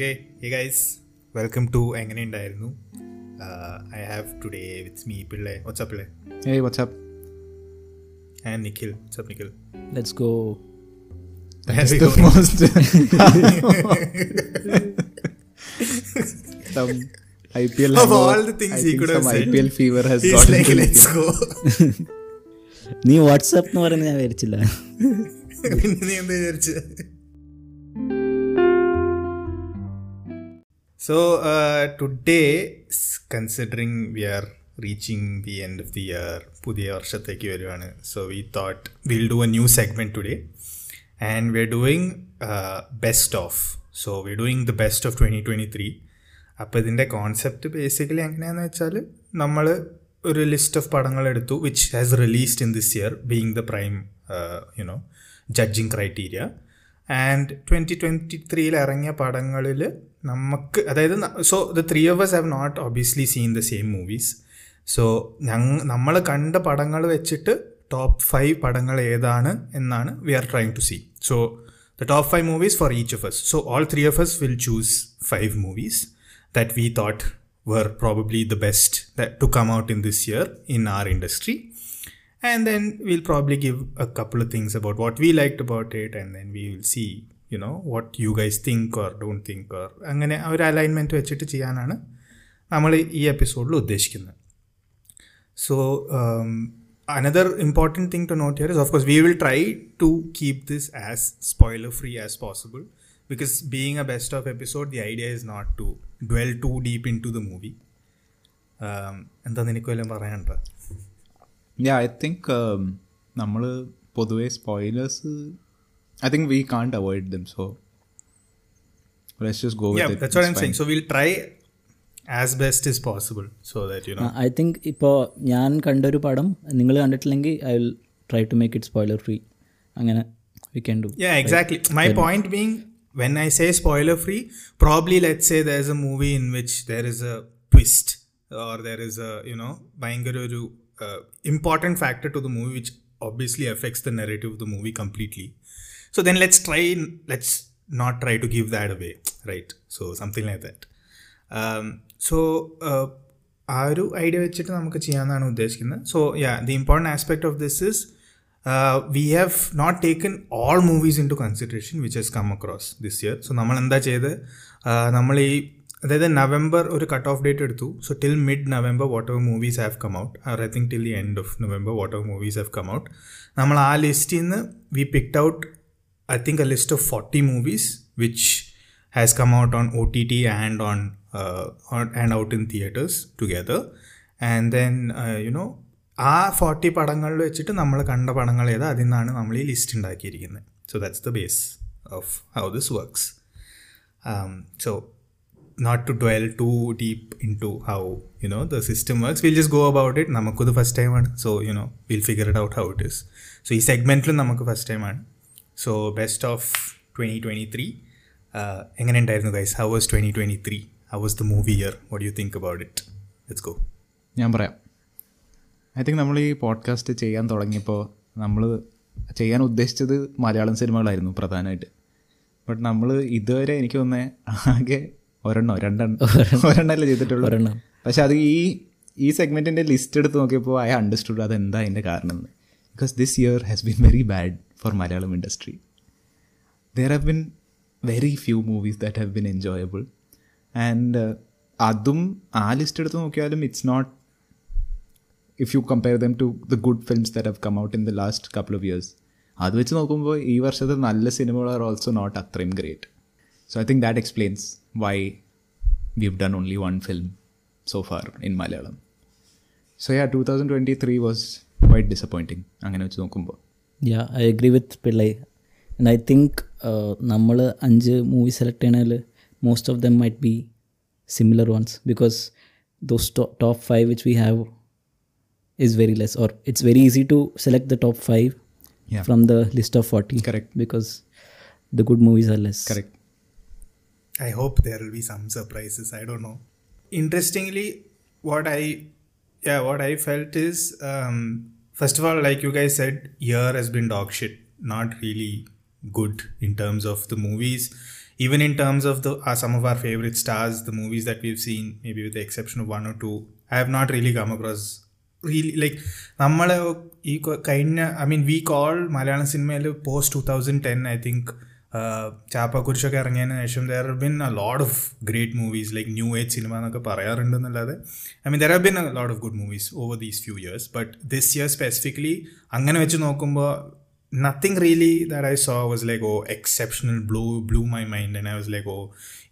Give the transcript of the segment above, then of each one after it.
Okay ഈ guys welcome to എങ്ങനെ ഉണ്ടായിരുന്നു I have today with me Pillai വാട്സാപ്പിള്ളെ ഏയ് WhatsApp and Nikhil WhatsApp Nikhil let's go That's the most. some IPL of all the things I he could have some said, IPL fever has he's gotten like, let's go. നീ WhatsApp എന്ന് പറയുന്നത് ഞാൻ വിചാരിച്ചില്ല പിന്നെ നീ എന്താ വിചാരിച്ചത് so today uh, today, we are reaching the end of the year പുതിയ വർഷത്തേക്ക് വരുവാണ് so we thought will do a new segment today and we are doing best of so we doing the best of twenty twenty three അപ്പോൾ ഇതിൻ്റെ concept basically എങ്ങനെയാണെന്ന് വെച്ചാൽ നമ്മൾ ഒരു list of പടങ്ങൾ എടുത്തു which has released in this year being the prime you know judging criteria and twenty twenty ത്രീയിൽ ഇറങ്ങിയ പടങ്ങളിൽ നമുക്ക് അതായത് so the three of us have not obviously seen the same movies so ഞങ്ങൾ നമ്മൾ കണ്ട പടങ്ങൾ വെച്ചിട്ട് ടോപ്പ് ഫൈവ് പടങ്ങൾ ഏതാണ് എന്നാണ് we are trying to see so the top five movies for each of us so all three of us will choose five movies that we thought were probably the best that to come out in this year in our industry and then we'll probably give a couple of things about what we liked about it and then we will see you know what you guys think or don't think or അങ്ങനെ ഒരു alignment വെച്ചിട്ട് ചെയ്യാനാണ് നമ്മൾ ഈ എപ്പിസോഡിൽ ഉദ്ദേശിക്കുന്നത് so another important thing to note here is of course we will try to keep this as spoiler free as possible because being a best of episode the idea is not to dwell too deep into the movie എന്താ നിനക്ക് വല്ലതും പറയാനുണ്ടോ I think നമ്മൾ പൊതുവേ spoilers I think we can't avoid them so let's just go yeah with that's what i'm saying so we'll try as best as possible so that you know I think ഇപ്പോൾ ഞാൻ കണ്ടൊരു പടം നിങ്ങൾ കണ്ടിട്ടില്ലെങ്കിൽ I will try to make it spoiler free അങ്ങനെ we can do Yeah, exactly. My point being, when I say spoiler free, probably let's say there's a movie in which there is a twist or there is a, you know, ഭയങ്കര ഒരു uh, important factor to the movie which obviously affects the narrative of the movie completely. So then let's try let's not try to give that way right so something like that so ആ ഒരു idea വെച്ചിട്ട് നമുക്ക് ചെയ്യാമെന്നാണ് ഉദ്ദേശിക്കുന്നത് so yeah the important aspect of this is we have not taken all movies into consideration which has come across this year so നമ്മൾ എന്താ ചെയ്ത് നമ്മൾ ഈ അതായത് നവംബർ ഒരു കട്ട് ഓഫ് ഡേറ്റ് എടുത്തു so till mid November whatever movies have come out I think till the end of November whatever movies have come out നമ്മൾ ആ ലിസ്റ്റിൽ നിന്ന് we picked out I think a list of 40 movies which has come out on OTT and on, uh, on and out in theaters together. And then, uh, you know, ആ forty പടങ്ങളിൽ വെച്ചിട്ട് നമ്മൾ കണ്ട പടങ്ങൾ ഏതാ അതിൽ നിന്നാണ് നമ്മൾ ഈ ലിസ്റ്റ് ഉണ്ടാക്കിയിരിക്കുന്നത് so that's the base of how this works so not to dwell too deep into how you know the system works we'll just go about it നമുക്കത് ഫസ്റ്റ് ടൈം ആണ് so you know will figure it out how it is so ഈ സെഗ്മെൻറ്റിലും നമുക്ക് first time ആണ് so best of twenty twenty three എങ്ങനെ ഉണ്ടായിരുന്നു guys how was twenty twenty three how was the movie year what you think about it let's go ഞാൻ പറയാം I think നമ്മൾ ഈ പോഡ്കാസ്റ്റ് ചെയ്യാൻ തുടങ്ങിയപ്പോൾ നമ്മൾ ചെയ്യാൻ ഉദ്ദേശിച്ചത് മലയാളം സിനിമകളായിരുന്നു പ്രധാനമായിട്ട് ബട്ട് നമ്മൾ ഇതുവരെ എനിക്ക് തോന്നേ ആകെ ഒരെണ്ണോ രണ്ടെണ്ണം ഒരെണ്ണമല്ലേ ചെയ്തിട്ടുള്ളൂ ഒരെണ്ണം പക്ഷേ അത് ഈ ഈ സെഗ്മെൻറ്റിൻ്റെ ലിസ്റ്റ് എടുത്ത് നോക്കിയപ്പോൾ ഐ അണ്ടർസ്റ്റുഡ് അത് എന്താ അതിൻ്റെ കാരണം because this year has been very bad for Malayalam industry there have been very few movies that have been enjoyable and uh, അതും ആ ലിസ്റ്റ് എടുത്ത് നോക്കിയാലും it's not if you compare them to the good films that have come out in the last couple of years അത് വെച്ച് നോക്കുമ്പോൾ ഈ വർഷത്തെ നല്ല സിനിമകൾ ആർ ഓൾസോ നോട്ട് അത്രയും great so I think that explains why we have done only one film so far in Malayalam so yeah two thousand twenty three was quite disappointing അങ്ങനെ വെച്ച് നോക്കുമ്പോൾ Yeah I agree with Pillai and I think നമ്മൾ അഞ്ച് movie select ചെയ്യണതിൽ most of them might be similar ones because those top five which we have is very less or it's very easy to select the top 5 Yeah. from the list of 40 Correct. because the good movies are less correct I hope there will be some surprises. I don't know. Interestingly, what I yeah, what I felt is um, first of all, like you guys said, year has been dog shit. Not really good in terms of the movies. even in terms of the uh, some of our favorite stars, the movies that we've seen, maybe with the exception of one or two, I have not really come across really like നമ്മളെ ഈ കൊ- കഴിഞ്ഞ I mean we call Malayalam സിനിമയിൽ post two thousand ten I think ചാപ്പാക്കുരിശൊക്കെ ഇറങ്ങിയതിന് ശേഷം there have been a load of great movies like new age cinema എന്നൊക്കെ പറയാറുണ്ടെന്നല്ലാതെ I mean there have been a load of good movies over these few years but this year specifically അങ്ങനെ വെച്ച് നോക്കുമ്പോൾ nothing really that I saw was like oh exceptional blew blew my mind and I was like oh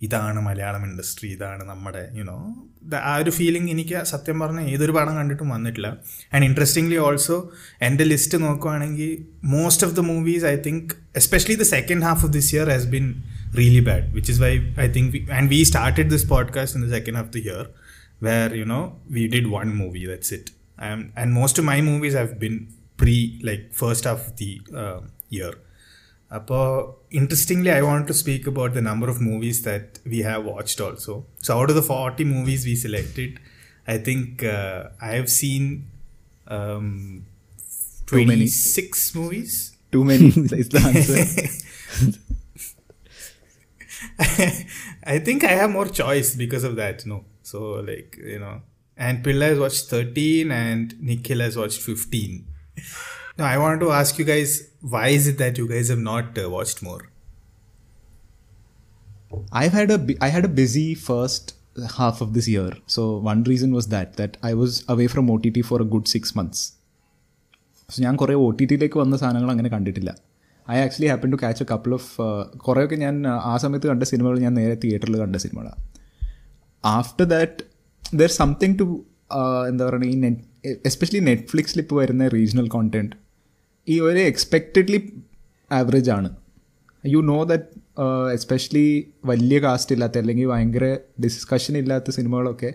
ഇതാണ് Malayalam industry ഇതാണ് നമ്മുടെ you know ആ ഒരു feeling എനിക്ക് സത്യം പറഞ്ഞാൽ ഏതൊരു പടം കണ്ടിട്ടും വന്നിട്ടില്ല ആൻഡ് ഇൻട്രസ്റ്റിംഗ്ലി ഓൾസോ എൻ്റെ ലിസ്റ്റ് നോക്കുവാണെങ്കിൽ most of the movies I think especially the second half of this year has been really bad which is why i think we, and we started this podcast in the second half of the year where you know we did one movie that's it um, and most of my movies have been pre like first half of the uh, year അപ്പോൾ interestingly i want to speak about the number of movies that we have watched also so out of the 40 movies we selected i think uh, i have seen um, Too many. 26 movies Too many is the answer. I think I have more choice because of that. No, so like you know, and Pilla has watched thirteen, and Nikhil has watched fifteen. Now I want to ask you guys, why is it that you guys have not uh, watched more? I've had a bu- I had a busy first half of this year. So one reason was that that I was away from OTT for a good six months. So ഞാൻ കുറേ O T ടിയിലേക്ക് വന്ന സാധനങ്ങൾ അങ്ങനെ കണ്ടിട്ടില്ല I actually happen to catch a couple of കുറേയൊക്കെ ഞാൻ uh, ആ സമയത്ത് കണ്ട സിനിമകൾ ഞാൻ നേരെ തിയേറ്ററിൽ കണ്ട സിനിമകളാണ് after that there something to എന്താ പറയുക ഈ നെറ്റ് എസ്പെഷ്യലി നെറ്റ്ഫ്ലിക്സിൽ ഇപ്പോൾ വരുന്ന റീജിയണൽ കോണ്ടൻറ്റ് ഈ ഒരു എക്സ്പെക്റ്റഡ്ലി ആവറേജ് ആണ് യു നോ ദറ്റ് എസ്പെഷ്യലി വലിയ കാസ്റ്റ് ഇല്ലാത്ത അല്ലെങ്കിൽ ഭയങ്കര ഡിസ്കഷൻ ഇല്ലാത്ത സിനിമകളൊക്കെ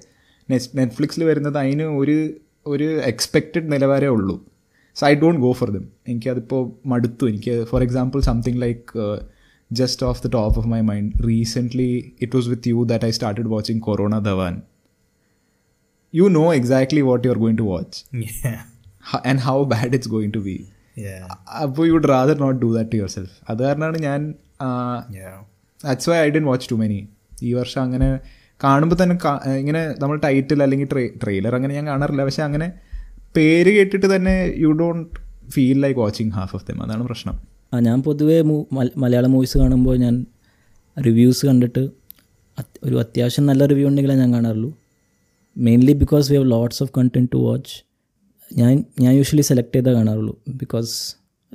നെറ്റ്ഫ്ലിക്സിൽ വരുന്നത് അതിന് ഒരു ഒരു എക്സ്പെക്റ്റഡ് നിലവാരമേ ഉള്ളൂ so I don't go for them എനിക്കതിപ്പോൾ മടുത്തു എനിക്ക് for example something like just off the top of my mind recently it was with you that I started watching Corona Dhawan you know exactly what you're going to watch yeah. and how bad it's going to be അപ്പോൾ you would rather not do that to yourself അത് കാരണമാണ് ഞാൻ that's why I don't watch too many ഈ വർഷം അങ്ങനെ കാണുമ്പോൾ തന്നെ ഇങ്ങനെ നമ്മൾ ടൈറ്റിൽ അല്ലെങ്കിൽ ട്രെയിലർ അങ്ങനെ ഞാൻ കാണാറില്ല പക്ഷെ അങ്ങനെ പേര് കേട്ടിട്ട് തന്നെ you don't feel like watching half of them അതാണ് പ്രശ്നം ആ ഞാൻ പൊതുവേ മലയാള മൂവീസ് കാണുമ്പോൾ ഞാൻ റിവ്യൂസ് കണ്ടിട്ട് ഒരു അത്യാവശ്യം നല്ല റിവ്യൂ ഉണ്ടെങ്കിലേ ഞാൻ കാണാറുള്ളൂ Mainly because we have lots of content to watch ഞാൻ ഞാൻ യൂഷ്വലി സെലക്ട് ചെയ്തേ കാണാറുള്ളൂ ബിക്കോസ്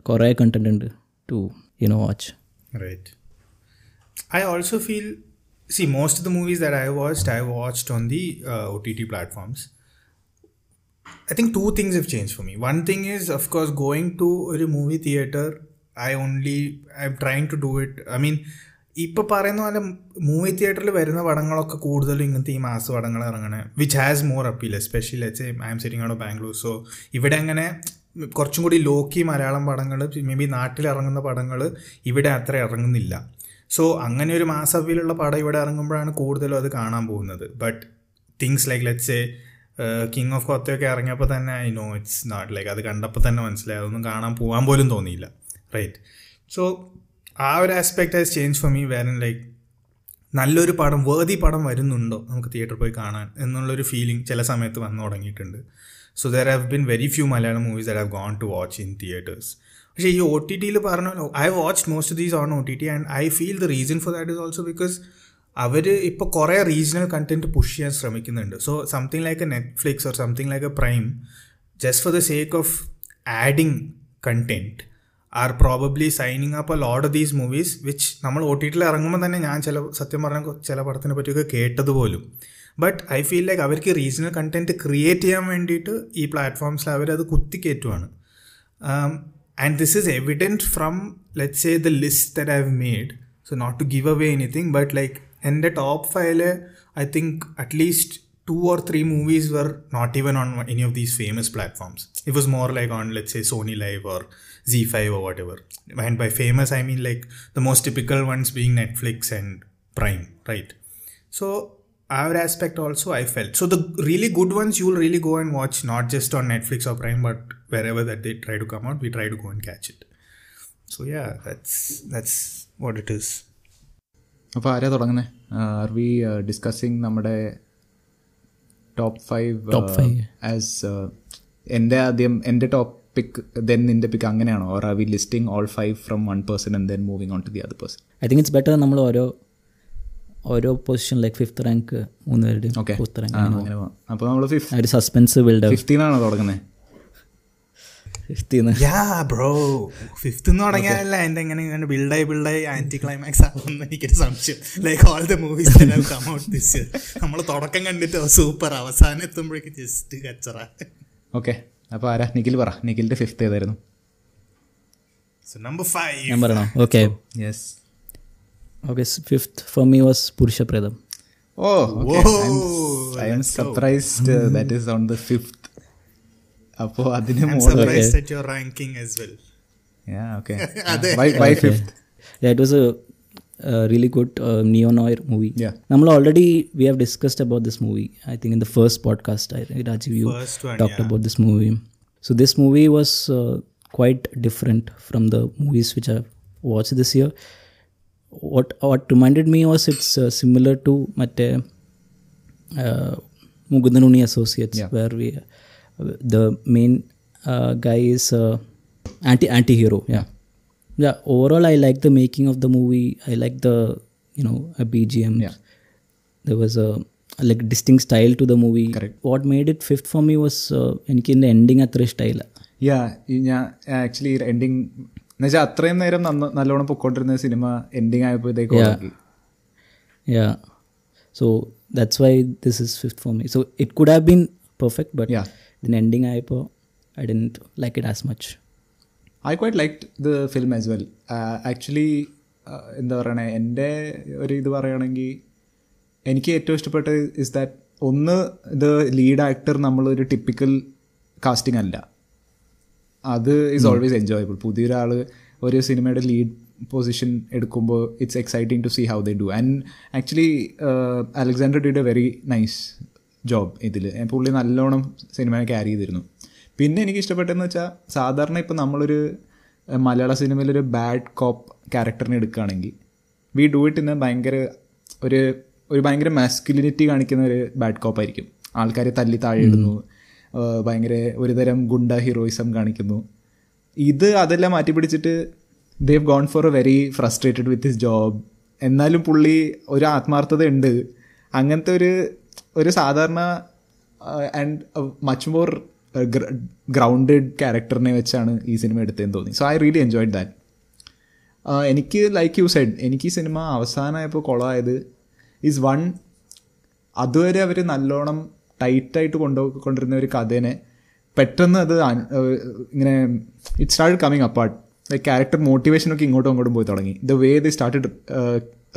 കുറേ കണ്ടന്റ് ഉണ്ട് to you know watch Right. I also feel, see, most of the movies that I watched, I watched on the uh, OTT platforms. I think two things have changed for me. One thing is, of course, going to a movie theater. I only, I'm trying to do it. I mean, ഇപ്പോൾ പറയുന്ന പോലെ movie തിയേറ്ററിൽ വരുന്ന പടങ്ങളൊക്കെ കൂടുതലും ഇങ്ങനത്തെ ഈ mass പടങ്ങൾ ഇറങ്ങണേ which has more appeal especially let's I am sitting out Bangalore so ഇവിടെ അങ്ങനെ കുറച്ചും കൂടി ലോക്കി മലയാളം പടങ്ങൾ മേ ബി നാട്ടിലിറങ്ങുന്ന പടങ്ങൾ ഇവിടെ അത്ര ഇറങ്ങുന്നില്ല സോ അങ്ങനെ ഒരു മാസ് അപ്പീലുള്ള പടം ഇവിടെ ഇറങ്ങുമ്പോഴാണ് കൂടുതലും അത് കാണാൻ പോകുന്നത് but things like let's king of കൊത്തയൊക്കെ ഇറങ്ങിയപ്പോൾ തന്നെ I know it's not like അത് കണ്ടപ്പോൾ തന്നെ മനസ്സിലായി അതൊന്നും കാണാൻ പോകാൻ പോലും തോന്നിയില്ല റൈറ്റ് സോ ആ ഒരു aspect has change for me wherein like നല്ലൊരു പടം വേദി പടം വരുന്നുണ്ടോ നമുക്ക് തിയേറ്ററിൽ പോയി കാണാൻ എന്നുള്ളൊരു ഫീലിംഗ് ചില സമയത്ത് വന്നു തുടങ്ങിയിട്ടുണ്ട് so there have been very few Malayalam movies there have gone to watch in theatres പക്ഷേ ഈ ഒ ടി ടിയിൽ പറഞ്ഞ I watch most of these on O T T and I feel the reason for that is also because അവർ ഇപ്പോൾ കുറേ regional content push ചെയ്യാൻ ശ്രമിക്കുന്നുണ്ട് so something like a Netflix or something like a Prime just for the sake of adding content are probably signing up a load these movies which നമ്മൾ O T ടിയിൽ ഇറങ്ങുമ്പോൾ തന്നെ ഞാൻ ചില സത്യം പറഞ്ഞ ചില പടത്തിനെ പറ്റിയൊക്കെ കേട്ടത് പോലും ബട്ട് ഐ ഫീൽ ലൈക്ക് അവർക്ക് റീജിയണൽ കണ്ടൻറ്റ് ക്രിയേറ്റ് ചെയ്യാൻ വേണ്ടിയിട്ട് ഈ പ്ലാറ്റ്ഫോംസിൽ അവരത് കുത്തിക്കയറ്റുവാണ് and this is evident from let say the list that I have made so not to give away anything but like എൻ്റെ top ഫൈവില് I think at least two or three movies were not even on any of these famous platforms it was more like on let say Sony LIV or Z5 or whatever. And by famous, I mean like the most typical ones being Netflix and Prime, right? So, our aspect also I felt. So, the really good ones you'll really go and watch, not just on Netflix or Prime, but wherever that they try to come out, we try to go and catch it. So, yeah, that's that's what it is. അപ്പോൾ ആരാ തുടങ്ങുന്നത് are we discussing നമ്മുടെ top five Top five. As എൻ്റെ ആദ്യം എൻ്റെ top pick then നിന്റെ pick അങ്ങനെയാണോ or are we listing all five from one person and then moving on to the other person I think it's better നമ്മൾ ഓരോ ഓരോ position like fifth rank മൂന്ന് പേരുടെയും ഫിഫ്ത്ത് റാങ്ക് അങ്ങനെ അപ്പോൾ നമ്മൾ ഫിഫ്റ്റ് ഒരു സസ്പെൻസ് ബിൽഡ് ഫിഫ്റ്റീൻ ആണോ തുടങ്ങുന്നത് സൂപ്പർ അവസാനം എത്തുമ്പോഴേക്ക് ജസ്റ്റ് കച്ചറ ഓക്കെ അപ്പോൾ ആരാ നിഖിൽ പറ നിഖിലിൻ്റെ ഫിഫ്ത്ത് ഏതായിരുന്നു ഞാൻ പറയണോ okay yes okay fifth for me was Purushapretham oh I am surprised that is on the fifth അപ്പോൾ അതിന് ranking as well yeah okay by fifth that was a a really good uh, neo noir movie. Yeah. Namla already we have discussed about this movie. I think in the first podcast, I think Rajiv you one, talked yeah. about this movie. So this movie was uh, quite different from the movies which I've watched this year. What what reminded me was it's uh, similar to Matte uh, Associates, yeah. where we uh, the main uh, guy is uh, anti anti hero. yeah yeah, overall, I like the making of the movie. I like the, you know, a BGM. Yeah. There was a like distinct style to the movie. Correct. What made it fifth for me was uh, എനിക്ക് ഇതിൻ്റെ ending അത്ര ഇഷ്ടമായില്ല യാ ഞാൻ actually ending എന്ന് വെച്ചാൽ അത്രയും നേരം നന്ന നല്ലോണം പൊക്കോണ്ടിരുന്ന സിനിമ എൻഡിങ് ആയപ്പോഴത്തേക്ക് yeah so that's why this is fifth for me so it could have been perfect but ഇതിന് എൻഡിങ് ആയപ്പോൾ I didn't like it as much I quite like the film as well actually എന്താ പറയണേ എൻ്റെ ഒരു ഇത് പറയുകയാണെങ്കിൽ എനിക്ക് ഏറ്റവും ഇഷ്ടപ്പെട്ട ഇസ് ദാറ്റ് ഒന്ന് ദ ലീഡ് ആക്ടർ നമ്മളൊരു ടിപ്പിക്കൽ കാസ്റ്റിംഗ് അല്ല അത് ഈസ് ഓൾവേസ് എൻജോയബിൾ പുതിയൊരാൾ ഒരു സിനിമയുടെ ലീഡ് പൊസിഷൻ എടുക്കുമ്പോൾ it's exciting to see how they do and actually Alexander ഡിയുടെ വെരി നൈസ് ജോബ് ഇതിൽ പുള്ളി നല്ലോണം സിനിമയെ ക്യാരി ചെയ്തിരുന്നു പിന്നെ എനിക്ക് ഇഷ്ടപ്പെട്ടതെന്ന് വെച്ചാൽ സാധാരണ ഇപ്പോൾ നമ്മളൊരു മലയാള സിനിമയിലൊരു ബാഡ് കോപ്പ് ക്യാരക്ടറിനെ എടുക്കുകയാണെങ്കിൽ വി ഡു ഇറ്റ് ഇന്ന് ഭയങ്കര ഒരു ഒരു ഭയങ്കര മാസ്കുലിനിറ്റി കാണിക്കുന്ന ഒരു ബാഡ് കോപ്പായിരിക്കും ആൾക്കാരെ തല്ലി താഴെയിടുന്നു ഭയങ്കര ഒരുതരം ഗുണ്ട ഹീറോയിസം കാണിക്കുന്നു ഇത് അതെല്ലാം മാറ്റി പിടിച്ചിട്ട് they've gone for a very frustrated with his job എന്നാലും പുള്ളി ഒരു ആത്മാർത്ഥത ഉണ്ട് അങ്ങനത്തെ ഒരു ഒരു സാധാരണ ആൻഡ് മച്ച് മോർ ഗ്രൗണ്ടഡ് ക്യാരക്ടറിനെ വെച്ചാണ് ഈ സിനിമ എടുത്തതെന്ന് തോന്നി so I really enjoyed that എനിക്ക് ലൈക്ക് യു സെഡ് എനിക്ക് ഈ സിനിമ അവസാനമായപ്പോൾ കൊളമായത് ഈസ് വൺ അതുവരെ അവർ നല്ലോണം ടൈറ്റായിട്ട് കൊണ്ടു കൊണ്ടിരുന്ന ഒരു കഥേനെ പെട്ടെന്ന് അത് ഇങ്ങനെ it start coming apart like character മോട്ടിവേഷനൊക്കെ ഇങ്ങോട്ടും അങ്ങോട്ടും പോയി തുടങ്ങി the way they started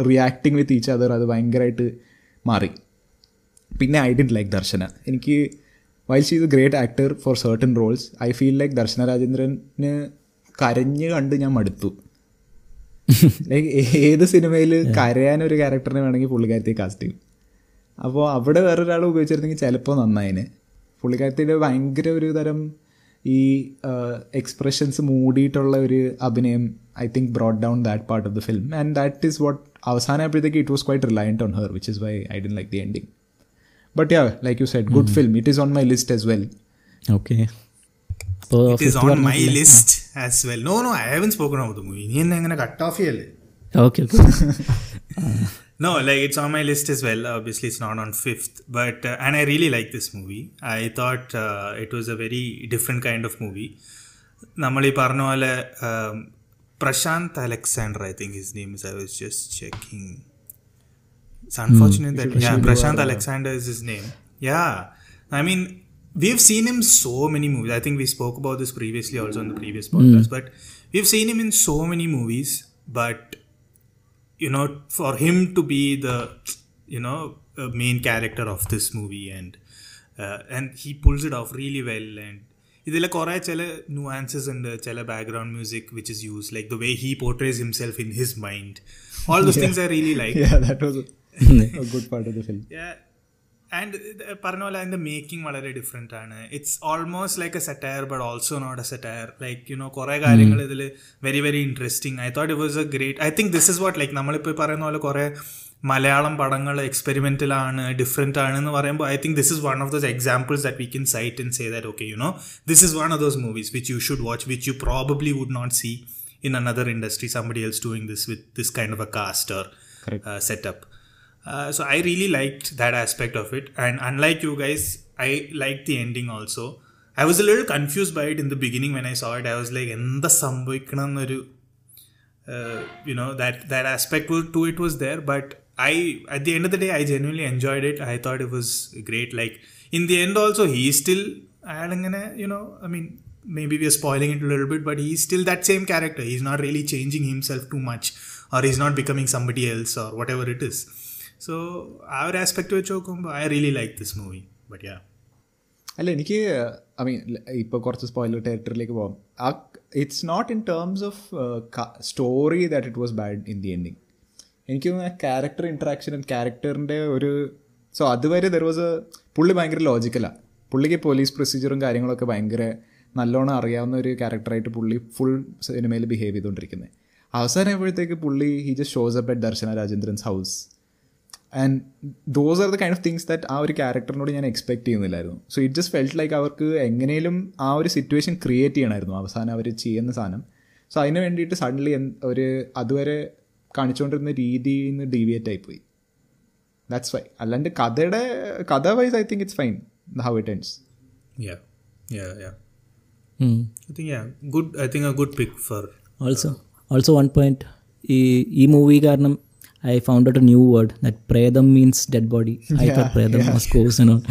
reacting with each other അത് ഭയങ്കരമായിട്ട് മാറി പിന്നെ ഐ ഡിൻറ്റ് ലൈക്ക് ദർശന എനിക്ക് while she is a great actor for certain roles I feel like Darshana രാജേന്ദ്രന് കരഞ്ഞ് കണ്ട് ഞാൻ മടുത്തു ലൈക്ക് ഏത് സിനിമയിൽ കരയാൻ ഒരു ക്യാരക്ടറിനെ വേണമെങ്കിൽ പുള്ളിക്കാരത്തി കാസ്റ്റ് ചെയ്യും അപ്പോൾ അവിടെ വേറൊരാൾ ഉപയോഗിച്ചിരുന്നെങ്കിൽ ചിലപ്പോൾ നന്നായിന് പുള്ളിക്കാരത്തിയുടെ ഭയങ്കര ഒരു തരം ഈ എക്സ്പ്രഷൻസ് മൂടിയിട്ടുള്ള ഒരു അഭിനയം I think brought down that part of the film and that is what അവസാനമായപ്പോഴത്തേക്ക് it was quite reliant on her which is why I don't like the ending But yeah like you said good film it is on my list as well Okay. അപ്പോൾ It is on my list as well. No, no, I haven't spoken about the movie. നീ എന്നെ അങ്ങനെ cut off ചെയ്യല്ലേ okay okay No, like it's on my list as well. Obviously, it's not on fifth, but uh, and I really like this movie. I thought uh, it was a very different kind of movie. നമ്മൾ ഈ പറഞ്ഞ പോലെ um, Prashanth Alexander I think his name is I was just checking It's unfortunate that yeah, Prashant Alexander is his name. Yeah, I mean, we've seen him so many movies. I think we spoke about this previously also in the previous podcast. But we've seen him in so many movies. But you know, for him to be the you know uh, main character of this movie and uh, and he pulls it off really well and ഇതിൽ കുറേ ചില nuances ഉണ്ട് ചില background music which is use like the way he portrays himself in his mind all those things I really like yeah that was and പറഞ്ഞ പോലെ അതിൻ്റെ making വളരെ different ആണ് it's almost like a satire but also not a satire like you know കുറേ കാര്യങ്ങൾ ഇതിൽ very very interesting I thought it was a great I think this is what like നമ്മളിപ്പോൾ പറയുന്ന പോലെ കുറേ മലയാളം പടങ്ങൾ എക്സ്പെരിമെൻറ്റിലാണ് ഡിഫറെൻ്റ് ആണ് എന്ന് പറയുമ്പോൾ I think this is one of those examples that we can cite and say that okay you know this is one of those movies which you should watch which you probably would not see in another industry somebody else doing this with this kind of a caster setup uh, setup uh, so i really liked that aspect of it and unlike you guys i liked the ending also i was a little confused by it in the beginning when i saw it i was like എന്താ സംഭവിക്കണം എന്നൊരു you know that that aspect to it was there but i at the end of the day i genuinely enjoyed it i thought it was great like in the end also he still അയാളിങ്ങനെ you know i mean maybe we are spoiling it a little bit but he's still that same character he's not really changing himself too much or he's not becoming somebody else or whatever it is so ആ ഒരു aspect വെച്ച് നോക്കുമ്പോൾ I really like this movie but yeah അല്ല എനിക്ക് I mean ഇപ്പോൾ കുറച്ച് spoiler ടെറിട്ടറിയിലേക്ക് പോകാം ആ it's not in terms of story that it was bad in the ending എനിക്ക് തോന്നുന്നു ആ ക്യാരക്ടർ ഇൻട്രാക്ഷൻ ആൻഡ് ക്യാരക്ടറിൻ്റെ ഒരു സോ അതുവരെ ദർ വാസ് എ പുള്ളി ഭയങ്കര ലോജിക്കലാണ് പുള്ളിക്ക് പോലീസ് പ്രൊസീജിയറും കാര്യങ്ങളൊക്കെ ഭയങ്കര നല്ലോണം അറിയാവുന്ന ഒരു ക്യാരക്ടറായിട്ട് പുള്ളി ഫുൾ സിനിമയിൽ ബിഹേവ് ചെയ്തുകൊണ്ടിരിക്കുന്നത് അവസാനം ആയപ്പോഴത്തേക്ക് പുള്ളി he just shows up at Darshana Rajendran's house and those are the kind of things that ആ ഒരു ക്യാരക്ടറിനോട് ഞാൻ expect ചെയ്യുന്നില്ലായിരുന്നു so it just felt like അവർക്ക് എങ്ങനെയും ആ ഒരു സിറ്റുവേഷൻ ക്രിയേറ്റ് ചെയ്യണമായിരുന്നു അവസാനം അവർ ചെയ്യുന്ന സാധനം സോ അതിന് വേണ്ടിയിട്ട് സഡൻലി ഒരു അതുവരെ കാണിച്ചുകൊണ്ടിരുന്ന രീതിയിൽ നിന്ന് ഡീവിയേറ്റ് ആയി പോയി ദാറ്റ്സ് വൈ അല്ലാണ്ട് കഥയുടെ കഥ wise I think it's fine the how it ends good I think good pick for also also one point ഈ ഈ മൂവി കാരണം I found out a new word that Predam means dead body. Yeah, I thought Predam yeah. was ghost and all.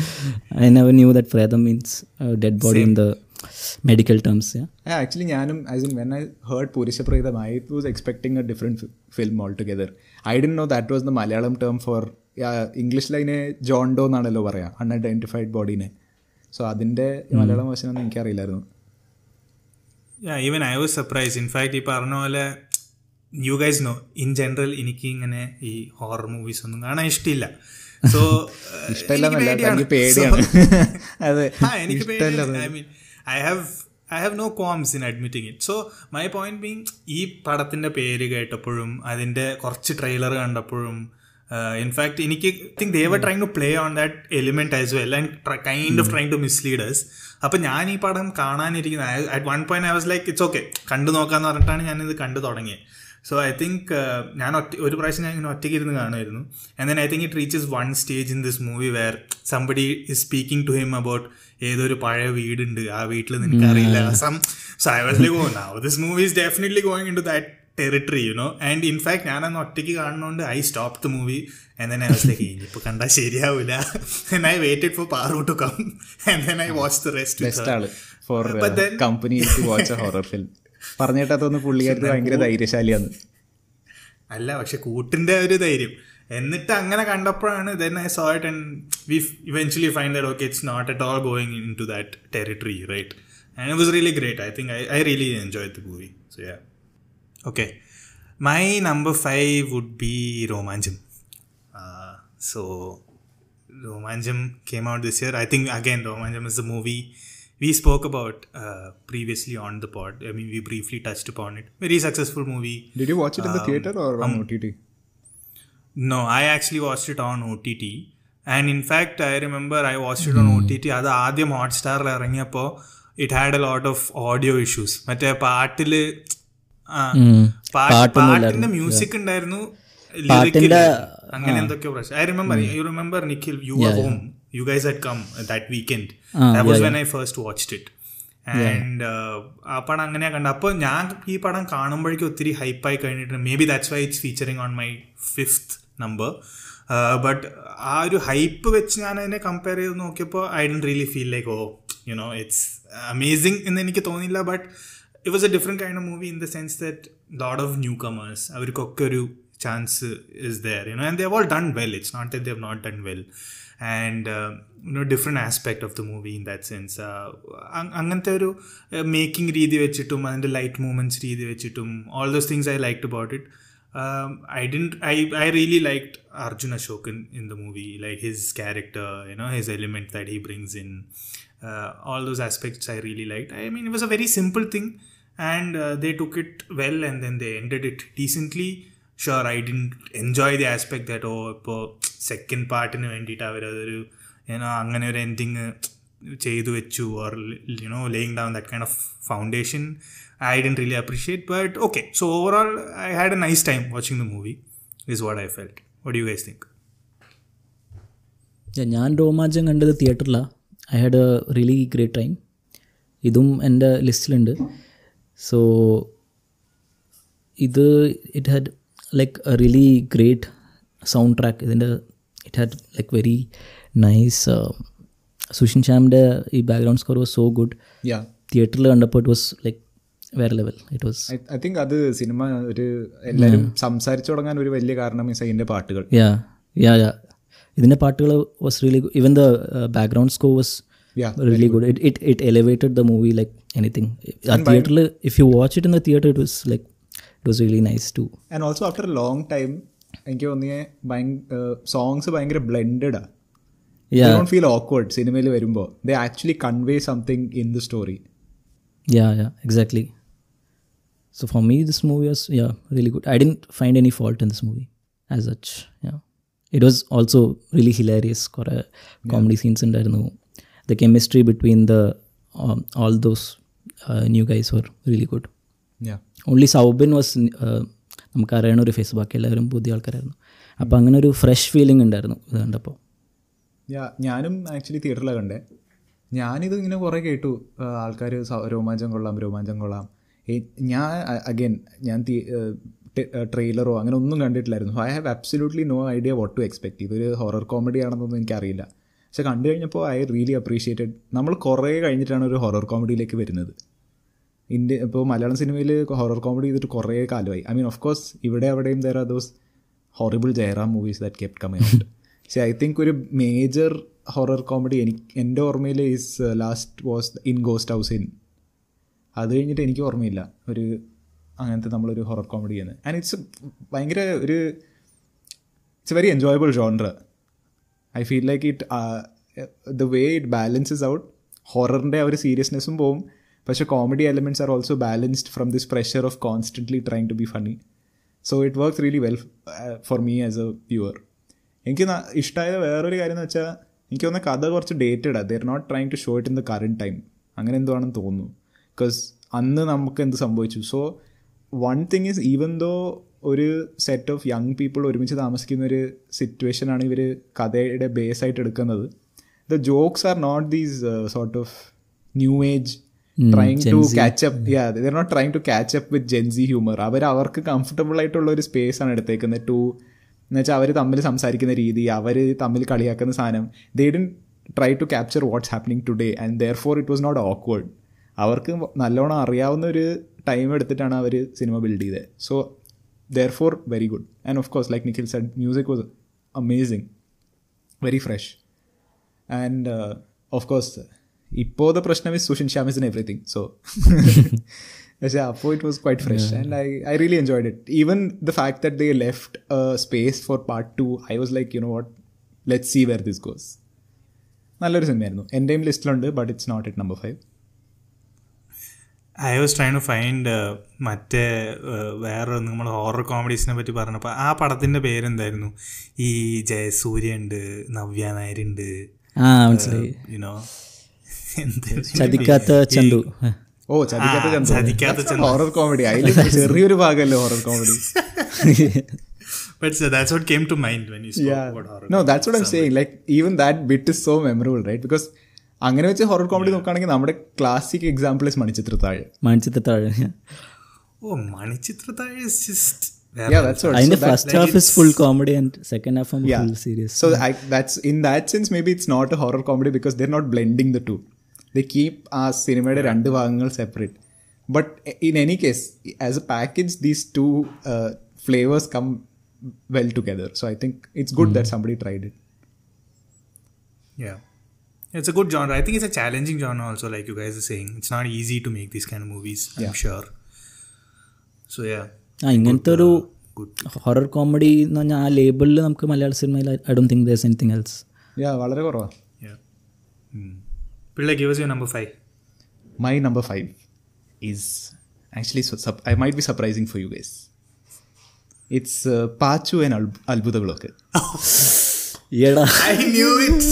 I never knew that Predam means uh, dead body Same. in the medical terms. Yeah. yeah actually, Jnanam, as in when I heard Purisha Predam, I was expecting a different f- film altogether. I didn't know that was the Malayalam term for ഇംഗ്ലീഷിൽ അതിനെ ജോണ്ടോ എന്നാണല്ലോ പറയാം unidentified ബോഡീനെ so അതിൻ്റെ മലയാളം വശനൊന്നും എനിക്കറിയില്ലായിരുന്നു even I was surprise in fact ഈ പറഞ്ഞ പോലെ you guys know in general എനിക്ക് ഇങ്ങനെ ഈ ഹോറർ മൂവീസ് ഒന്നും കാണാൻ ഇഷ്ടമില്ല സോ എനിക്ക് I mean I have I have no qualms in admitting it so my point being ഈ പടത്തിന്റെ പേര് കേട്ടപ്പോഴും അതിന്റെ കുറച്ച് ട്രെയിലർ കണ്ടപ്പോഴും ഇൻഫാക്ട് എനിക്ക് think they're trying to play on that element as well and kind of trying to misleaders അപ്പം ഞാൻ ഈ പടം കാണാനിരിക്കുന്ന at one point I was like it's okay കണ്ടു നോക്കാന്ന് പറഞ്ഞിട്ടാണ് ഞാനിത് കണ്ടു തുടങ്ങിയത് സോ ഐ തിങ്ക് ഞാൻ ഒറ്റ ഒരു പ്രാവശ്യം ഞാൻ ഇങ്ങനെ ഒറ്റയ്ക്ക് ഇരുന്ന് കാണുമായിരുന്നു and then I think it reaches one stage in this movie where somebody is speaking to him about ഏതൊരു പഴയ വീടുണ്ട് ആ വീട്ടിൽ നിനക്ക് അറിയില്ല സം സോ പോകുന്ന this movie is definitely going in to that territory you know and in fact ഞാൻ ഒറ്റയ്ക്ക് കാണുന്നതുകൊണ്ട് I stop the movie and then I was like ഇനിയിപ്പോൾ കണ്ടാൽ ശരിയാവില്ല and I waited for Paru to come and then I watch the rest for ആള് company to watch horror film പറഞ്ഞിട്ട് അതൊന്ന് പുള്ളിയായിട്ട് ഭയങ്കര ധൈര്യശാലിയാണ് അല്ല പക്ഷെ കൂട്ടിന്റെ ഒരു ധൈര്യം എന്നിട്ട് അങ്ങനെ കണ്ടപ്പോഴാണ് then I saw it and we eventually find that okay it's not at all going in to that territory right and was really great I think I really enjoy the movie so yeah okay my number five would be Romancham so Romancham came out this year I think again Romancham is a movie we spoke about uh, previously on the pod. I mean, we briefly touched upon it. Very successful movie. Did you watch it in the theater or on OTT? No, I actually watched it on OTT. And in fact, I remember I watched it on OTT. അത് ആദ്യം ഹോട്ട്സ്റ്റാറിൽ ഇറങ്ങിയപ്പോൾ it had a lot of audio issues മറ്റേ പാട്ടില് പാട്ടിന്റെ music ഉണ്ടായിരുന്നു അങ്ങനെ എന്തൊക്കെയോ പ്രശ്നം I remember you remember Nikhil you are home you guys had come that weekend that was when I first watched it and ആ പടം അങ്ങനെയാ കണ്ട അപ്പോൾ ഞാൻ ഈ പടം കാണുമ്പോഴേക്കും ഒത്തിരി ഹൈപ്പായി കഴിഞ്ഞിട്ട് maybe that's why it's featuring on my fifth number but ആ ഒരു ഹൈപ്പ് വെച്ച് ഞാൻ അതിനെ കമ്പയർ ചെയ്ത് നോക്കിയപ്പോൾ I don't really feel like oh you know it's amazing എന്ന് എനിക്ക് തോന്നിയില്ല but it was a different kind of movie in the sense that load of newcomers അവർക്കൊക്കെ ഒരു chance is there you know and they have all done well it's not that they have not done well And you know different aspect of the movie in that sense അങ്ങനത്തെ ഒരു making രീതി വെച്ചിട്ടും അതിൻ്റെ light movements രീതി വെച്ചിട്ടും all those things I like about it um, I didn't. I I really liked Arjun Ashok in, in the movie, like his character, you know, his element that he brings in. Uh, all those aspects I really liked. I mean, it was a very simple thing, and uh, they took it well, and then they ended it decently. Sure I did enjoy the aspect that oh ഇപ്പോൾ second പാർട്ടിന് വേണ്ടിയിട്ട് അവരതൊരു ഞാൻ അങ്ങനെ ഒരു ending ചെയ്തു വെച്ചു or you know laying down that kind of foundation I didn't really appreciate but okay so overall I had a nice time watching the movie is what I felt what you guys think ഞാൻ രോമാഞ്ചം കണ്ടത് തിയേറ്ററിലാണ് I had a really great time ഇതും എൻ്റെ ലിസ്റ്റിലുണ്ട് so ഇത് it had like really great soundtrack ഇതിൻ്റെ it had like very nice Sushin ശ്യാമിൻ്റെ ഈ background score was so good തിയേറ്ററിൽ കണ്ടപ്പോൾ ഇറ്റ് വാസ് ലൈക്ക് വേറെ level it was I think അത് സിനിമ ഒരു എല്ലാവരും സംസാരിച്ചു തുടങ്ങാൻ ഒരു വലിയ കാരണം മീൻസ് അതിൻ്റെ പാട്ടുകൾ യാ യാ യാ ഇതിൻ്റെ പാട്ടുകൾ was really even the background score was really good it it it elevated the movie like anything ആ തിയേറ്ററിൽ if you watch it in the theatre it was like like it was really nice too. And also after a long time എനിക്ക് തോന്നിയ songs ഭയങ്കര ബ്ലെൻഡഡാ Yeah, don't feel awkward സിനിമയിൽ വരുമ്പോൾ they actually convey something in the story yeah, yeah, exactly. So for me, this movie was yeah really good. I didn't find any fault in this movie as such. Yeah, it was also really hilarious. കുറേ comedy scenes ഉണ്ടായിരുന്നു. The chemistry between the um, all those uh, new guys were really good. Only Soubin was നമുക്കറിയണ ഒരു face ബാക്കി എല്ലാവരും പുതിയ ആൾക്കാരായിരുന്നു അപ്പം അങ്ങനെ ഒരു ഫ്രഷ് ഫീലിംഗ് ഉണ്ടായിരുന്നു ഇത് കണ്ടപ്പോൾ ഞാനും ആക്ച്വലി തിയേറ്ററിലാണ് കണ്ടേ ഞാനിത് ഇങ്ങനെ കുറേ കേട്ടു ആൾക്കാർ രോമാഞ്ചം കൊള്ളാം രോമാഞ്ചം കൊള്ളാം ഞാൻ അഗൈൻ ഞാൻ ട്രെയിലറോ അങ്ങനെ ഒന്നും കണ്ടിട്ടില്ലായിരുന്നു I have absolutely no idea what to expect ഇതൊരു ഹൊറർ കോമഡി ആണെന്നൊന്നും എനിക്കറിയില്ല പക്ഷെ കണ്ടു കഴിഞ്ഞപ്പോൾ ഐ റിയലി അപ്രീഷിയേറ്റഡ് നമ്മൾ കുറേ കഴിഞ്ഞിട്ടാണ് ഒരു ഹൊറർ കോമഡിയിലേക്ക് വരുന്നത് ഇന്ത്യ ഇപ്പോൾ മലയാളം സിനിമയിൽ ഹൊറർ കോമഡി ചെയ്തിട്ട് കുറേ കാലമായി ഐ മീൻ ഓഫ് കോഴ്സ് ഇവിടെ അവിടെയും there are those horrible Jayaram movies that kept coming out പക്ഷേ ഐ തിങ്ക് ഒരു മേജർ ഹൊറർ കോമഡി എനിക്ക് എൻ്റെ ഓർമ്മയിൽ is last was in ghost house inn അത് കഴിഞ്ഞിട്ട് എനിക്ക് ഓർമ്മയില്ല ഒരു അങ്ങനത്തെ നമ്മളൊരു ഹൊറർ കോമഡി ചെയ്യുന്നത് ആൻഡ് ഇറ്റ്സ് ഭയങ്കര ഒരു it's very enjoyable genre I feel like it the way it balances out ഹൊററിൻ്റെ ആ ഒരു സീരിയസ്നെസ്സും പോവും പക്ഷെ comedy elements are also balanced from this pressure of constantly trying to be funny so it works really well for me as a viewer എനിക്ക് ഇഷ്ടമായ വേറൊരു കാര്യം എന്ന് വെച്ചാൽ എനിക്ക് തോന്നുന്ന കഥ കുറച്ച് dated they they're not trying to show it in the current time അങ്ങനെ എന്തുവാണെന്ന് തോന്നുന്നു ബിക്കോസ് അന്ന് നമുക്ക് എന്ത് സംഭവിച്ചു so one thing is even though ഒരു സെറ്റ് ഓഫ് യങ് പീപ്പിൾ ഒരുമിച്ച് താമസിക്കുന്ന ഒരു സിറ്റുവേഷനാണ് ഇവർ കഥയുടെ ബേസ് ആയിട്ട് എടുക്കുന്നത് the jokes are not these sort of new age trying to catch up yeah they're not trying to catch up with Gen Z humour അവർ അവർക്ക് കംഫർട്ടബിൾ ആയിട്ടുള്ള ഒരു സ്പേസ് ആണ് എടുത്തേക്കുന്നത് ടു എന്ന് വെച്ചാൽ അവർ തമ്മിൽ സംസാരിക്കുന്ന രീതി അവർ തമ്മിൽ കളിയാക്കുന്ന സാധനം they didn't try to capture what's happening today and therefore it was not awkward അവർക്ക് നല്ലോണം അറിയാവുന്ന ഒരു ടൈം എടുത്തിട്ടാണ് അവർ സിനിമ ബിൽഡ് ചെയ്തത് so therefore very good and of course like Nikhil said music was amazing very fresh and of course ഇപ്പോ പ്രശ്നം is Sushin Shyam is in everything so പക്ഷേ അപ്പോൾ it was quite fresh and I I really enjoyed it even the fact that they left space for part two I was like you know what let see where this goes നല്ലൊരു സിനിമയായിരുന്നു എൻ്റെയും ലിസ്റ്റിലുണ്ട് but it's not it number five I was try to find മറ്റേ uh, വേറെ നമ്മൾ horror കോമഡീസിനെ പറ്റി പറഞ്ഞപ്പോൾ ആ പടത്തിൻ്റെ പേരെന്തായിരുന്നു ഈ ജയസൂര്യ ഉണ്ട് നവ്യ നായരുണ്ട് യുനോ ചതിക്കാത്ത ചന്തു ഓ ചതിക്കാത്ത ചന്തു ഹൊറർ കോമഡി അതിൽ ചെറിയൊരു ഭാഗമല്ലേ ഹൊറർ കോമഡി അങ്ങനെ വെച്ച് ഹൊറർ കോമഡി നോക്കുകയാണെങ്കിൽ നമ്മുടെ classic example is Manichitrathazhu Manichitrathazhu oh Manichitrathazhu full comedy second half serious so that's in that sense maybe it's not a horror comedy because they're not blending the the keep ആ സിനിമയുടെ രണ്ട് ഭാഗങ്ങൾ separate but in any case as a package these two flavours come well together so I think it's good that somebody tried it Yeah. It's a good genre. I think it's a challenging genre also, like you guys are saying. It's not easy to make these kind of movies, I'm yeah. sure. So yeah. ആ ഇങ്ങനത്തെ ഒരു horror uh, comedy എന്ന് പറഞ്ഞാൽ ആ ലേബിളിൽ നമുക്ക് മലയാള സിനിമയിൽ I don't think there's anything else വളരെ കുറവാണ് hmm. Pilla, give us your number five. My number five is actually so sup- I might be surprising for you guys. It's uh, Pachu and Al- Albudha Blocker. ഏടാ I knew it.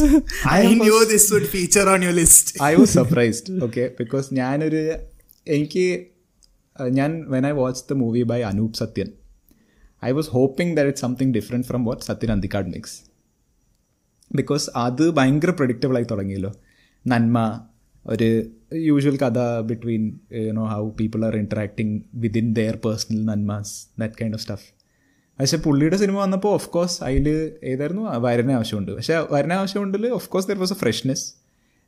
I, I knew was- this would feature on your list. I was surprised, okay, because ഞാനൊരു എനിക്ക് uh, ഞാൻ when I watched the movie by Anoop Satyan, I was hoping that it's something different from what Satyan Andikad makes. Because അത് ഭയങ്കര predictable ആയി തുടങ്ങിയല്ലോ നന്മ ഒരു usual കഥ between you know how people are interacting within their personal നന്മാസ് that kind of stuff പക്ഷേ പുള്ളിയുടെ സിനിമ വന്നപ്പോൾ ഓഫ് കോഴ്സ് അതിൽ ഏതായിരുന്നു വരനെ ആവശ്യമുണ്ട് പക്ഷേ വരനെ ആവശ്യമുണ്ടിൽ of course there was a freshness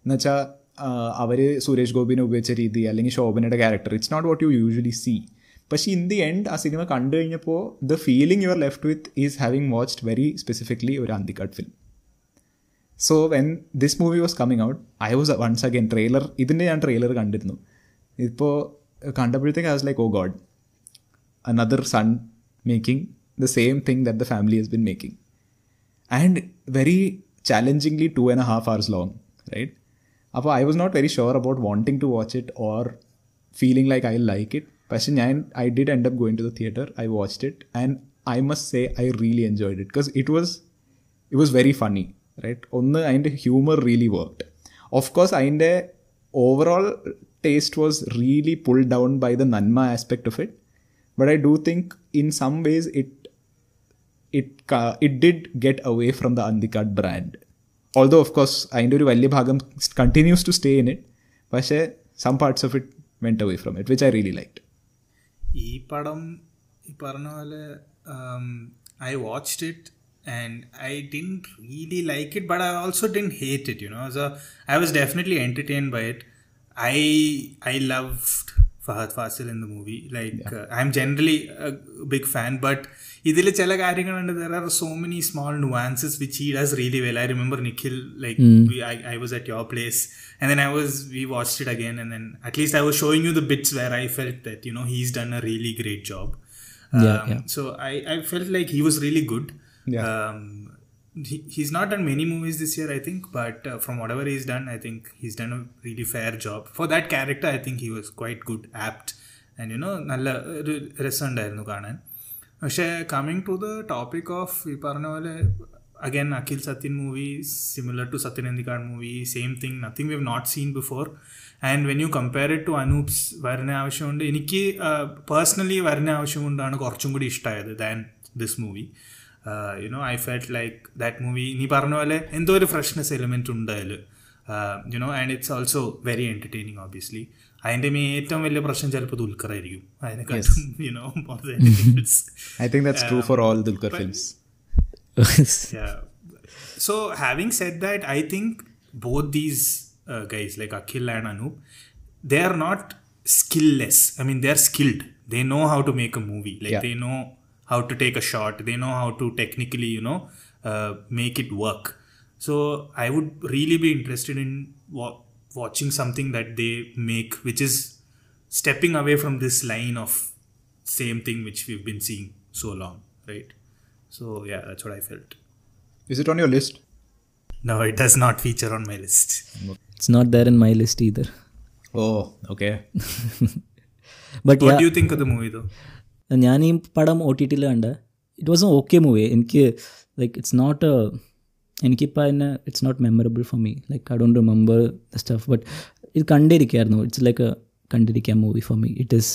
എന്നുവെച്ചാൽ അവർ സുരേഷ് ഗോപിനെ ഉപയോഗിച്ച രീതി അല്ലെങ്കിൽ ശോഭനയുടെ character it's not what you usually see പക്ഷേ ഇൻ ദി എൻഡ് ആ സിനിമ കണ്ടു കഴിഞ്ഞപ്പോൾ the feeling you are left with is having watched very specifically ഒരു Anthikad film so when this movie was coming out I was once again trailer ഇതിൻ്റെ ഞാൻ trailer കണ്ടിരുന്നു ഇപ്പോൾ കണ്ടപ്പോഴത്തേക്ക് I was like oh god another son making the same thing that the family has been making and very challengingly two and a half hours long right അപ്പോൾ I was not very sure about wanting to watch it or feeling like I like it പക്ഷെ ഞാൻ I did end up going to the theatre I watched it and I must say I really enjoyed it because it was it was very funny right ഒന്ന് അതിൻ്റെ humour really worked of course അതിൻ്റെ overall taste was really pull down by the നന്മ aspect of it but I do think in some ways it it it did get away from the Anthikad brand although of course അതിൻ്റെ ഒരു വലിയ ഭാഗം continues to stay in it പക്ഷേ some parts of it went away from it which I really like ഈ പടം ഈ പറഞ്ഞ പോലെ I watched it And I didn't really like it but I also didn't hate it you know so I was definitely entertain by it I I loved Fahadh Faasil in the movie like I am generally big fan but ഇതിൽ ചില കാര്യങ്ങളുണ്ട് there are so many small nuances which he does really well I remember Nikhil like I was at your place and then I was we watched it again, and then at least I was showing you the bits where I felt that you know he's done a really great job. Yeah, Um, yeah. So I, I felt like he was really good. Yeah. Um, he, he's not done many movies this year, I think, but uh, from whatever he's done, I think he's done a really fair job. For that character, I think he was quite good, apt, and you know, നല്ല ഒരു രസമുണ്ടായിരുന്നു കാണാൻ പക്ഷേ coming to the topic of ഈ പറഞ്ഞ പോലെ again Akhil Sathyan movie similar to Sathyan Anthikad movie same thing nothing we have not seen before and when you compare it to Anoop's വരുന്ന ആവശ്യമുണ്ട് എനിക്ക് പേഴ്സണലി വരുന്ന ആവശ്യം കൊണ്ടാണ് കുറച്ചും കൂടി ഇഷ്ടമായത് than this movie you know I felt like that movie നീ പറഞ്ഞ പോലെ എന്തോ ഒരു ഫ്രഷ്നെസ് എലിമെൻറ്റ് ഉണ്ട് അതിൽ you know and it's also very entertaining obviously അതിൻ്റെ മേ ഏറ്റവും വലിയ പ്രശ്നം ചിലപ്പോൾ ദുൽഖർ ആയിരിക്കും so having said that I think both these guys like Akhil and Anoop they are not skillless I mean they are skilled they know how to make a movie like they know how to take a shot they know how to technically you know uh, make it work so i would really be interested in wa- watching something that they make which is stepping away from this line of same thing which we've been seeing so long right so yeah that's what i felt is it on your list no it does not feature on my list it's not there in my list either oh okay but what yeah. do you think of the movie though ഞാൻ ഈ പടം O T ടിയിൽ കണ്ട it was a okay movie എനിക്ക് like it's not എനിക്കിപ്പോൾ അതിന് it's not memorable for me like I don't remember the stuff but ഇത് കണ്ടിരിക്കായിരുന്നു ഇറ്റ്സ് ലൈക്ക് കണ്ടിരിക്കാൻ movie for me it is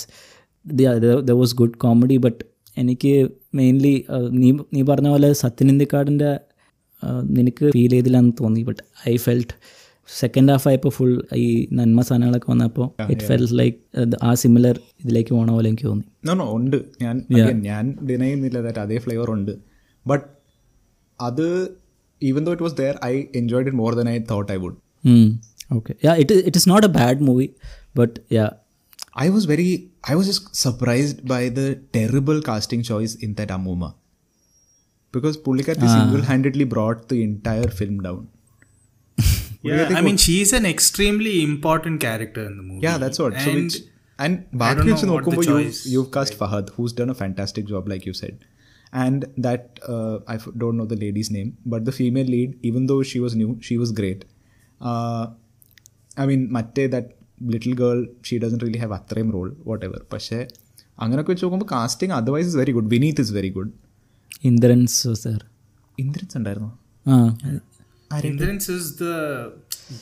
the was good comedy but എനിക്ക് mainly uh, നീ നീ പറഞ്ഞ പോലെ സത്യനിന്ദിക്കാടിൻ്റെ uh, നിനക്ക് ഫീൽ ചെയ്തില്ല എന്ന് തോന്നി but I felt second half ആയപ്പോൾ ഫുൾ ഈ നന്മ സാധനങ്ങളൊക്കെ വന്നപ്പോൾ ഇറ്റ് ഫെൽറ്റ് ലൈക്ക് ആ സിമിലർ ഇതിലേക്ക് പോണ പോലെ എനിക്ക് തോന്നി നോ നോ ഉണ്ട് ഞാൻ again, ഞാൻ ഡിനൈ ചെയ്യുന്നില്ല ദാറ്റ് അതേ ഫ്ലേവർ ഉണ്ട് ബട്ട് അത് even though it was there I enjoyed it more than I thought I would Mm, okay. Yeah, it is, it is not a bad movie, but yeah. I was very, I was just surprised by the terrible casting choice in that Amuma. Because Pulikati single handedly brought the entire film down. Yeah, I mean, she's an extremely important character in the movie. Yeah, that's what. So And which, and I ബാക്കി don't വെച്ച് know what the നോക്കുമ്പോൾ you choice- you've cast Fahad, who's done a fantastic job, like you said. and that uh, I f- don't know the lady's name, but the female lead, even though she was new, she was great. Uh, I mean, Matte, that little girl, she doesn't really have അത്രയും role what ever പക്ഷേ അങ്ങനെയൊക്കെ വെച്ച് നോക്കുമ്പോൾ casting otherwise is very good Vineeth is very good Indrans sir Indrans ഉണ്ടായിരുന്നു ആ Indrans is the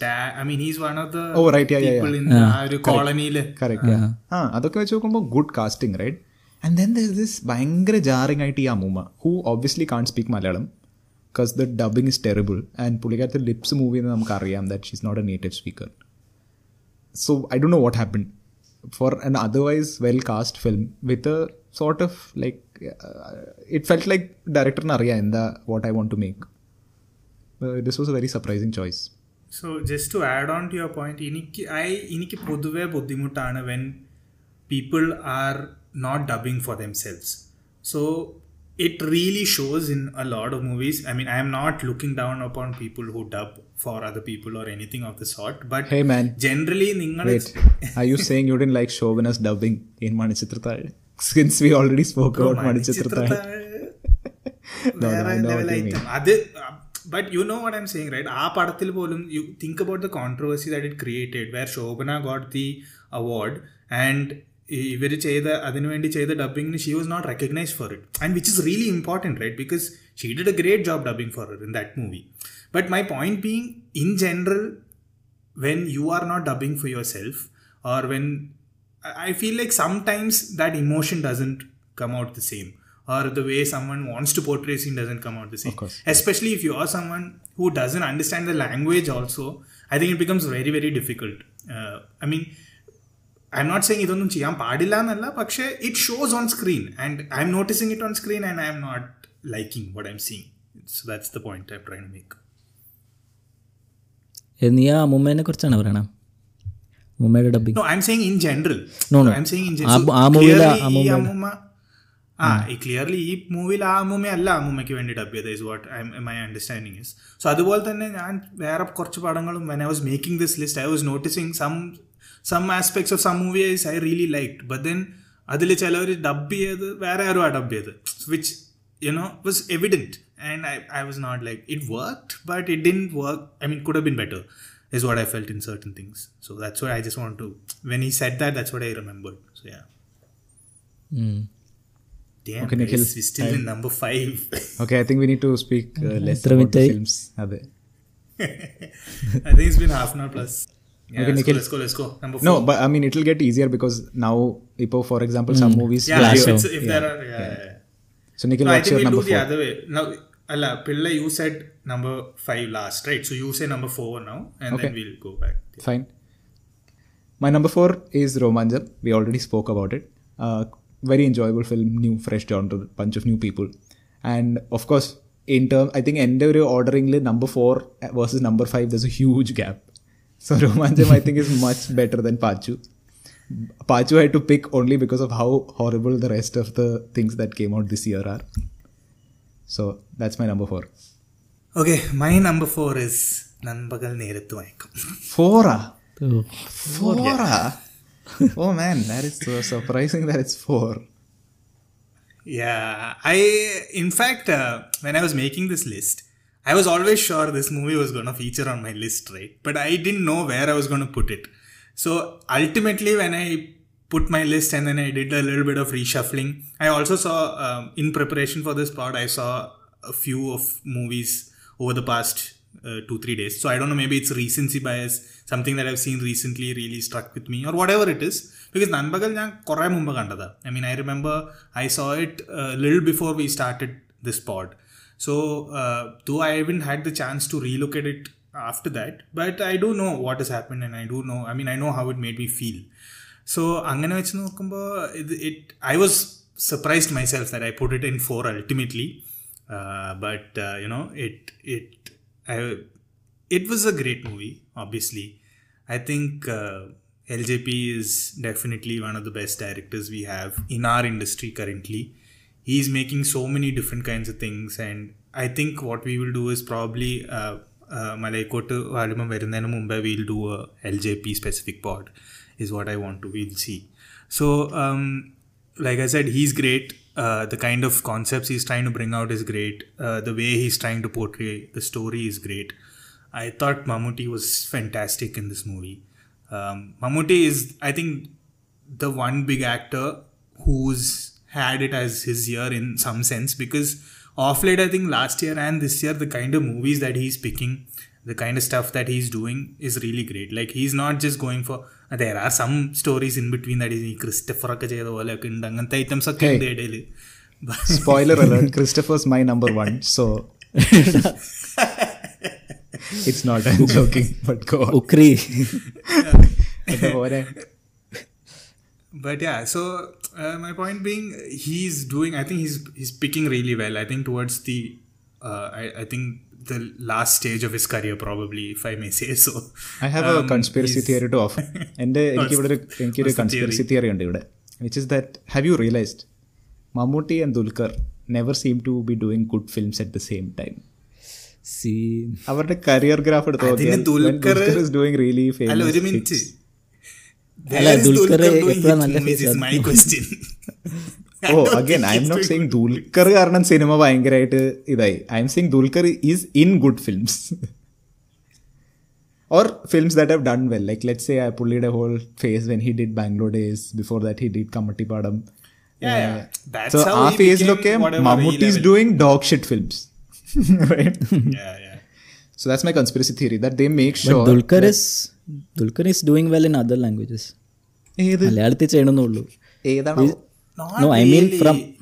dad. I mean, he's one of the Oh, right, yeah, yeah, people yeah. in the ആ ഒരു കോളനിയില് correct ആ അതൊക്കെ വെച്ച് നോക്കുമ്പോൾ good casting right and then there this ഭയങ്കര jarring ആയിട്ട് ഈ അമ്മൂമ്മ who obviously can't speak Malayalam because the dubbing is terrible and പുള്ളിക്കാരത്തെ lips move ചെയ്യുന്നത് നമുക്കറിയാം that she's not a native speaker so I Dr know what happen for an otherwise well cast film with a sort of like it felt like ഡയറക്ടറിന് അറിയാം എന്താ what I want to make This was a very surprising choice so just to add on to your point എനിക്ക് I എനിക്ക് പൊതുവെ ബുദ്ധിമുട്ടാണ് when people are not dubbing for themselves so it really shows in a lot of movies I mean I'm not looking down upon people who dub for other people or anything of the sort but Hey, man. Generally നിങ്ങൾ Wait, are you saying you didn't like Shobana's dubbing in Manichitrathal? Since we already spoke about Manichitrathal. വേറെ I know what level you item. അത് but you know what I'm saying right ആ പടത്തിൽ പോലും you think about the controversy that it created where Shobana got the award and ഇവർ ചെയ്ത അതിനുവേണ്ടി ചെയ്ത ഡബിങ്ങിന് she was not recognise for it and which is really important right because she did a great job dubbing for in that movie but my point being in general when you are not dubbing for yourself or when I- I feel like sometimes that emotion doesn't come out the same or the way someone wants to portray scene doesn't come out the same. course. Especially if you are someone who doesn't understand the language also, I think it becomes very, very difficult. Uh, I mean, I'm not saying ഇതൊന്നും ചെയ്യാൻ പാടില്ല എന്നല്ല പക്ഷേ it shows on screen and I'm noticing it on screen and I'm not liking what I'm seeing so that's the point I try to make നീ ആ അമ്മൂമ്മേനെ കുറിച്ചാണ് പറയണത് അമ്മൂമ്മയുടെ dubbing No, I'm saying in general. No, no. I'm saying in ആ- general. ആ movie ല് clearly ഈ അമ്മൂമ്മ- അമ്മൂമ്മ ആ ഈ ക്ലിയർലി ഈ മൂവിയിൽ ആ അമ്മൂമ്മ അല്ല അമ്മൂമ്മയ്ക്ക് വേണ്ടി ഡബ് ചെയ്ത് is what my understanding is so അതുപോലെ തന്നെ ഞാൻ വേറെ കുറച്ച് പടങ്ങളും when I was making this list I was noticing some some aspects of some movies I really like but then അതിൽ ചിലവർ ഡബ് ചെയ്ത് വേറെ ആരും ആ ഡബ് ചെയ്ത് which you know was evident and I I was not like it worked but it didn't work I mean could have been better is what I felt in certain things. So that's why I just want to. When he said that, that's what I remembered. So yeah. Damn, okay, Nikhil, we're still I, in number five. okay, I think we need to speak uh, less about the films. I think it's been half an hour plus. Yeah, okay, let's, Nikhil. Go, let's go, let's go. Number four. No, but I mean, it'll get easier because now, Ipo, for example, mm. some hmm. movies. Yeah, if, so. if yeah. there are. Yeah, yeah. yeah. So, Nikhil, no, what's number four? I think we do the other way. Now, Alla, Pilla, you said number five last, right? So, you say number four now, and okay. then we'll go back. Fine. My number four is Romanjam. We already spoke about it. Uh, very enjoyable film, new, fresh genre, bunch of new people. And of course, in term, I think എൻ്റെ ഒരു ഓർഡറിംഗിൽ number four versus number five there's a huge gap so Romancham I think is much better than Pachu Pachu had to pick only because of how horrible the rest of the things that came out this year are so that's my number four Okay, my number four is Nanpakal Nerathu Mayakkam ഫോറാ Four? oh man, that is so surprising that it's four. Yeah, I in fact uh, when I was making this list, I was always sure this movie was going to feature on my list, right? But I didn't know where I was going to put it. So ultimately, when I put my list and then I did a little bit of reshuffling, I also saw um, in preparation for this part, I saw a few of movies over the past uh, two three days. So I don't know, maybe it's recency bias, something that I've seen recently really struck with me, or whatever it is. Because നൻപകൽ ഞാൻ കുറേ മുമ്പ് കണ്ടതാ I mean I remember I saw it ലിൽ before we started this pod so though I haven't had the chance to relook at it after that but i do know what has happened and i do know i mean i know how it made me feel so അങ്ങനെ വെച്ച് നോക്കുമ്പോൾ ഇത് it I was surprised myself that I put it in four ultimately but you know it it it was a great movie obviously i think uh, ljp is definitely one of the best directors we have in our industry currently he's making so many different kinds of things and i think what we will do is probably uh, uh, Malaikottai Vaaliban വരുന്നതിന് മുമ്പേ will do L J P specific pod is what I want to we'll see. So, um, like I said, he's great. Uh, the kind of concepts he's trying to bring out is great. Uh, the way he's trying to portray the story is great. I thought Mammootty was fantastic in this movie. Um, Mammootty is, I think, the one big actor who's had it as his year in some sense because off late, I think last year and this year, the kind of movies that he's picking, the kind of stuff that he's doing is really great. Like, he's not just going for there are some stories in between that is ഈ Christopher ഒക്കെ ചെയ്ത പോലെ ഒക്കെ ഉണ്ട് അങ്ങനത്തെ items ഒക്കെ ഉണ്ട് ഇടയിൽ Spoiler alert, Christopher's my number one, so it's not, I'm joking, but go on. ഉക്രി അതുപോലെ but yeah so uh, my point being he's doing i think he's he's picking really well i think towards the uh, I, I think the last stage of his career, probably, if I may say so. I have um, a conspiracy theory to offer. എൻ്റെ എനിക്ക് ഇവിടെ എനിക്കൊരു conspiracy theory ഉണ്ട് ഇവിടെ which is that have you realised Mammootty and Dulquer never seem to be doing good films at the same time അവരുടെ career graph എടുത്ത് doing really famous അല്ല ദുൽഖർ എപ്പോഴാണ് നല്ല ഓ again I'm not saying Dulquer കാരണം സിനിമ ഭയങ്കരമായിട്ട് ഇതായി I'm saying Dulquer is in good films or films that have done well like let say പുള്ളിയുടെ whole phase when he did Bangalore days before that he did Kammatipaadam so ആ ഫേസിലൊക്കെ Mammootty is doing dog shit films so that's my conspiracy theory that they make sure Dulquer is Dulquer is doing well in other languages ഏത് മലയാളത്തിൽ ചെയ്യണമെന്നുള്ളൂ ഏതാണ് no, I mean from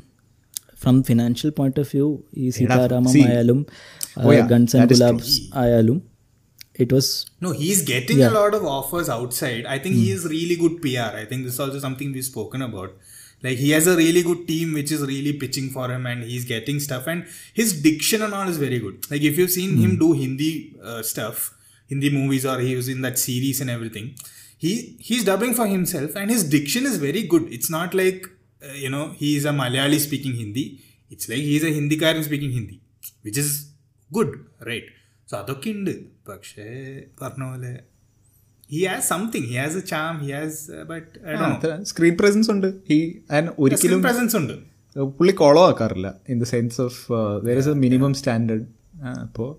from financial point of view, e Sitaramam Ayalum, uh, oh, yeah, uh, Guns and it was. No, he's getting a lot of offers outside. I think mm. he hmm. is really good PR. I think this is also something we've spoken about. Like he has a really good team which is really pitching for him and he's getting stuff and his diction and all is very good. Like if you've seen him hmm. do Hindi uh, stuff, Hindi movies or he was in that series and everything, he he's dubbing for himself and his diction is very good. It's not like uh, you know he is a Malayali speaking Hindi. It's like he's a Hindi Hindikaran speaking Hindi, which is good, right? So അതൊക്കെ ഉണ്ട് പക്ഷേ പറഞ്ഞ പോലെ he has something he has a charm he has but screen presence ഉണ്ട് he and ഒരിക്കലും presence ഉണ്ട് പുള്ളി കുളമാക്കാറില്ല in the sense of there is a minimum standard അപ്പോൾ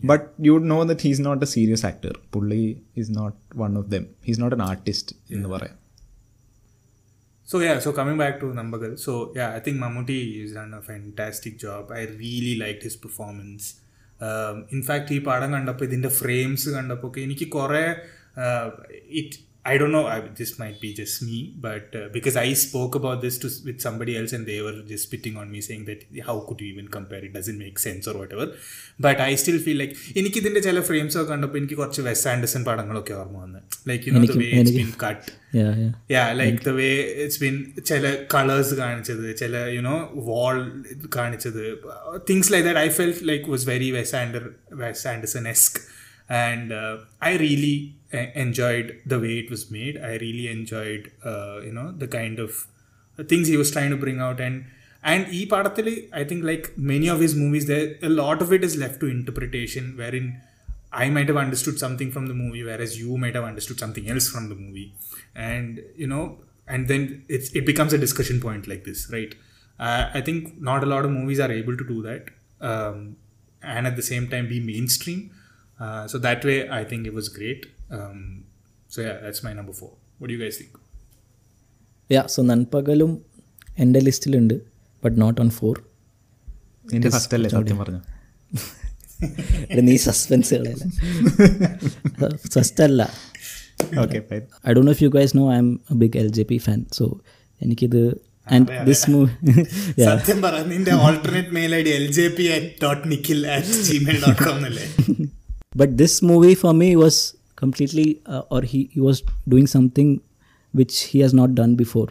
but you know that he's not a serious actor പുള്ളി is not one of them he's not an artist എന്ന് പറയാം So yeah, so coming back to Nambagal, so yeah, I think Mamuti has done a fantastic job. I really liked his performance. in in fact ഈ പടം കണ്ടപ്പോൾ ഇതിൻ്റെ frames കണ്ടപ്പോൾ ഒക്കെ എനിക്ക് കുറേ it I Dr know this might be just me but because I spoke about this to with somebody else and they were just spitting on me saying that how could you even compare it doesn't make sense or whatever but I still feel like എനിക്ക് ഇതിൻ്റെ ചില frames ഒക്കെ കണ്ടപ്പോൾ എനിക്ക് കുറച്ച് Wes Anderson പടങ്ങളൊക്കെ ഓർമ്മ വന്നു like you know the way it's been cut yeah like the way it's been ചില കളേഴ്സ് കാണിച്ചത് ചില യുനോ വാൾ കാണിച്ചത് things like that I felt like was very Wes Ander Wes Andersonesque and I really enjoyed the way it was made. I really enjoyed, uh, you know, the kind of uh, things he was trying to bring out. And and E Padathili, I think like many of his movies, there a lot of it is left to interpretation, wherein I might have understood something from the movie, whereas you might have understood something else from the movie, and you know, and then it's it becomes a discussion point like this, right? Uh, I think not a lot of movies are able to do that, um, and at the same time be mainstream. Uh, so that way, I think it was great. Um, so yeah, that's my number four. What do you guys think? Yeah, so നൻപകലും എൻ്റെ ലിസ്റ്റിലുണ്ട് but not on four എൻ്റെ first അല്ലേ സത്യം പറഞ്ഞു നീ suspense first അല്ല I Dr know if you guys know I'm big L J P fan so എനിക്കിത് ആൻഡ് ദിസ് മൂവ് സത്യം പറ നിന്റെ alternate mail I D L J P at dot Nikhil at Gmail dot com അല്ലേ but this movie for me was completely uh, or he, he was doing something which he has not done before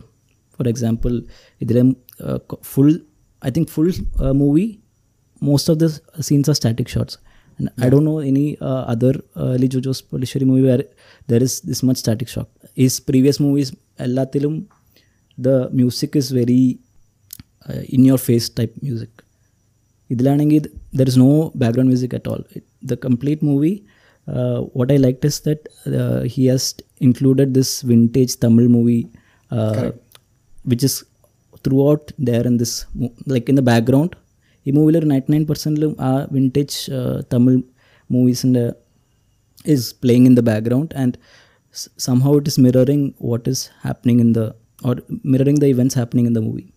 for example ഇതിലെ uh, co- full i think full uh, movie most of the scenes are static shots and i don't know any uh, other uh, Lijo Jose Pellissery movie where there is this much static shot his previous movies എല്ലാത്തിലും the music is very uh, in your face type music ഇതിലാണെങ്കിൽ there is no background music at all the complete movie what I like is that he has included this vintage Tamil movie which is throughout there in this like in the background ഈ മൂവിയിൽ ഒരു ninety nine പെർസെൻറ്റിലും ആ vintage Tamil മൂവീസിൻ്റെ is playing in the background and s- somehow it is mirroring what is happening in the or mirroring the events happening in the movie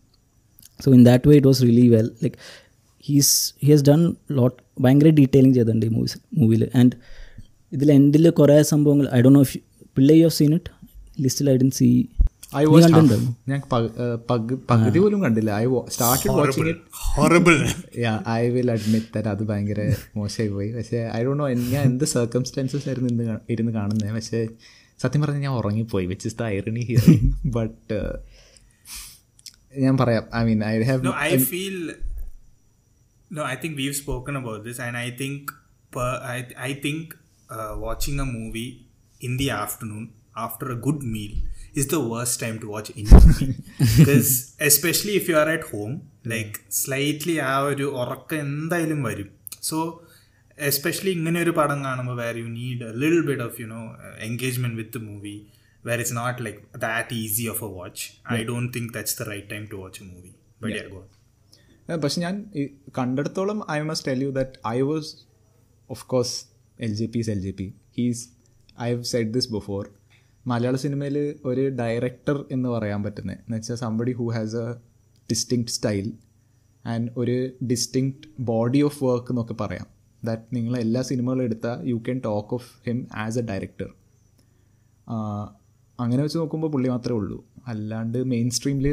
so in that way it was really well like he's he has done lot ഭയങ്കര detailing ചെയ്തിട്ടുണ്ട് ഈ movies മൂവിയിൽ and ഇതിൽ എൻഡിൽ കുറേ സംഭവങ്ങൾ I Dr know if പിള്ളേ you have seen it ലിസ്റ്റിൽ I don't see I was watch ഞാൻ പകുതി പോലും കണ്ടില്ല I started watching horrible I will admit that അത് ഭയങ്കര മോശമായി പോയി പക്ഷേ ഐ ഡോ നോ ഞാൻ എന്ത് സർക്കംസ്റ്റാൻസസ് ആയിരുന്നു ഇന്ന് ഇരുന്ന് കാണുന്നത് പക്ഷേ സത്യം പറഞ്ഞാൽ ഞാൻ ഉറങ്ങിപ്പോയി which is the irony here but ഞാൻ പറയാം I mean I have I feel No, I think we've spoken about this, and I think per, I, I think watching a movie in the afternoon after a good meal is the the time to watch ins especially if you are if home like slightly ആ ഒരു ഉറക്കം എന്തായാലും വരും so especially ഇങ്ങനെ ഒരു പടം കാണുമ്പോൾ where you need a little bit of you know engagement with movie where it's not like that easy of a watch I Dr think that's the right time to watch a movie but I go പക്ഷെ ഞാൻ കണ്ടെടുത്തോളം I must tell you that I was of course L J P is L J P he's I have said this before മലയാള സിനിമയിൽ ഒരു director എന്ന് പറയാൻ പറ്റുന്നത് എന്ന് വെച്ചാൽ somebody who has a distinct style and ഒരു ഡിസ്റ്റിങ് ബോഡി ഓഫ് വർക്ക് എന്നൊക്കെ പറയാം ദാറ്റ് നിങ്ങൾ എല്ലാ സിനിമകളും എടുത്താൽ you can talk of him as a director അങ്ങനെ വെച്ച് നോക്കുമ്പോൾ പുള്ളി മാത്രമേ ഉള്ളൂ അല്ലാണ്ട് മെയിൻ സ്ട്രീമിൽ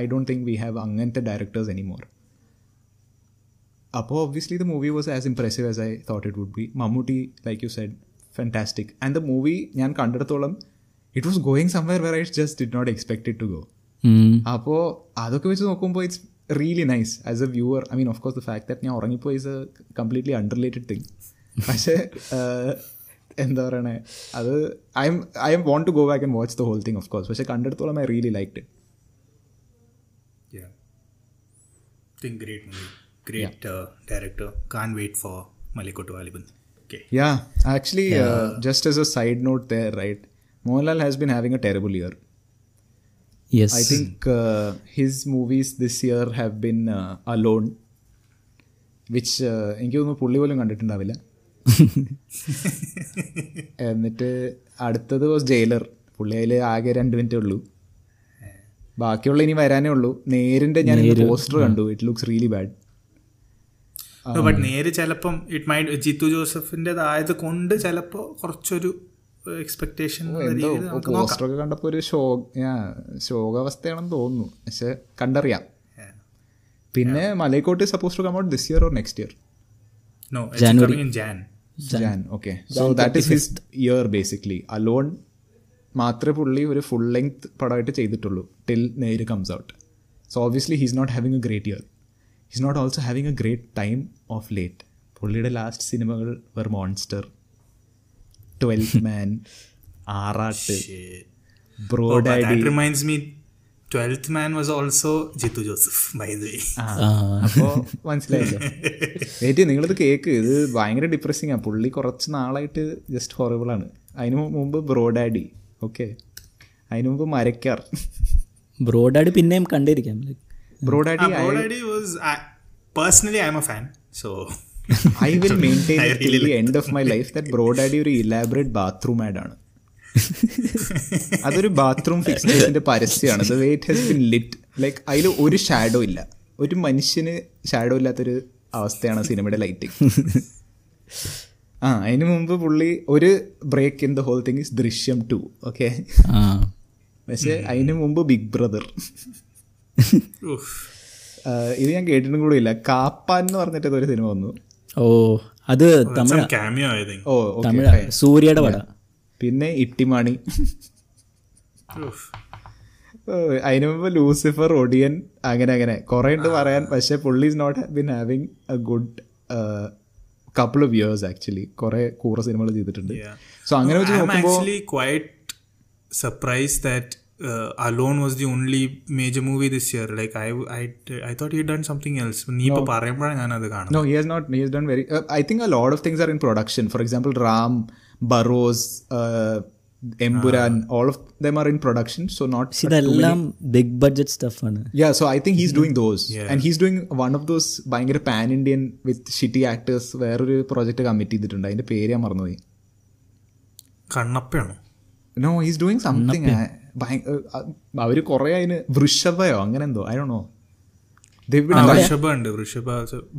I don't think we have അങ്ങനത്തെ ഡയറക്ടേഴ്സ് എനിമോർ അപ്പോൾ obviously the movie was as impressive as I thought it would be Mammootty like you said fantastic and the movie ഞാൻ കണ്ടിടത്തോളം it was going somewhere where I just did not expect it to go അപ്പോൾ അതൊക്കെ വെച്ച് നോക്കുമ്പോൾ it's really nice as a viewer I mean of course the fact that ഞാൻ ഉറങ്ങിപ്പോയി is a completely unrelated thing പക്ഷേ ആഹ്, എന്താ പറയണേ അത് I'm I'm want to go back and watch the whole thing of course പക്ഷേ കണ്ടിടത്തോളം I really like it Yeah. think Great yeah. uh, director. Can't wait for Maliko to Aliban. Okay. Yeah, actually, yeah. Uh, just as a side note, there, right? Mohanlal has been having a terrible year. Yes. I think uh, his movies this year have been uh, Alone, which എനിക്ക് തോന്നുന്നു പുള്ളി പോലും കണ്ടിട്ടുണ്ടാവില്ല എന്നിട്ട് അടുത്തത് was jailer പുള്ളി അതിൽ ആകെ രണ്ട് മിനിറ്റേ ഉള്ളൂ ബാക്കിയുള്ള ഇനി വരാനേ ഉള്ളൂ നേരിൻ്റെ ഞാൻ പോസ്റ്റർ കണ്ടു it looks really bad but Neru ചിലപ്പം ഇറ്റ് മൈ ജിത്തു ജോസഫിൻ്റെതായത് കൊണ്ട് ചിലപ്പോൾ കുറച്ചൊരു എക്സ്പെക്ടേഷൻ പോസ്റ്ററൊക്കെ കണ്ടപ്പോൾ ഒരു ഷോ ശോകാവസ്ഥയാണെന്ന് തോന്നുന്നു പക്ഷെ കണ്ടറിയാം പിന്നെ Malaikottai supposed to come this year or next year no January Jan okay so that is his year basically alone മാത്രമേ പുള്ളി ഒരു ഫുൾ ലെങ്ത് പടമായിട്ട് ചെയ്തിട്ടുള്ളൂ till Neru comes out so obviously his not having a great year his not also having a great time of late പുള്ളിയുടെ last സിനിമകൾ were Monster Twelfth Man Aarattu Bro oh, നിങ്ങളിത് കേക്ക് ഇത് ഭയങ്കര depressing ആണ് പുള്ളി കുറച്ച് നാളായിട്ട് ജസ്റ്റ് ഹോറബിൾ ആണ് അതിന് മുമ്പ് ബ്രോഡാഡി ഓക്കെ അതിനു മുമ്പ് മരക്കാർ ബ്രോഡാഡി പിന്നെയും കണ്ടിരിക്കാം like Bro Daddy, uh, Bro Daddy I, was a fan. So I will maintain till the end of my life that Bro Daddy ഒരു ഇലാബറേറ്റ് ബാത്റൂം ആഡ് ആണ് അതൊരു ബാത്റൂം ഫിക്സേഷൻ്റെ പരസ്യമാണ് the weight has been lit like അതിൽ ഒരു shadow ഇല്ല ഒരു മനുഷ്യന് shadow ഇല്ലാത്തൊരു അവസ്ഥയാണ് സിനിമയുടെ ലൈറ്റിംഗ് ആ അതിന് മുമ്പ് പുള്ളി ഒരു break in the whole thing is Drishyam two okay പക്ഷെ അതിന് മുമ്പ് ബിഗ് ബ്രദർ ഇത് ഞാൻ കേട്ടിട്ടും കൂടി ഇല്ല കാപ്പാൻ എന്ന് പറഞ്ഞിട്ട് ഒരു സിനിമ വന്നു ഓ അത് തമിഴ് ഓ തമിഴ് സൂര്യയുടെ പടം പിന്നെ ഇട്ടിമാണി അതിനു മുമ്പ് ലൂസിഫർ ഒടിയൻ അങ്ങനെ അങ്ങനെ കുറെ ഉണ്ട് പറയാൻ പക്ഷേ പുള്ളി is not been having a good couple of years actually കുറേ കൂറ സിനിമകൾ ചെയ്തിട്ടുണ്ട് സോ അങ്ങനെ വെച്ച് നോക്കുമ്പോൾ surprise that uh, Alone was the only major movie this year. Like I, I, I thought he had done something else. No, no, he has not. He has done very. Uh, I think a lot of things are in production. For example, Ram, Burrows, uh, Emburan, uh, all of them are in production. So not. See, the many... big budget stuff. Anna. Yeah, so I think he's doing those, yeah. and he's doing one of those buying a pan Indian with shitty actors. Where a project commit ചെയ്തിട്ടുണ്ട് അതിന്റെ പേര് ഞാൻ മറന്നുപോയി കണ്ണപ്പയാണോ no he's doing something അവര് കുറെ അതിന് വൃഷഭയോ അങ്ങനെ എന്തോ ഐ ഡോ നോ ആ, വൃഷഭ ഉണ്ട് Vrushabha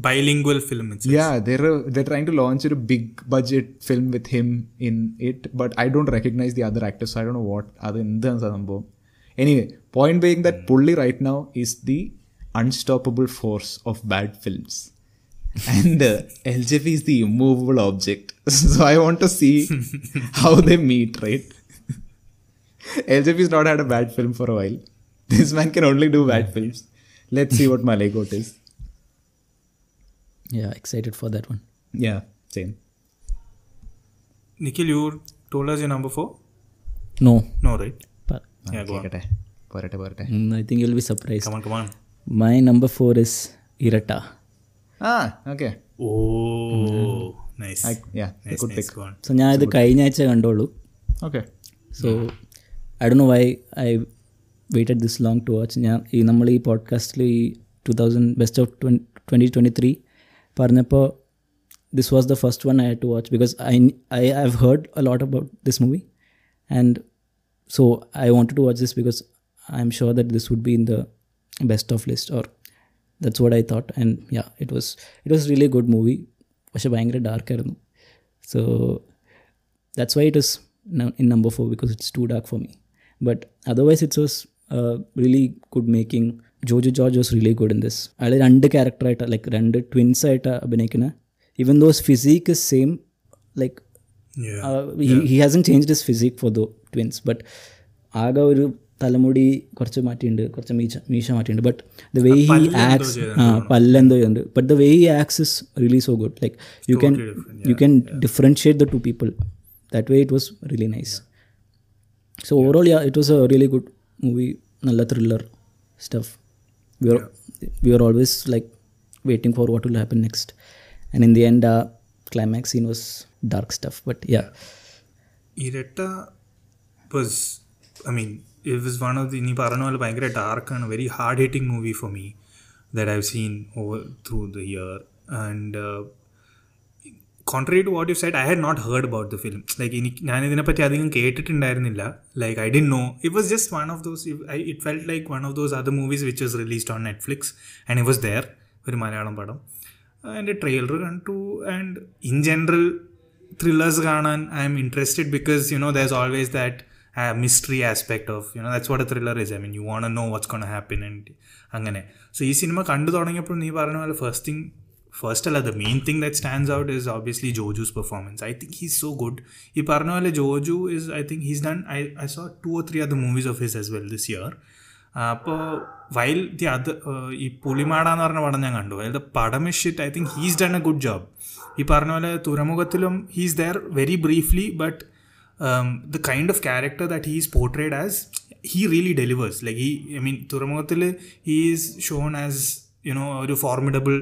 bilingual film Yeah, they're they're trying to launch a big budget film with him in it, but I don't recognize the other actors, so I don't know what other എന്താണ് സംഭവം anyway point being that പുള്ളി right now is the unstoppable force of bad films. And uh, LJP is the immovable object. so I want to see how they meet, right? LJP has not had a bad film for a while. This man can only do bad films. Let's see what Malay Goat is. Yeah, excited for that one. Yeah, same. Nikhil you told us your number four No, no right but yeah go on കേക്കട്ടെ പോരട്ടെ പോരട്ടെ mm, I think you'll be surprised. come on come on My number four is Irata. ആ okay oh nice yeah nice good nice pick go on so ഞാൻ ഇത് കഴിഞ്ഞ ആഴ്ച കണ്ടോളൂ okay so I Dr know why I waited this long to watch ഞാൻ ഈ നമ്മൾ ഈ പോഡ്കാസ്റ്റിൽ ഈ two thousand best of twenty twenty three പറഞ്ഞപ്പോൾ this was the first one I had to watch because I I have heard a lot about this movie and so I wanted to watch this because I'm sure that this would be in the best of list, or that's what I thought. And yeah, it was really a good movie. പക്ഷെ ഭയങ്കര dark ആയിരുന്നു so that's why it is in number 4, because it's too dark for me. But otherwise it was really good making. Jojo George was really good in this. അയാൾ രണ്ട് ക്യാരക്ടറായിട്ട് like രണ്ട് twins ആയിട്ട് അഭിനയിക്കുന്ന even those physique is same like yeah he hasn't change his physique for the twins but ആകെ ഒരു തലമുടി കുറച്ച് മാറ്റിയിട്ടുണ്ട് കുറച്ച് മീശ മീശ മാറ്റിയിട്ടുണ്ട് but the way he acts ആ പല്ലെന്തോ ചെയ്തിട്ടുണ്ട് but the way he acts is really so good like you can you can differentiate the two people that way it was really nice so overall yeah it was a really good movie നല്ല thriller stuff we are we are always like waiting for what will happen next and in the end ആ climax scene was dark stuff but yeah Iratta was I mean it was one of the നീ പറഞ്ഞ പോലെ ഭയങ്കര ഡാർക്കാണ് very hard hitting movie for me that I've seen over through the year and contrary to what you said I had not heard about the film like എനിക്ക് ഞാൻ ഇതിനെപ്പറ്റി അധികം കേട്ടിട്ടുണ്ടായിരുന്നില്ല like I didn't know it was just one of those it felt like one of those other movies which was released on Netflix and it was there ഒരു മലയാളം പടം and trailer കണ്ടു and in general thrillers കാണാൻ I M interested because you know there is always that I mystery aspect of you know that's what a thriller is I mean you want know what's gonna happen and അങ്ങനെ so ഈ cinema കണ്ടു തുടങ്ങിയപ്പോൾ നീ പറഞ്ഞ പോലെ first thing first അല്ല the main thing that stands out is obviously Joju's performance I think he's so good ഈ പറഞ്ഞ പോലെ Joju is I think he's done I I saw two or three other movies of his as well this year അപ്പോൾ while the അത് ഈ പുളിമാടാന്ന് പറഞ്ഞ പടം ഞാൻ കണ്ടു അതായത് ദ പടം ഇഷിറ്റ് I think he's done a good job ഈ പറഞ്ഞ പോലെ തുറമുഖത്തിലും he's there very briefly but the kind of character that he's portrayed as he really delivers like ഈ ഐ മീൻ തുറമുഖത്തിൽ he is shown as you know ഒരു formidable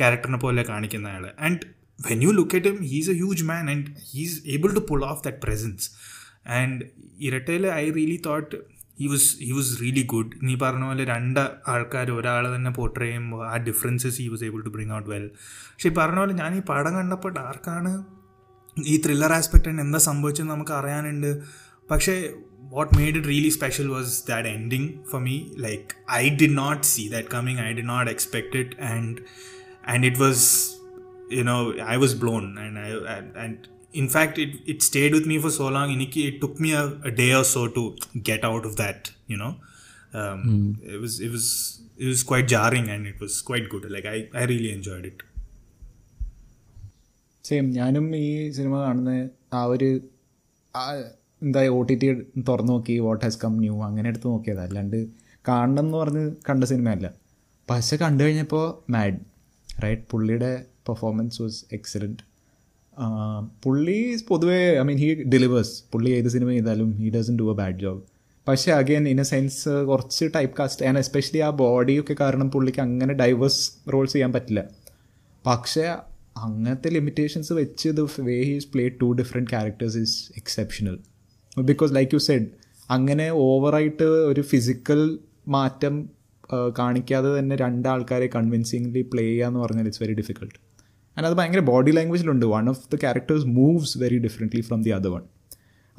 ക്യാരക്ടറിനെ പോലെ കാണിക്കുന്ന ആൾ and when you look at him he's a huge man and he's able to pull off that presence and ഇരട്ടയിൽ I really thought he was he was really good നീ പറഞ്ഞ പോലെ രണ്ട് ആൾക്കാർ ഒരാൾ തന്നെ പോർട്രേ ചെയ്യുമ്പോൾ ആ differences he was able to bring out well പക്ഷെ ഈ പറഞ്ഞ പോലെ ഞാൻ ഈ പടം കണ്ടപ്പോൾ ഡാർക്കാണ് ഈ ത്രില്ലർ ആസ്പെക്റ്റാണ് എന്താ സംഭവിച്ചത് നമുക്ക് അറിയാനുണ്ട് പക്ഷേ what made it really special was that ending for me like I did not see that coming I did not expect it and and it was you know i was blown and i, and in fact it, it stayed with me for so long iniki it took me a, a, day or so to get out of that you know um, mm. it was it was it was quite jarring and it was quite good like i, I really enjoyed it same ഞാനും ഈ സിനിമ കാണുന്ന ആ ഒരു എന്താ O T T തുറന്നു നോക്കി what has come new അങ്ങനെ എടുത്ത് നോക്കിയത് അല്ലാണ്ട് കാണണം എന്ന് പറഞ്ഞ് കണ്ട സിനിമയല്ല പക്ഷെ കണ്ടു കഴിഞ്ഞപ്പോൾ മാഡ് റൈറ്റ് പുള്ളിയുടെ പെർഫോമൻസ് വാസ് എക്സലൻറ്റ് പുള്ളി പൊതുവേ ഐ മീൻ ഹി ഡെലിവേഴ്സ് പുള്ളി ഏത് സിനിമ ചെയ്താലും he doesn't do a bad job പക്ഷേ അഗെയിൻ ഇൻ എ സെൻസ് കുറച്ച് ടൈപ്പ് കാസ്റ്റ് ആൻഡ് എസ്പെഷ്യലി ആ ബോഡിയൊക്കെ കാരണം പുള്ളിക്ക് അങ്ങനെ ഡൈവേഴ്സ് റോൾസ് ചെയ്യാൻ പറ്റില്ല പക്ഷേ അങ്ങനത്തെ ലിമിറ്റേഷൻസ് വെച്ച് the way he's play two different characters is exceptional because like you said അങ്ങനെ ഓവറായിട്ട് ഒരു ഫിസിക്കൽ മാറ്റം കാണിക്കാതെ തന്നെ രണ്ടാൾക്കാരെ കൺവിൻസിംഗ്ലി പ്ലേ ചെയ്യുക എന്ന് പറഞ്ഞാൽ ഇറ്റ്സ് വെരി ഡിഫിക്കൾട്ട് ആൻഡ് അത് ഭയങ്കര body ലാംഗ്വേജിലുണ്ട് one of the characters moves very differently from the other one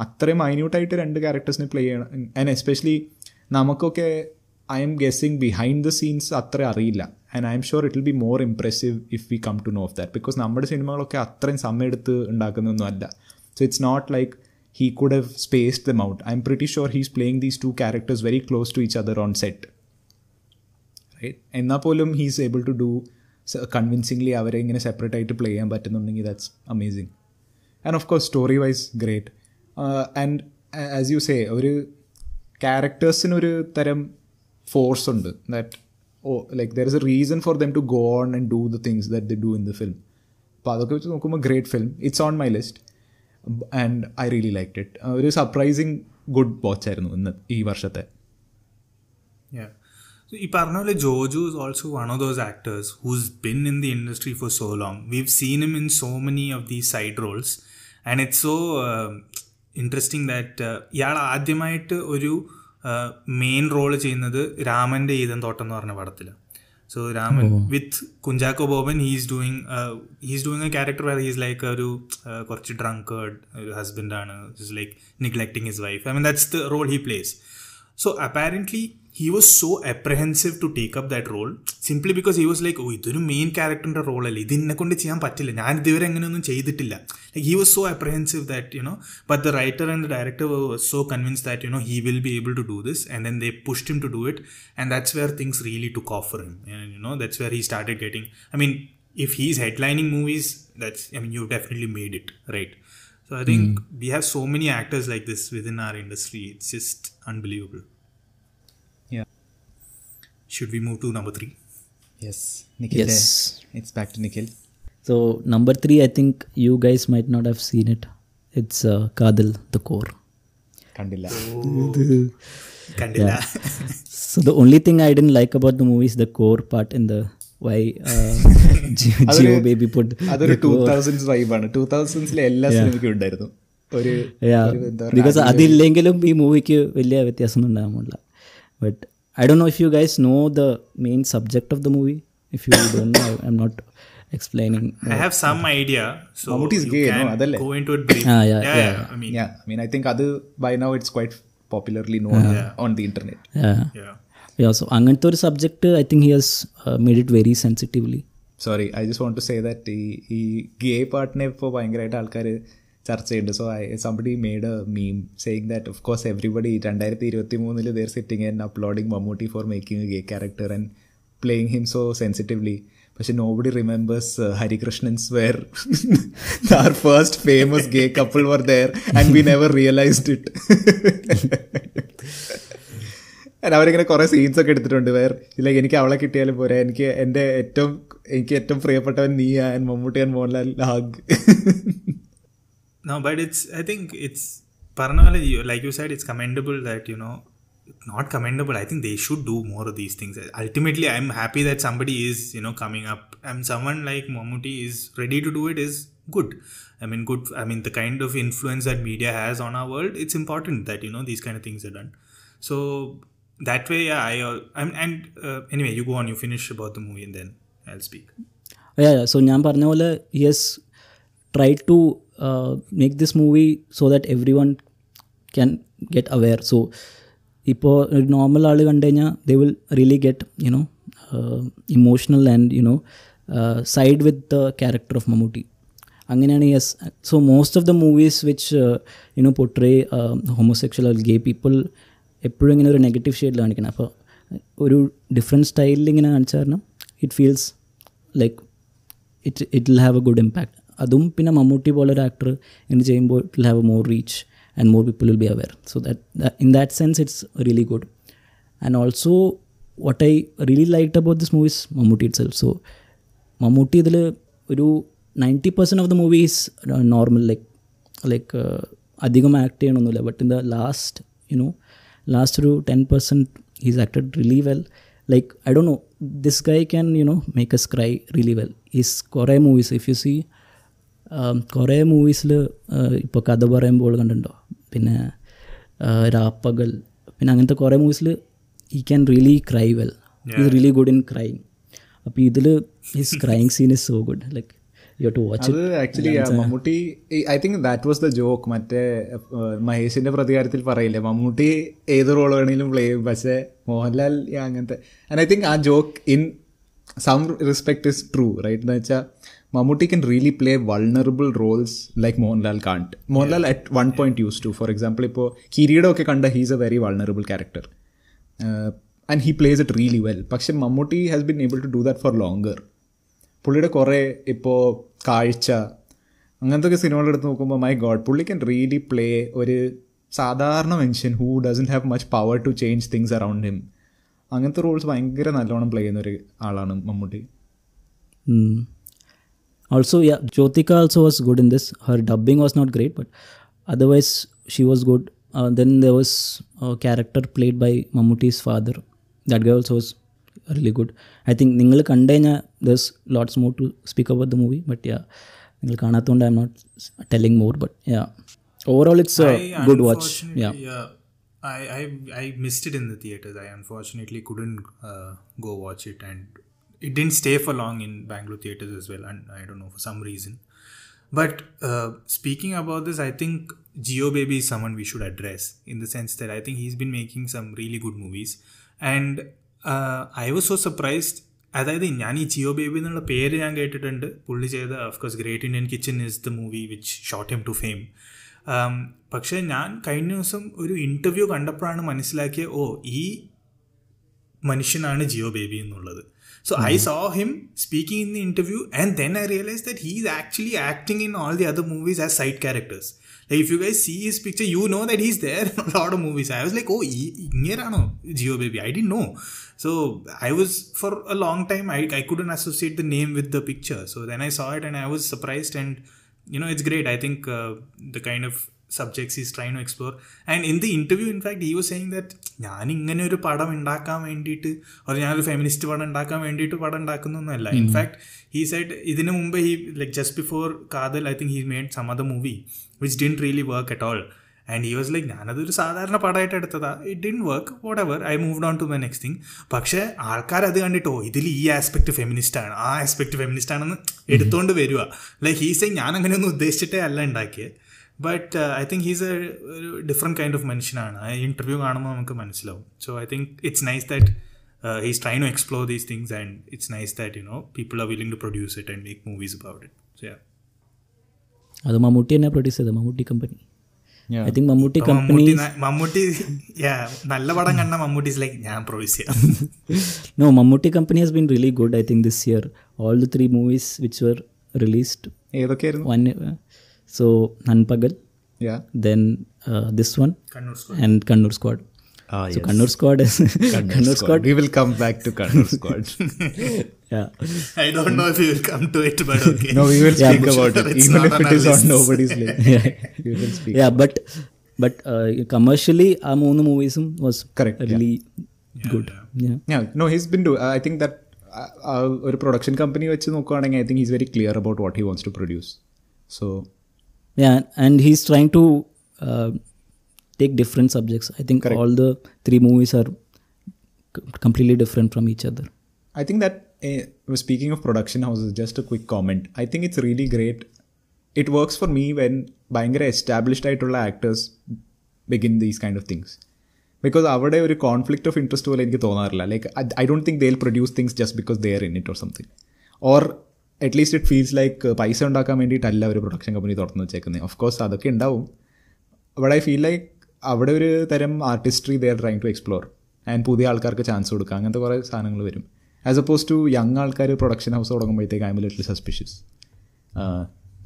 അത്രയും മൈന്യൂട്ടായിട്ട് രണ്ട് ക്യാരക്ടേഴ്സിനെ പ്ലേ ചെയ്യണം ആൻഡ് എസ്പെഷ്യലി നമുക്കൊക്കെ I'm guessing behind the scenes അത്ര അറിയില്ല and I'm sure it will be more impressive if we come to know of that because നമ്മുടെ സിനിമകളൊക്കെ അത്രയും സമയം എടുത്ത് ഉണ്ടാക്കുന്നൊന്നും അല്ല so it's not like he could have space them out I'm pretty sure he's playing these two characters very close to each other on set right എന്നാൽ പോലും he's able to do convincingly അവരെ ഇങ്ങനെ separate ആയിട്ട് play ചെയ്യാൻ പറ്റുന്നുണ്ടെങ്കിൽ that's amazing and of course story wise great and as you say ഒരു ക്യാരക്ടേഴ്സിനൊരു തരം ഫോഴ്സ് ഉണ്ട് that oh like there is a reason for them to go on and do the things that they do in the film അപ്പം അതൊക്കെ വെച്ച് നോക്കുമ്പോൾ great film it's on my list and I really like it ഒരു surprising good watch ആയിരുന്നു ഇന്ന് ഈ വർഷത്തെ So, Iparnole Jojo is also one of those actors who's been in the industry for so long. We've seen him in in so many of these side roles and it's so interesting that ഇയാൾ ആദ്യമായിട്ട് ഒരു main uh, role ചെയ്യുന്നത് രാമൻ്റെ തോട്ടം എന്ന് പറഞ്ഞ പടത്തിൽ so Raman with Kunchacko Boban he's doing he's doing a character where he's like ഒരു uh, കുറച്ച് ഡ്രങ്കേഡ് ഒരു ഹസ്ബൻഡാണ് like neglecting his wife I mean that's the role he plays so apparently he was so apprehensive to take up that role simply because he was like ഓ ഇതൊരു main ക്യാരക്ടറിൻ്റെ റോളല്ലേ ഇത് എന്നെ കൊണ്ട് ചെയ്യാൻ പറ്റില്ല ഞാൻ ഇതുവരെ അങ്ങനെയൊന്നും ചെയ്തിട്ടില്ല like he was so apprehensive that you know but the writer and the director was so convince that you know he will be able to do this and then they pushed him to do it and that's where things really took off for him you know that's where he started getting I mean if he's headlining movies that's i mean you've definitely made it right so i think we have so many actors like this within our industry it's just unbelievable Yeah. should we move to number three? Yes, Nikhil. Yes, there. it's back to Nikhil. So number three, I think you guys might not have seen it. It's uh, Kadil the Core. Kandila. Oh. Kandila. Yeah. so the only thing I didn't like about the movie is the core part in the why Jeo Baby put അതൊരു two thousands വൈബാണ് two തൗസൻഡ്സിലെ എല്ലാ സിനിമയ്ക്കും ഉണ്ടായിരുന്നു ഒരു because അതില്ലെങ്കിലും ഈ മൂവിക്ക് വലിയ വ്യത്യാസമൊന്നും ഉണ്ടാകുന്നില്ല but I don't know if you guys know the main subject of the movie. If you don't know, I'm not explaining. I have some idea. So what is is gay, no? Go into it briefly. Ah, yeah, yeah, yeah, yeah, I mean, yeah. I mean, I think other by now it's quite popularly known yeah. on the internet. Yeah. Yeah. Yeah. So Angantur subject, I think he has uh, made it very sensitively. Sorry, I just want to say that gay ഈ gay പാർട്ടിനെ ഇപ്പോൾ ഭയങ്കരമായിട്ട് ആൾക്കാർ ചർച്ചയുണ്ട് so I somebody made a meme saying that of course everybody രണ്ടായിരത്തി ഇരുപത്തി മൂന്നിൽ there sitting and uploading Mammootty for making a gay character and playing him so sensitively പക്ഷെ nobody remembers Harikrishnans where our first famous gay couple were there and we never realised it അവരിങ്ങനെ കുറേ scenes ഒക്കെ എടുത്തിട്ടുണ്ട് where like എനിക്ക് അവളെ കിട്ടിയാലും പോരാ എനിക്ക് എൻ്റെ ഏറ്റവും എനിക്ക് ഏറ്റവും പ്രിയപ്പെട്ടവൻ നീ and Mammootty and Mohanlal lag No, but it's. I think it's. Parnala, you- like you said, it's commendable that you know, not commendable. I think they should do more of these things. Ultimately, I'm happy that somebody is you know coming up, and someone like Mamuti is ready to do it. Is good. I mean, good. I mean, the kind of influence that media has on our world, it's important that you know these kind of things are done. So that way, yeah. I. Uh, I'm, and uh, anyway, you go on. You finish about the movie, and then I'll speak. So ഞാൻ പറഞ്ഞ പോലെ yes try to make this movie so that everyone can get aware so ഇപ്പോൾ ഒരു normal ആൾ കണ്ടു കഴിഞ്ഞാൽ they will really get you know emotional and you know side with the character of Mammootty അങ്ങനെയാണ് yes so most of the movies which you know portray homosexual gay people എപ്പോഴും ഇങ്ങനെ ഒരു negative ഷെയ്ഡിൽ കാണിക്കണം അപ്പോൾ ഒരു ഡിഫറെൻറ്റ് സ്റ്റൈലിൽ ഇങ്ങനെ കാണിച്ചു കാരണം it feels like it it will have a good impact അതും പിന്നെ മമ്മൂട്ടി പോലെ ഒരു ആക്ടർ ഇങ്ങനെ ചെയ്യുമ്പോൾ it have a more reach and more people will be aware so that in that sense it's really good and also what I really like about this movies Mammootty itself so Mammootty ഇതിൽ ഒരു ninety percent of the movies normal like like അധികം act ചെയ്യണമെന്നില്ല but in the last you know last ഒരു ten percent he's acted really well like I Dr know this guy can you know make us cry really well he's കുറേ movies if you see കുറേ മൂവീസിൽ ഇപ്പോൾ കഥ പറയുമ്പോൾ കണ്ടിട്ടുണ്ടോ പിന്നെ രാപ്പകൽ പിന്നെ അങ്ങനത്തെ കുറേ മൂവീസിൽ he can really cry well he's really good in crime അപ്പോൾ ഇതിൽ his crime scene is so good like actually Mammootty I think that was the joke മറ്റേ മഹേഷിന്റെ പ്രതികാരത്തിൽ പറയില്ലേ മമ്മൂട്ടി ഏത് റോൾ വേണമെങ്കിലും പ്ലേ ചെയ്യും പക്ഷേ മോഹൻലാൽ അങ്ങനത്തെ ആൻഡ് ഐ തിങ്ക് ആ joke in some respect is true right എന്ന് വെച്ചാൽ Mammootty can really play vulnerable roles like Mohanlal can't Mohanlal at one point used to for example ഇപ്പോൾ കിരീടം ഒക്കെ കണ്ട he's a very vulnerable character and he plays it really well പക്ഷെ Mammootty has been able to do that for longer പുള്ളിയുടെ കുറേ ഇപ്പോൾ കാഴ്ച അങ്ങനത്തെ ഒക്കെ സിനിമകൾ എടുത്ത് നോക്കുമ്പോൾ മൈ ഗോഡ് പുള്ളി ക്യാൻ റിയലി പ്ലേ ഒരു സാധാരണ mention who doesn't have much power to change things around him അങ്ങനത്തെ റോൾസ് ഭയങ്കര നല്ലോണം പ്ലേ ചെയ്യുന്ന ഒരു ആളാണ് Mammootty Also, yeah, Jyotika also was good in this. Her dubbing was not great, but otherwise she was good. Uh, then there was a character played by Mammootty's father. That guy also was really good. I think നിങ്ങൾ കണ്ടു കഴിഞ്ഞാൽ there's lots more to speak about the movie, but yeah, നിങ്ങൾ കാണാത്തതുകൊണ്ട് I'm not telling more, but yeah, overall it's a I good watch. unfortunately, Yeah. yeah. I, I I missed it in the theaters. I unfortunately couldn't uh, go watch it, and it didn't stay for long in Bangalore theaters as well, and I don't know for some reason. But uh, speaking about this, I think Geo Baby is someone we should address in the sense that I think he's been making some really good movies, and uh, I was so surprised അതായത് ഞാൻ ഈ ജിയോ ബേബി എന്നുള്ള പേര് ഞാൻ കേട്ടിട്ടുണ്ട് പുള്ളി ചെയ്ത of course Great Indian Kitchen is the movie which shot him to fame പക്ഷേ ഞാൻ കഴിഞ്ഞ ദിവസം ഒരു ഇൻ്റർവ്യൂ കണ്ടപ്പോഴാണ് മനസ്സിലാക്കിയത് ഓ ഈ മനുഷ്യനാണ് ജിയോ ബേബി എന്നുള്ളത് So mm-hmm. I hmm. saw him speaking in the interview, and then I realized that he's actually acting in all the other movies as side characters. Like if you guys see his picture, you know that he's there in a lot of movies. I was like, oh, know Geo baby. I didn't know. So I was for a long time I, I couldn't associate the name with the picture. So then I saw it and I was surprised and you know it's great. I think uh, the kind of subjects he's try to explore and in the interview in fact he you saying that ഞാൻ ഇങ്ങനെ ഒരു പടം ഉണ്ടാക്കാൻ വേണ്ടിയിട്ട് ഒരു ഞാനൊരു feminist പടം ഉണ്ടാക്കാൻ വേണ്ടിയിട്ട് പടം ഉണ്ടാക്കുന്നൊന്നുമല്ല ഇൻഫാക്ട് ഈ സൈഡ് ഇതിന് മുമ്പ് he like just before Kaathal I think he made some other movie which didn't really work at all and he was like ഞാനതൊരു സാധാരണ പടമായിട്ട് എടുത്തതാ it didn't work whatever I move on to my next thing പക്ഷേ ആൾക്കാർ അത് കണ്ടിട്ടോ ഇതിൽ ഈ aspect feminist ആണ് ആ ആസ്പെക്ട് ഫെമിനിസ്റ്റ് ആണെന്ന് എടുത്തുകൊണ്ട് വരിക ലൈക്ക് ഹീ സൈ ഞാൻ അങ്ങനെയൊന്നും ഉദ്ദേശിച്ചിട്ടേ അല്ല ഉണ്ടാക്കിയത് But I think he's a ഒരു ഡിഫറെൻറ്റ് കൈൻഡ് ഓഫ് മനുഷ്യനാണ് ആ ഇൻ്റർവ്യൂ കാണുമ്പോൾ നമുക്ക് മനസ്സിലാവും so I think it's nice that he's try to explore these things and it's nice that you know people are willing to produce it and make movies about it so yeah അത് മമ്മൂട്ടി തന്നെ produce ചെയ്തത് Mammootty company Yeah. I think Mammootty company Mammootty ന- Mammootty yeah, നല്ല പടം കണ്ട Mammootty like ഞാൻ produce ചെയ്യാം No, Mammootty company has been really good, I think, this year. All the three movies which were released, ഏതൊക്കെയായിരുന്നു one, uh, so Nanpagal, Yeah. then uh, this one, Kannur and Kannur Squad. Ah, So Kannur Squad is Kannur Squad. We will come back to Kannur Squad. Yeah, I don't know if you will come to it, but okay. no, we will Yeah, speak but about it, it's even not if on it our is on lists. nobody's list. yeah, We will speak. yeah. But but uh, commercially, ആ മൂന്ന് മൂവീസും was Correct, yeah. really good. Yeah. Yeah, no, he's been doing. I think that uh, uh, ഒരു production company വെച്ച് നോക്കുകയാണെങ്കിൽ I think he's very clear about what he wants to produce so Yeah, and he's trying to uh, take different subjects. I think all the three movies are c- completely different from each other. I think that uh, speaking of production houses, just a quick comment. I think it's really great. It works for me when ഭയങ്കര established ആയിട്ടുള്ള actors begin these kind of things because അവിടെ ഒരു conflict of interest പോലെ എനിക്ക് തോന്നാറില്ല like I don't think they produce things just because they are in it or something or at least it feels like പൈസ ഉണ്ടാക്കാൻ വേണ്ടിയിട്ടല്ല ഒരു പ്രൊഡക്ഷൻ കമ്പനി തുറന്നു വെച്ചേക്കുന്നത് ഓഫ് കോഴ്സ് അതൊക്കെ ഉണ്ടാവും ബട്ട് ഐ ഫീൽ ലൈക്ക് അവിടെ ഒരു തരം artistry they are trying to explore and പുതിയ ആൾക്കാർക്ക് ചാൻസ് കൊടുക്കുക അങ്ങനത്തെ കുറേ സാധനങ്ങൾ വരും ആസ് അപ്പോസ് ടു യങ് ആൾക്കാർ production house തുടങ്ങുമ്പോഴത്തേക്ക് I'm little suspicious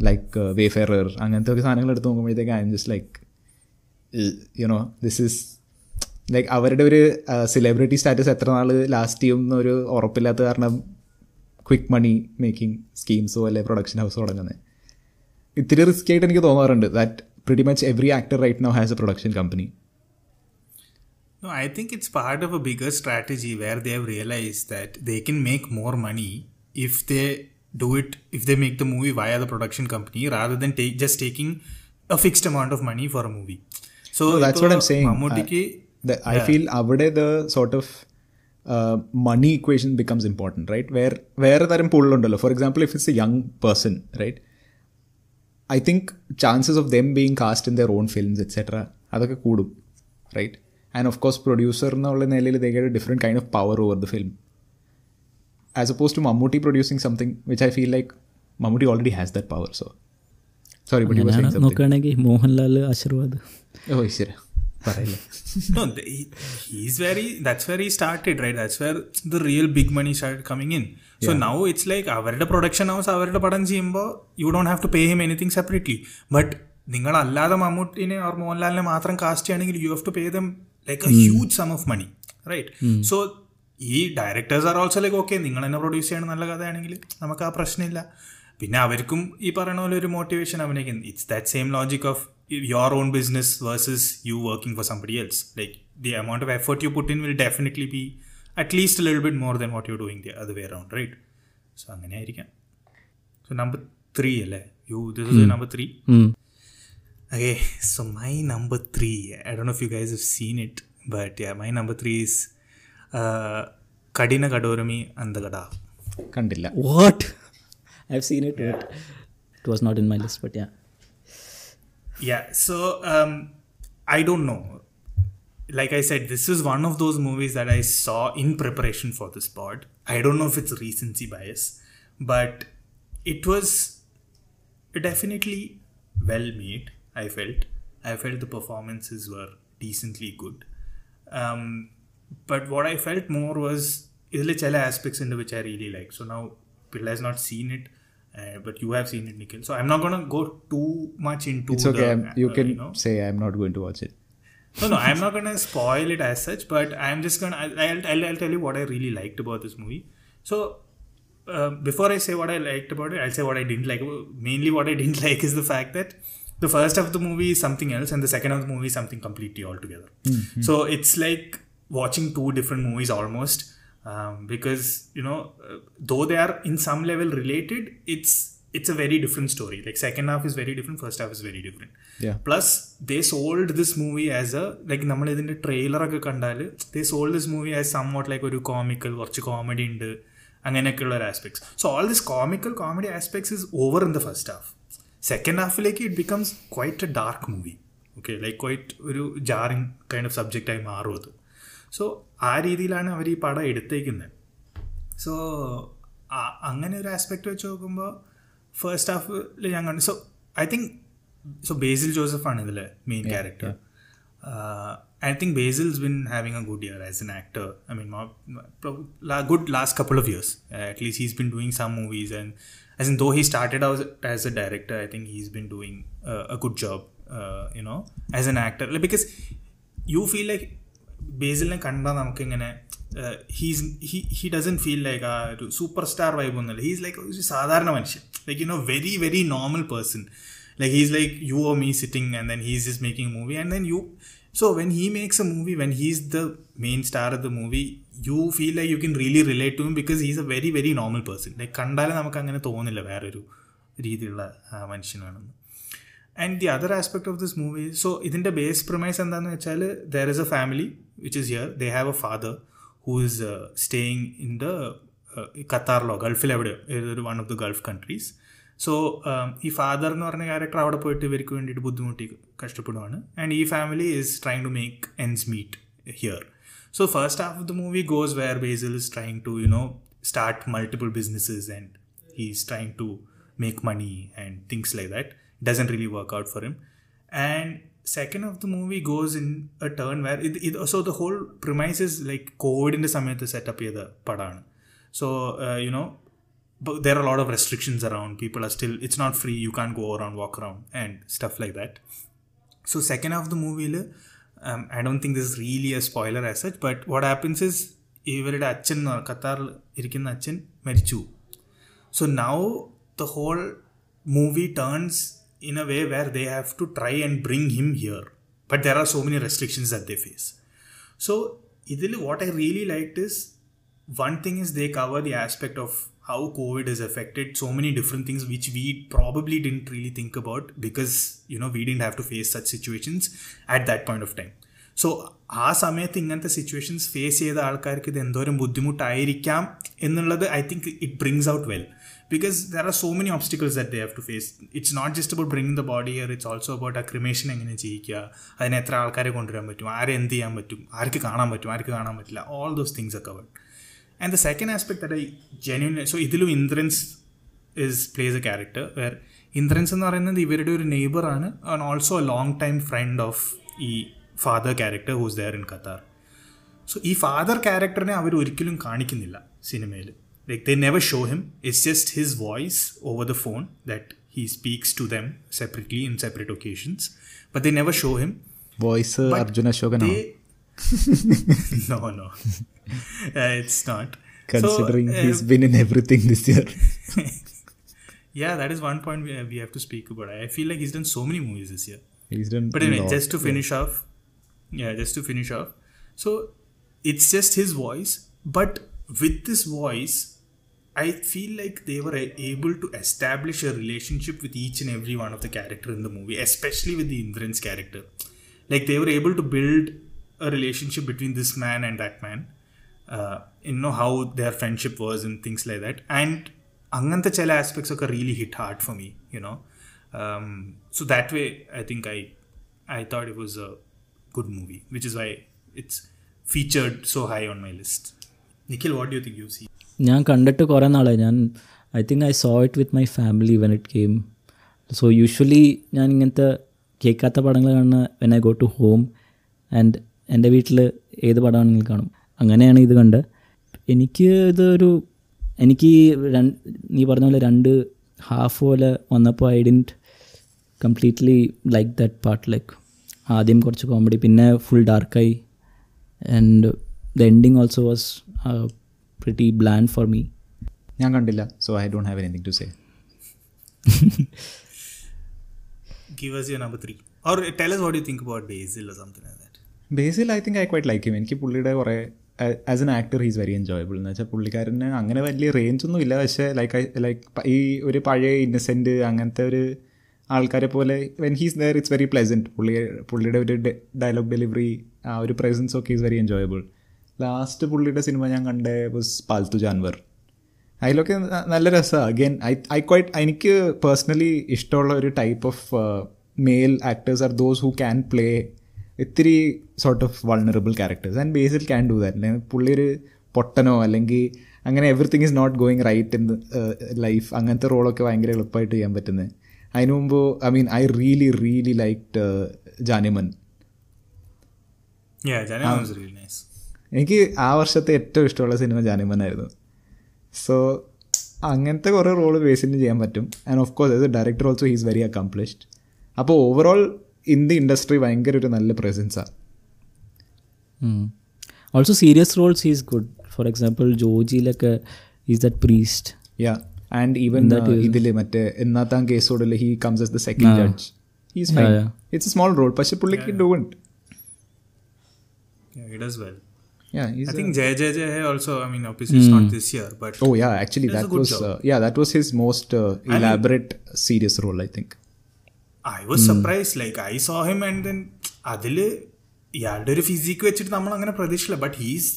like Wayfarer അങ്ങനത്തെ ഒക്കെ സാധനങ്ങൾ എടുത്ത് നോക്കുമ്പോഴത്തേക്ക് I'm just like you know this is like അവരുടെ ഒരു സെലിബ്രിറ്റി uh, സ്റ്റാറ്റസ് എത്ര നാൾ ലാസ്റ്റ് ചെയ്യും എന്നൊരു ഉറപ്പില്ലാത്ത കാരണം ക്വിക്ക് മണി മേക്കിംഗ് സ്കീംസോ അല്ലെ പ്രൊഡക്ഷൻ ഹൗസ് തുടങ്ങുന്നത് ഇത്തിരി റിസ്ക് ആയിട്ട് എനിക്ക് തോന്നാറുണ്ട് that pretty much every actor right now has a production company No, I think it's part of a bigger strategy where they have realized that they can make more money if they do it, if they make the movie via the production company rather than take just taking a fixed amount of money for a movie. So No, that's what I'm saying. മമ്മൂട്ടിക്ക് The, I feel അവിടെ the sort of uh, money equation becomes important, right? Where വേറെ തരം പുള്ളുണ്ടല്ലോ for example if it's a young person right I think chances of them being cast in their own films etcetera അതൊക്കെ കൂടും right and of course producer എന്നുള്ള നിലയിൽ they get different kind of power over the film as opposed to Mammootty producing something which I feel like Mammootty already has that power so sorry but you was അങ്ങനെയാണ് നോക്കുകയാണെങ്കിൽ മോഹൻലാൽ ആശീർവാദ് ഓ ഈശ്വര പറയില്ല he, he's where that's where started right the real big money started coming in so now it's like അവരുടെ production house അവരുടെ പടം ചെയ്യുമ്പോൾ you don't have to pay him anything separately but നിങ്ങൾ അല്ലാതെ മമ്മൂട്ടിനെ ഓർ മോഹൻലാലിനെ മാത്രം കാസ്റ്റ് ചെയ്യണമെങ്കിൽ you have to pay them like a huge sum of money right so ഈ directors are also like okay നിങ്ങൾ തന്നെ പ്രൊഡ്യൂസ് ചെയ്യണം നല്ല കഥയാണെങ്കിൽ നമുക്ക് ആ പ്രശ്നമില്ല പിന്നെ അവർക്കും ഈ പറയണ പോലെ ഒരു motivation അവനേക്കും it's that same logic of your own business versus you working for somebody else. Like the amount of effort you put in will definitely be at least a little bit more than what you're doing the other way around, right? So അങ്ങനെ ആയിരിക്കാം so number three അല്ലേ you this is number three Okay, so my number three, I don't know if you guys have seen it, but yeah, my number three is uh, Kadina Kadorami Andagada. കണ്ടില്ല What? I've seen it, but it was not in my list. But yeah, Yeah, so um, I don't know. Like I said, this is one of those movies that I saw in preparation for this pod. I don't know if it's recency bias, but it was definitely well made. I felt. I felt the performances were decently good. Um, but what I felt more was ഇതിൽ ചില aspects ഉണ്ട് which I really like so now Pillai has not seen it Uh, but you have seen it, Nikhil. So I'm not gonna go too much into. It's okay. The, you uh, can you know, say I'm not going to watch it. no, no, I'm not gonna spoil it as such. But I'm just gonna. I'll, I'll, I'll tell you what I really liked about this movie. So uh, before I say what I liked about it, I'll say what I didn't like. Mainly, what I didn't like is the fact that the first half of the movie is something else, and the second half of the movie is something completely altogether. Mm-hmm. So it's like watching two different movies almost um, because you know though they are in some level related it's it's a very different story like second half is very different first half is very different yeah plus they sold this movie as a like നമ്മൾ ഇതിന്റെ trailer ഒക്കെ കണ്ടാൽ they sold this movie as somewhat like ഒരു comical കുറച്ച് comedy ഉണ്ട് അങ്ങനെയൊക്കെയുള്ള ഒരു aspects so all this comical comedy aspects is over in the first half second ഹാഫിലേക്ക് it becomes quite a dark movie okay like quite ഒരു jarring kind of സബ്ജക്റ്റായി മാറും അത് so ആ രീതിയിലാണ് അവർ ഈ പടം എടുത്തേക്കുന്നത് സോ അങ്ങനെ ഒരു ആസ്പെക്ട് വെച്ച് നോക്കുമ്പോൾ ഫസ്റ്റ് ഹാഫിൽ ഞാൻ കണ്ടു so I think so Basil ജോസഫാണ് ഇതിലെ main character I think Basil's been having a good year as an actor I mean good last couple of years at least he's been doing some movies and as in though he started out as a director I think he's been doing a good job job as uh, you actor because you feel like ബേസിലിനെ കണ്ടാൽ നമുക്കിങ്ങനെ he's he he doesn't feel like ആ ഒരു super star vibe ഒന്നുമില്ല he's like ഒരു സാധാരണ മനുഷ്യൻ like you know very very normal person like he's like you or me sitting and then he's is making movie and then you so when he makes a movie when he's the main star of the movie you feel like you can really relate to because he's a very very normal person like കണ്ടാലും നമുക്ക് അങ്ങനെ തോന്നില്ല വേറൊരു രീതിയിലുള്ള മനുഷ്യനാണെന്ന് and the other aspect of this movie so ഇതിൻ്റെ base promise എന്താണെന്ന് വെച്ചാൽ there is a family which is here they have a father who is staying in the ഖത്താറിലോ ഗൾഫിൽ എവിടെയോ ഒരു one of the Gulf countries so ഈ father എന്ന് പറഞ്ഞ character അവിടെ പോയിട്ട് ഇവർക്ക് വേണ്ടിയിട്ട് ബുദ്ധിമുട്ടി കഷ്ടപ്പെടുവാണ് ആൻഡ് ഈ family is trying to make ends meet here so first half of the movie goes where Basil is trying to you know start multiple businesses and he is trying to make money and things like that doesn't really work out for him and second of the movie goes in a turn where it, it so the whole premise is like കോവിഡിൻ്റെ സമയത്ത് setup ചെയ്ത പടമാണ് so you know there are a lot of restrictions around people are still it's not free you can't go around walk around and stuff like that so second half of the movie um, i don't think this is really a spoiler as such but what happens is ഇവരുടെ അച്ഛൻ ഖത്താറിൽ ഇരിക്കുന്ന അച്ഛൻ മരിച്ചു so now the whole movie turns in a way where they have to try and bring him here. But there are so many restrictions that they face. So, idil, what I really liked is one thing is they cover the aspect of how COVID has affected so many different things which we probably didn't really think about because you know we didn't have to face such situations at that point of time. So ആ സമയത്ത് ഇങ്ങനത്തെ situations face ചെയ്ത ആൾക്കാർക്ക് ഇത് എന്തോരം ബുദ്ധിമുട്ടായിരിക്കാം എന്നുള്ളത് I think it brings out well because there are so many obstacles that they have to face it's not just about bringing the body here it's also about ആ ക്രിമേഷൻ എങ്ങനെ ചെയ്യിക്കുക അതിനെ എത്ര ആൾക്കാരെ കൊണ്ടുവരാൻ പറ്റും ആരെ എന്ത് ചെയ്യാൻ പറ്റും ആർക്ക് കാണാൻ പറ്റും ആർക്ക് കാണാൻ പറ്റില്ല ഓൾ ദോസ് തിങ്സ് ഒക്കെ വേണം and the second aspect that I genuine so ഇതിലും Indrans is plays a character where Indrans എന്ന് പറയുന്നത് ഇവരുടെ ഒരു നെയ്ബറാണ് and also a long time friend of ഈ father character who's there in Qatar so ഈ father ക്യാരക്ടറിനെ അവർ ഒരിക്കലും കാണിക്കുന്നില്ല സിനിമയിൽ like they never show him it's just his voice over the phone that he speaks to them separately in separate occasions but they never show him voice but arjuna shogun they... no no uh, it's not considering so, uh, he's been in everything this year yeah that is one point we, uh, we have to speak about i feel like he's done so many movies this year he's done but anyway lot, just to finish yeah. off yeah just to finish off so it's just his voice but with this voice i feel like they were a- able to establish a relationship with each and every one of the character in the movie especially with the indran's character like they were able to build a relationship between this man and that man uh, you know how their friendship was and things like that and അങ്ങനത്തെ ചില aspects ഒക്കെ really hit hard for me you know so that way I think I I thought it was a good movie, which is why it's featured so high on my list. Nikhil, what do you think you've seen? ഞാൻ കണ്ടിട്ട് കുറേ നാളായി ഞാൻ I think I saw it with my family when it came so usually ഞാൻ ഇങ്ങനത്തെ കേൾക്കാത്ത പടങ്ങൾ കാണുന്ന when I go to home and എൻ്റെ വീട്ടിൽ ഏത് പടമാണെങ്കിലും കാണും അങ്ങനെയാണ് ഇത് കണ്ട് എനിക്ക് ഇതൊരു എനിക്ക് നീ പറഞ്ഞ പോലെ രണ്ട് ഹാഫ് പോലെ വന്നപ്പോൾ I didn't completely like that part like ആദ്യം കുറച്ച് കോമഡി പിന്നെ full ഡാർക്കായി and the ending also was pretty bland for me ഞാൻ കണ്ടില്ല so I don't have anything to say Basil I think I quite Or എനിക്ക് പുള്ളിയുടെ കുറേ as an actor he's very enjoyable എന്ന് വെച്ചാൽ പുള്ളിക്കാരന് അങ്ങനെ വലിയ റേഞ്ച് ഒന്നും ഇല്ല പക്ഷേ ലൈക്ക് ഐ ലൈക്ക് ഈ ഒരു പഴയ ഇന്നസെൻറ്റ് അങ്ങനത്തെ ഒരു ആൾക്കാരെ പോലെ when he's there it's very pleasant പുള്ളി പുള്ളിയുടെ ഒരു ഡയലോഗ് ഡെലിവറി ആ ഒരു പ്രസൻസ് ഒക്കെ ഈസ് വെരി എൻജോയബിൾ ലാസ്റ്റ് പുള്ളിയുടെ സിനിമ ഞാൻ കണ്ടേ വാസ് പാൽത്തു ജാൻവർ അതിലൊക്കെ നല്ല രസമാണ് അഗെയിൻ ഐ ഐ ക്വൈറ്റ് എനിക്ക് പേഴ്സണലി ഇഷ്ടമുള്ള ഒരു type of male actors are those who can play ഇത്തിരി sort of vulnerable characters and Basil can do that അല്ലെങ്കിൽ പുള്ളി ഒരു പൊട്ടനോ അല്ലെങ്കിൽ അങ്ങനെ everything is not going right in life അങ്ങനത്തെ റോളൊക്കെ ഭയങ്കര എളുപ്പമായിട്ട് ചെയ്യാൻ പറ്റുന്നത് അതിനു മുമ്പ് I mean I really really like Janeman എനിക്ക് ആ വർഷത്തെ ഏറ്റവും ഇഷ്ടമുള്ള സിനിമ ജാനിമനായിരുന്നു സോ അങ്ങനത്തെ കുറേ റോൾ ബേസിന് ചെയ്യാൻ പറ്റും and of course as director also he's very accomplished അപ്പോൾ ഓവറോൾ ഇന്ത്യ ഇൻഡസ്ട്രി ഭയങ്കര ഒരു നല്ല പ്രസൻസാണ് also serious roles is good for example ജോജിയിലൊക്കെ is that priest yeah and even ഇതിൽ മറ്റേ എന്നാത്താൻ കേസോടിൽ he comes as the second judge is it's a small role പക്ഷെ പുള്ളിക്ക് done it does well Yeah, I think Jay Jay Jay also. I mean, obviously mm. it's not this year, but oh yeah, actually that was uh, yeah that was his most uh, elaborate mean, serious role, I think. I was mm. surprised. Like I saw him, and then Adile, അതില് ഇയാളുടെ ഒരു physique വെച്ചിട്ട് നമ്മൾ അങ്ങനെ പ്രതീക്ഷിച്ചില്ല but he's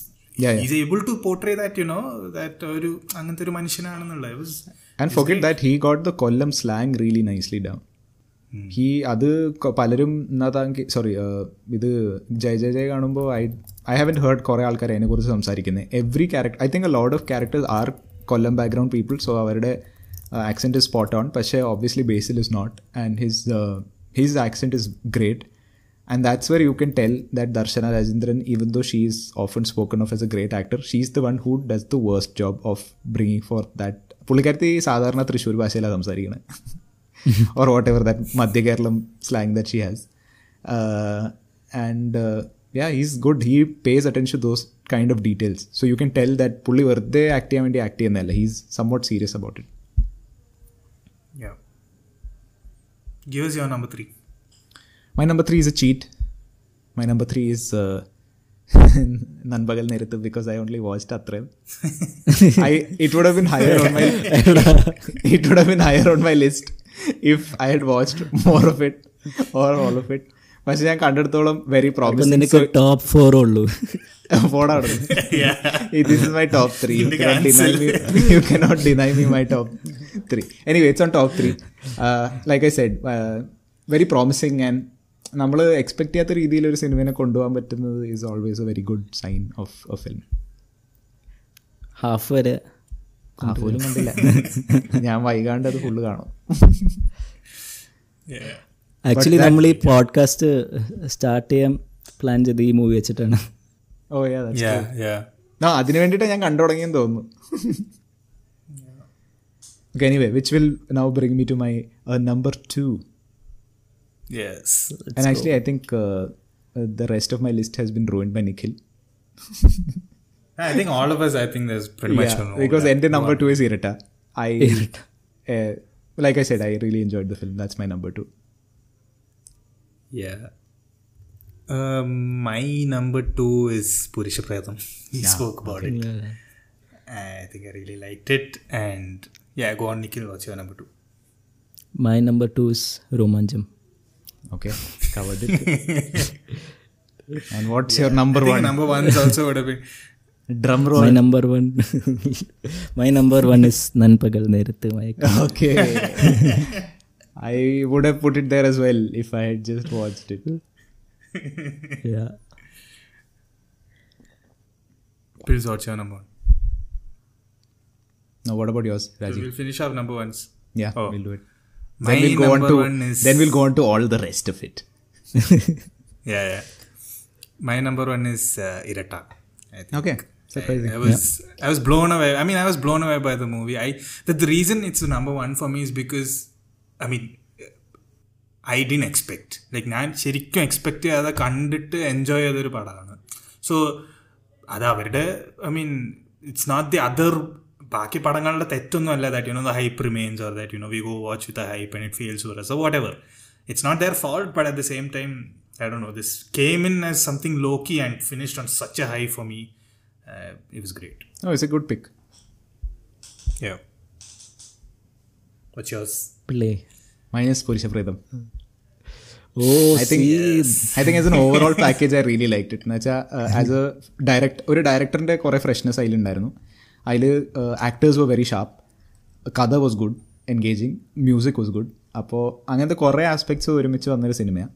he's able to that that you know that ഒരു അങ്ങനത്തെ was, and and forget that he got the Kollam slang really nicely down. He അത് പലരും സോറി ഇത് ജയ ജയ ജയ കാണുമ്പോൾ ഐ ഐ ഹാവൻ ഹേർഡ് കുറേ ആൾക്കാർ അതിനെക്കുറിച്ച് സംസാരിക്കുന്നത് every character I think a load of characters are Kollam background people so അവരുടെ accent is spot on പക്ഷേ obviously Basil is not and his his accent is great And that's where you can tell that Darshana Rajendran, even though she is often spoken of as a great actor, she's the one who does the worst job of bringing forth that. പുള്ളിക്കാരത്തി സാധാരണ തൃശ്ശൂർ ഭാഷയിലാണ് സംസാരിക്കുന്നത് or whatever that മധ്യ Kerala slang that she has and Yeah he's good he pays attention those kind of details so you can tell that പുള്ളി വെറുതെ act ചെയ്യാൻ വേണ്ടി act ചെയ്യുന്നതല്ല he's somewhat serious about it yeah. Give us your number three. My number three is a cheat. My number three is uh, Nanbagal Nerithu because I only watched Atrem. I it would have been higher on my it would have been higher on my list if I had watched more of it or all of it. പക്ഷെ ഞാൻ കണ്ടെടുത്തോളം very problem top four ഉള്ളൂ my top you cannot deny my top anyway top very promising and നമ്മൾ expect ചെയ്യാത്ത രീതിയിൽ ഒരു സിനിമയെ കൊണ്ടുപോകാൻ പറ്റുന്നത് is always a very good sign of a film half വരെ ഹാഫ് പോലും കണ്ടില്ല ഞാൻ വൈകാണ്ട് അത് ഫുള്ള് കാണും ആക്ച്വലി നമ്മൾ ഈ പോഡ്കാസ്റ്റ് സ്റ്റാർട്ട് ചെയ്യാൻ പ്ലാൻ ചെയ്ത് ഈ മൂവി വെച്ചിട്ടാണ് ഓ യാ Yeah, yeah. ആ അതിന് വേണ്ടിയിട്ട് ഞാൻ കണ്ടു തുടങ്ങിയെന്ന് തോന്നുന്നു okay anyway which will now bring me to my number two Yes. And actually, I think uh, uh, the rest of my list has been ruined by Nikhil. I think all of us, I think there's pretty much Yeah, an because overlap. end number two is Irita. I, Irita. Uh, like I said, I really enjoyed the film. That's my number two. Yeah. Uh, my number two is Purisha He yeah, spoke about it. I think I really liked it. And yeah, go on, Nikhil. What's your number two? My number two is Romanjam. Okay, covered it. and what's yeah, your number one? Number one is also would have been. Drum roll. My number one. my number one is Nanpagal Nerithu Okay. I would have put it there as well if I had just watched it. yeah. Please watch your number one. Now, what about yours, Rajiv? we'll finish our number ones. Yeah, oh. we'll do it. My then we'll go number on to, one is... Then we'll go on to all the rest of it. yeah, yeah. My number one is uh, Irata. Okay. Surprising. I, I was yeah. I was blown away. I mean, I was blown away by the movie. I that the reason it's number one for me is because I mean I didn't expect like ഞാൻ ശരിക്കും expect ചെയ്യാതെ കണ്ടിട്ട് enjoy ചെയ്തൊരു പടമാണ് so അത് അവരുടെ I mean it's not the other ബാക്കി പടങ്ങളുടെ തെറ്റൊന്നും അല്ല that you know the hype remains or that you know we go watch with hype and it feels for so whatever it's not their fault but at the same time I do know this came in as something low-key and finished on such a high for me it is great it's a good pick yo What's yours? Play. Mine is Purisha Pritham. Mm. Oh, I think yes. I think as an overall package I really liked it. എന്ന് വെച്ചാൽ as uh, a direct ഒരു ഡയറക്ടറിൻ്റെ കുറേ freshness അതിലുണ്ടായിരുന്നു അതിൽ actors were very sharp കഥ was good engaging music was good അപ്പോൾ അങ്ങനത്തെ കുറേ ആസ്പെക്ട്സ് ഒരുമിച്ച് വന്നൊരു സിനിമയാണ്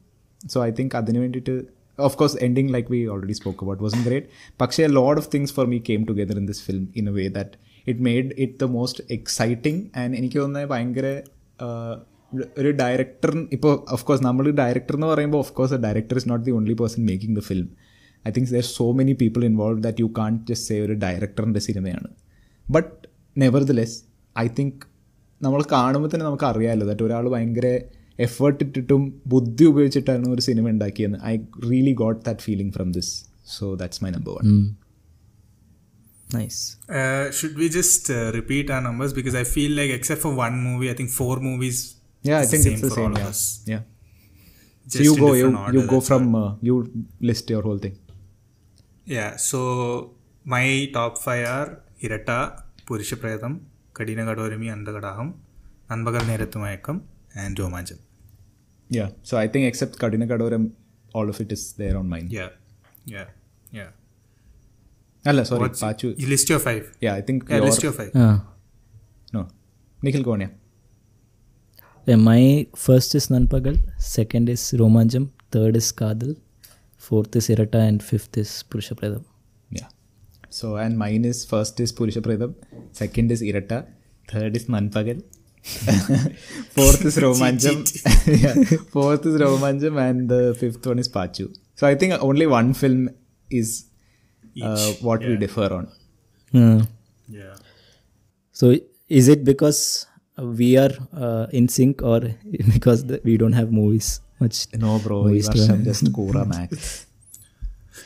സോ ഐ തിങ്ക് അതിന് വേണ്ടിയിട്ട് of course ending like we already spoke about was great പക്ഷേ load of things for me came together in this film in a way that it made it the most exciting and എനിക്ക് തോന്നുന്നത് ഭയങ്കര ഒരു director ഇപ്പോൾ of course നമ്മൾ director എന്ന് പറയുമ്പോൾ of course director is not the only person making the film I think there so many people involve that you can't just say ഒരു ഡയറക്ടറിൻ്റെ സിനിമയാണ് but nevertheless I think നമ്മൾ കാണുമ്പോൾ തന്നെ നമുക്ക് അറിയാമല്ലോ ദാറ്റ് ഒരാൾ ഭയങ്കര എഫേർട്ട് ഇട്ടിട്ടും ബുദ്ധി ഉപയോഗിച്ചിട്ടാണ് ഒരു സിനിമ ഉണ്ടാക്കിയെന്ന് I really got that feeling from this so that's my number one Nice. Uh, should we just uh, repeat our numbers because I feel like except for one movie, I think four movies. Yeah, I think it's the same. Yeah. yeah. Just so you go, you, order, you go from uh, you list your whole thing. Yeah. So my top five are Irata, Purisha Prayadam, Kadina Gadorimi, Andagadagham, Anbagal Nerathumayakam, and Jomanjan. Yeah. So I think except Kadina Gadoram, all of it is there on mine. Yeah. Yeah. Yeah. Alla, sorry, What's- Pachu. You list your five. Yeah, I think Yeah, your, list your five. ആ no. Nikhil Konya. My first is Nanpakal second is Romancham third is Kaathal fourth is Iratta and fifth is Purushapretham Yeah. So and mine is first is Purisha Predam, second is Irata, third is Nanpagal, fourth is Romanjam, yeah, fourth is Romanjam, and the fifth one is Pachu. So I uh, each, what yeah. we differ on. Mm. Yeah. So is it because we are uh, in sync or because the, we don't have movies much? No, bro. We are just Cora Max.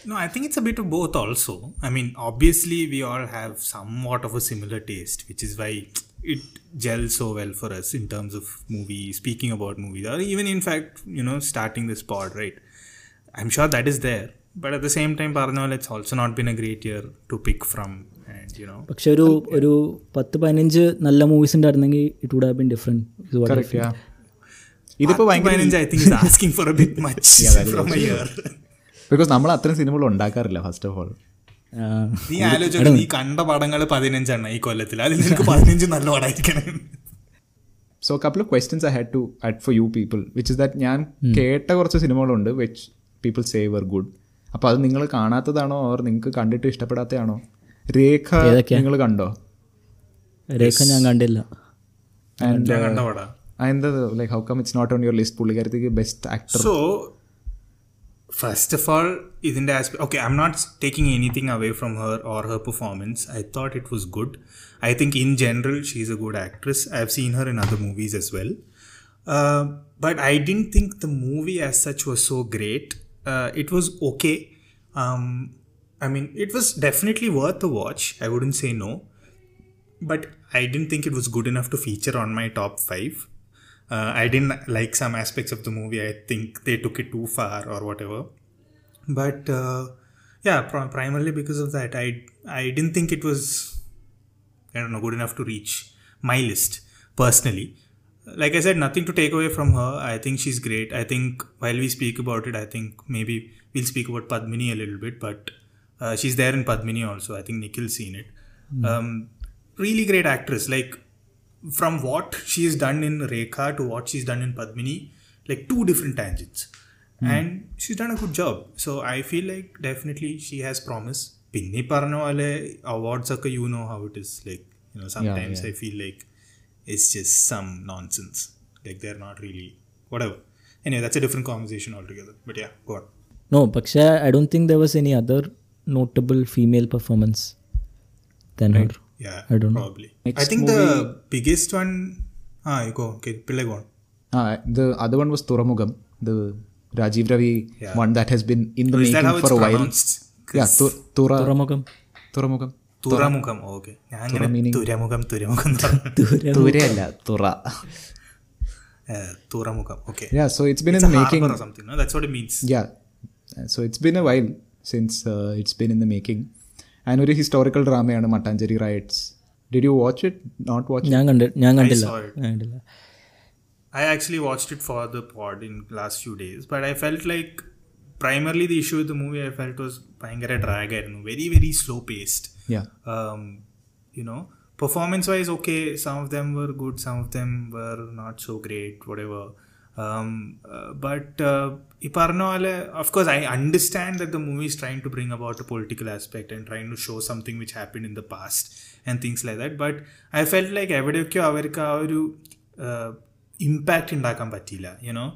No, I think it's a bit of both also. I mean, obviously, we all have somewhat of a similar taste, which is why it gels so well for us in terms of movie, speaking about movies, or even in fact, you know, starting this pod, right? I'm sure that is there. But at the same time പറഞ്ഞ പോലെ it's also not been a great year to pick from പക്ഷെ ഒരു ഒരു പത്ത് പതിനഞ്ച് നല്ല movies ഉണ്ടായിരുന്നെങ്കിൽ it would have been different because നമ്മൾ അത്രയും സിനിമകൾ ഉണ്ടാക്കാറില്ല ഫസ്റ്റ് ഓഫ് ഓൾ നീ ആലോചിച്ചു നീ കണ്ട പടങ്ങൾ പതിനഞ്ചെണ്ണം ഈ കൊല്ലത്തിൽ അതിൽ നിനക്ക് പതിനഞ്ച് നല്ല പടമായിരിക്കണം so couple of questions I had to at for you people which is that ഞാൻ കേട്ട കുറച്ച് സിനിമകളുണ്ട് which people say are good അപ്പോൾ അത് നിങ്ങൾ കാണാത്തതാണോ ഓർ നിങ്ങൾക്ക് കണ്ടിട്ട് ഇഷ്ടപ്പെടാത്തതാണോ രേഖ നിങ്ങൾ കണ്ടോ രേഖ ഞാൻ കണ്ടില്ല uh, എന്താ like how come it's not on your list പുള്ളിക്കാരത്തേക്ക് best actor so first of all ഇതിൻ്റെ aspect okay I'm not taking anything away from her or her performance I thought it was good I think in general she is a good actress I have seen her in other movies as well but I didn't think the movie as such was so great uh, it was okay. Um, I mean, it was definitely worth a watch. I wouldn't say no, but I didn't think it was good enough to feature on my top five. Uh, I didn't like some aspects of the movie. I think they took it too far or whatever. But uh, yeah, pr- primarily because of that, I I didn't think it was I don't know good enough to reach my list personally like I said, nothing to take away from her. I think she's great. I think while we speak about it, I think maybe we'll speak about Padmini a little bit, but uh, she's there in Padmini also. I think Nikhil's seen it. Mm. Um, really great actress. Like from what she's done in Rekha to what she's done in Padmini, like two different tangents. Mm. And she's done a good job. So I feel like definitely she has promise. Pinni Parnavale awards, you know how it is. Like, you know, sometimes yeah, yeah. I feel like it's just some nonsense. Like they're not really whatever. Anyway, that's a different conversation altogether. But yeah, go on. No, Paksha, I don't think there was any other notable female performance than right. her. Yeah, I don't probably. know. Probably. I think movie... the biggest one. Ah, you go. Okay, go on. Ah, the other one was Thoramugam, the Rajiv Ravi yeah. one that has been in the Is making for a pronounced? while. Yeah, Tora, Thoramugam. Thoramugam. Thuramukham okay ഞാൻ അങ്ങനെ തുരമുഖം തുരമുഖം എന്ന് പറഞ്ഞു. തുരയല്ല തുറ Eh, Thuramukham okay yeah so it's been in the making or something no that's what it means yeah so it's been a while since uh, it's been in the making and ഒരു historical ഡ്രാമയാണ് Mattancherry riots did you watch it not watch ഞാൻ കണ്ടി ഞാൻ കണ്ടില്ല saw it. ഞാൻ കണ്ടില്ല I actually watched it for the pod in last few days, but I felt like primarily the issue with the movie I felt was ഭയങ്കര drag ആയിരുന്നു very very slow paced. yeah Um, you know, performance wise, okay, some of them were good, some of them were not so great, whatever. Um, uh, but uh, ഈ പറഞ്ഞ പോലെ of course I understand that the movie is trying to bring about a political aspect and trying to show something which happened in the past and things like that but I felt like എവിടെയൊക്കെയോ അവർക്ക് ആ ഒരു impact ഉണ്ടാക്കാൻ പറ്റിയില്ല you know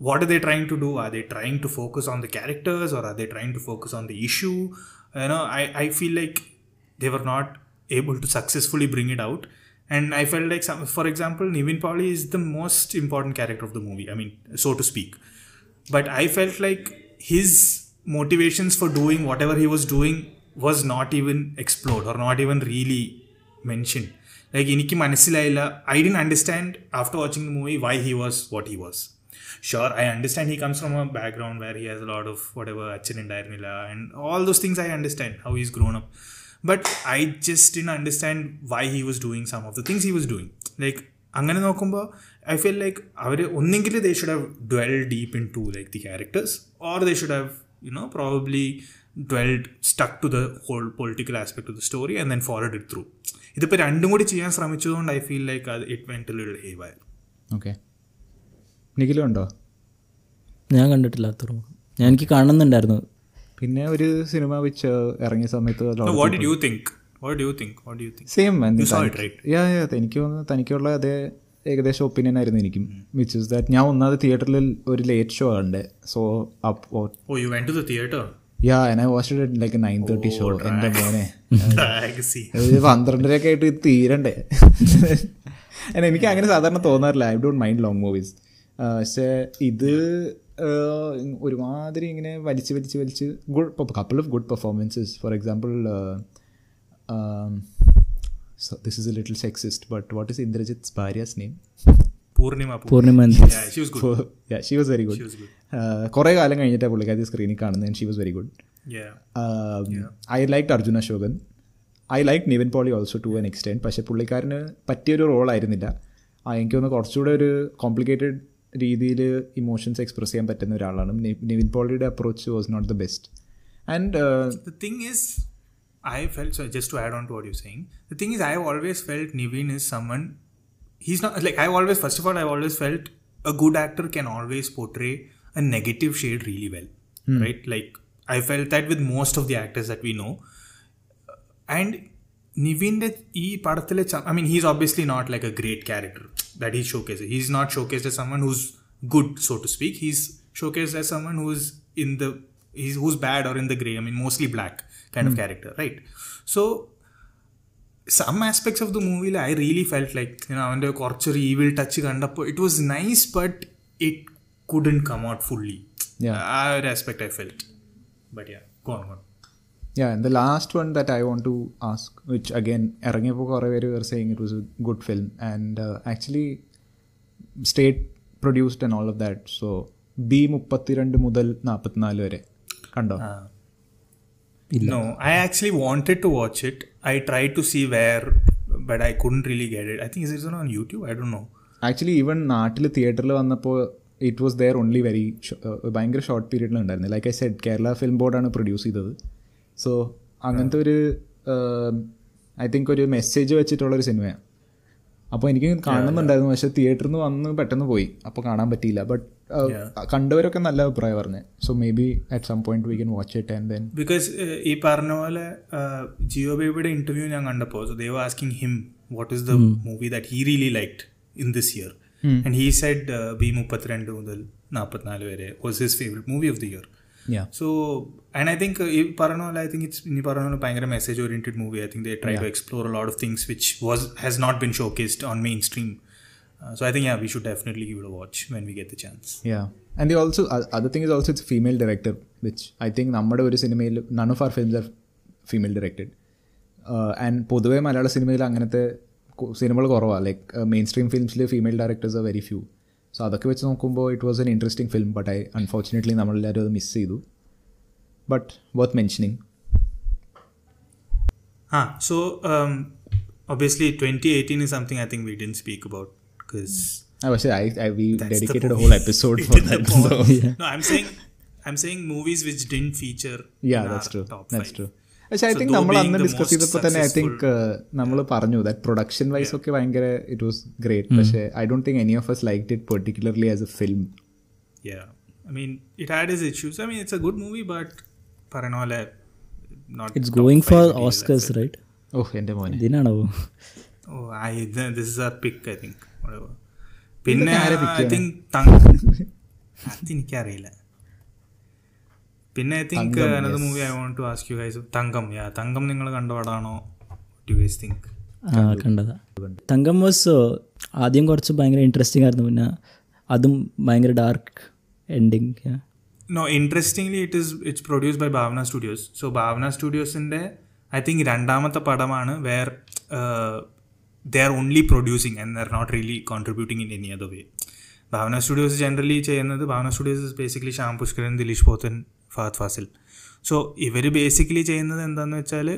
what are they trying to do are they trying to focus on the characters or are they trying to focus on the issue you know i, I feel like they were not able to successfully bring it out and i felt like some, for example nivin Pauly is the most important character of the movie i mean so to speak but i felt like his motivations for doing whatever he was doing was not even explored or not even really mentioned like എനിക്ക് മനസ്സിലായില്ല I didn't understand after watching the movie why he was what he was sure i understand he comes from a background where he has a lot of whatever achin ഉണ്ടായിരുന്നില്ല and all those things i understand how he's grown up but i just didn't understand why he was doing some of the things he was doing like അങ്ങനെ നോക്കുമ്പോൾ I feel like അവർ ഒന്നെങ്കിൽ they should have dwell deep in to like the characters or they should have you know probably dwelled stuck to the whole political aspect of the story and then forward it through ഇതിപ്പോൾ രണ്ടും കൂടി ചെയ്യാൻ ശ്രമിച്ചതുകൊണ്ട് I feel like അത് it went little have ആയിരുന്നു okay നിഖിലും ഉണ്ടോ ഞാൻ കണ്ടിട്ടില്ല തുറമുഖം ഞാൻ എനിക്ക് കാണുന്നുണ്ടായിരുന്നു പിന്നെ ഒരു സിനിമ വെച്ച് ഇറങ്ങിയ സമയത്ത് എനിക്ക് തോന്നുന്നു തനിക്കുള്ള അതേ ഏകദേശം ഒപ്പീനിയൻ ആയിരുന്നു എനിക്കും വിച്ച് ഇസ് ദാറ്റ് ഞാൻ ഒന്നാമത് തിയേറ്ററിൽ ഒരു ലേറ്റ് ഷോ ആണ് so theatre yeah thirty show എൻ്റെ മോനെ പന്ത്രണ്ടരയൊക്കെ ആയിട്ട് തീരണ്ടേ എനിക്ക് അങ്ങനെ സാധാരണ തോന്നാറില്ല I don't mind long movies പക്ഷെ ഇത് ഒരുമാതിരി ഇങ്ങനെ വലിച്ച് വലിച്ച് വലിച്ച് good couple of good performances for example this is a little sexist but what is Indrajith ഭാര്യാസ് name Poornima Poornima she was very good കുറേ കാലം കഴിഞ്ഞിട്ടാണ് പുള്ളിക്കാർ സ്ക്രീനിൽ കാണുന്നത് she was very good I like Arjun Ashokan I like Nivin Pauly also to an extent പക്ഷേ പുള്ളിക്കാരന് പറ്റിയൊരു റോളായിരുന്നില്ല എനിക്ക് തോന്നുന്നു കുറച്ചുകൂടെ ഒരു കോംപ്ലിക്കേറ്റഡ് രീതിയിൽ ഇമോഷൻസ് എക്സ്പ്രസ് ചെയ്യാൻ പറ്റുന്ന ഒരാളാണ് നി- നിവിൻ പോളിയുടെ approach was not the best and The thing is, I felt so. Just to add on to what you're saying, the thing is, I've always felt Niveen is someone. He's not like I've always. First of all, I've always felt a good actor can always portray a negative shade really well, right? Like I felt that with most of the actors that we know, and നിവിൻ്റെ ഈ പടത്തിലെ I mean he's obviously not like a great character that he's showcase he's not showcased as someone who's good so to speak he's showcased as someone who's in the he's who's bad or in the grey I mean mostly black kind of character right so some aspects of the മൂവിയിൽ I really felt like അവൻ്റെ കുറച്ചൊരു evil touch കണ്ടപ്പോൾ it was nice but it couldn't come out fully Yeah. ആ ഒരു aspect I felt but yeah gone gone Yeah, and the last one that I want to ask, which again, ഇറങ്ങിയപ്പോൾ കുറേ പേര് were saying it was a good film and uh, actually state produced and all of that. So B മുപ്പത്തിരണ്ട് മുതൽ നാൽപ്പത്തിനാല് വരെ കണ്ടോ No, I actually wanted to watch it. I tried to see where, but I couldn't really get it. I think is it on YouTube? I don't know. Actually even നാട്ടിൽ തിയേറ്ററിൽ വന്നപ്പോൾ it was there only very ഭയങ്കര short പീരീഡിൽ ഉണ്ടായിരുന്നു like I said Kerala film ബോർഡാണ് produce ചെയ്തത് so അങ്ങനത്തെ ഒരു ഐ തിങ്ക് ഒരു മെസ്സേജ് വെച്ചിട്ടുള്ളൊരു സിനിമയാണ് അപ്പോൾ എനിക്ക് കാണുന്നുണ്ടായിരുന്നു പക്ഷെ തിയേറ്ററിൽ നിന്ന് വന്ന് പെട്ടെന്ന് പോയി അപ്പോൾ കാണാൻ പറ്റിയില്ല ബട്ട് കണ്ടവരൊക്കെ നല്ല അഭിപ്രായം പറഞ്ഞു so may be at some point we can watch it and then because ഈ പറഞ്ഞ പോലെ ജിയോ ബേബിയുടെ ഇന്റർവ്യൂ ഞാൻ കണ്ടപ്പോൾ so Dev asking him what is the movie that he really liked in this year and he said B മുപ്പത്തിരണ്ട് മുതൽ നാൽപ്പത്തിനാല് വരെ was his favourite movie of the year Yeah so and I think ഈ പറഞ്ഞ പോലെ I think it's ഇനി പറഞ്ഞ പോലെ ഭയങ്കര message oriented movie I think they try to explore lot of things which was has not been showcased on mainstream so I think yeah we should definitely give a watch when we get the chance Yeah. And they also, uh, other thing is also it's female director, which I think നമ്മുടെ ഒരു സിനിമയിൽ none of our films are female directed and പൊതുവേ മലയാള സിനിമയിൽ അങ്ങനത്തെ സിനിമകൾ കുറവാണ് like main stream ഫിലിംസിൽ female directors are very few so അതൊക്കെ വെച്ച് നോക്കുമ്പോൾ it was an interesting film but I unfortunately നമ്മളെല്ലാവരും അത് മിസ് ചെയ്തു but worth mentioning Ah, so um, obviously 2018 is something I think we didn't speak about because പക്ഷേ I I we that's the dedicated movie. Whole episode It for did the that bond. No, I'm saying I'm saying movies which didn't feature. Yeah in that's our true top that's five. True പക്ഷെ I think നമ്മൾ അന്ന് discuss ചെയ്തപ്പോൾ തന്നെ I think നമ്മൾ പറഞ്ഞു that production wise ഒക്കെ ഭയങ്കര it was great പക്ഷേ I Dr think any of us like it particularly as a film I പിന്നെ ഐ പിന്നെ I think another movie I want to ask you guys Thankam yeah Thankam നിങ്ങൾ കണ്ട പടമാണോ do guys think കണ്ടതാ Thankam was uh, ആദ്യം കുറച്ച് ഭയങ്കര interesting ആയിരുന്നു പിന്നെ അതും ഭയങ്കര dark ending no interestingly it is it's produce by Bhavana studios so Bhavana സ്റ്റുഡിയോസിൻ്റെ I think രണ്ടാമത്തെ പടമാണ് where they are only producing and they're not really contributing in any other way Bhavana studios generally ചെയ്യുന്നത് Bhavana studios is basically Shyam Pushkaran Dileesh Pothan Fahadh Faasil so ഇവർ basically ചെയ്യുന്നത് എന്താണെന്ന് വെച്ചാൽ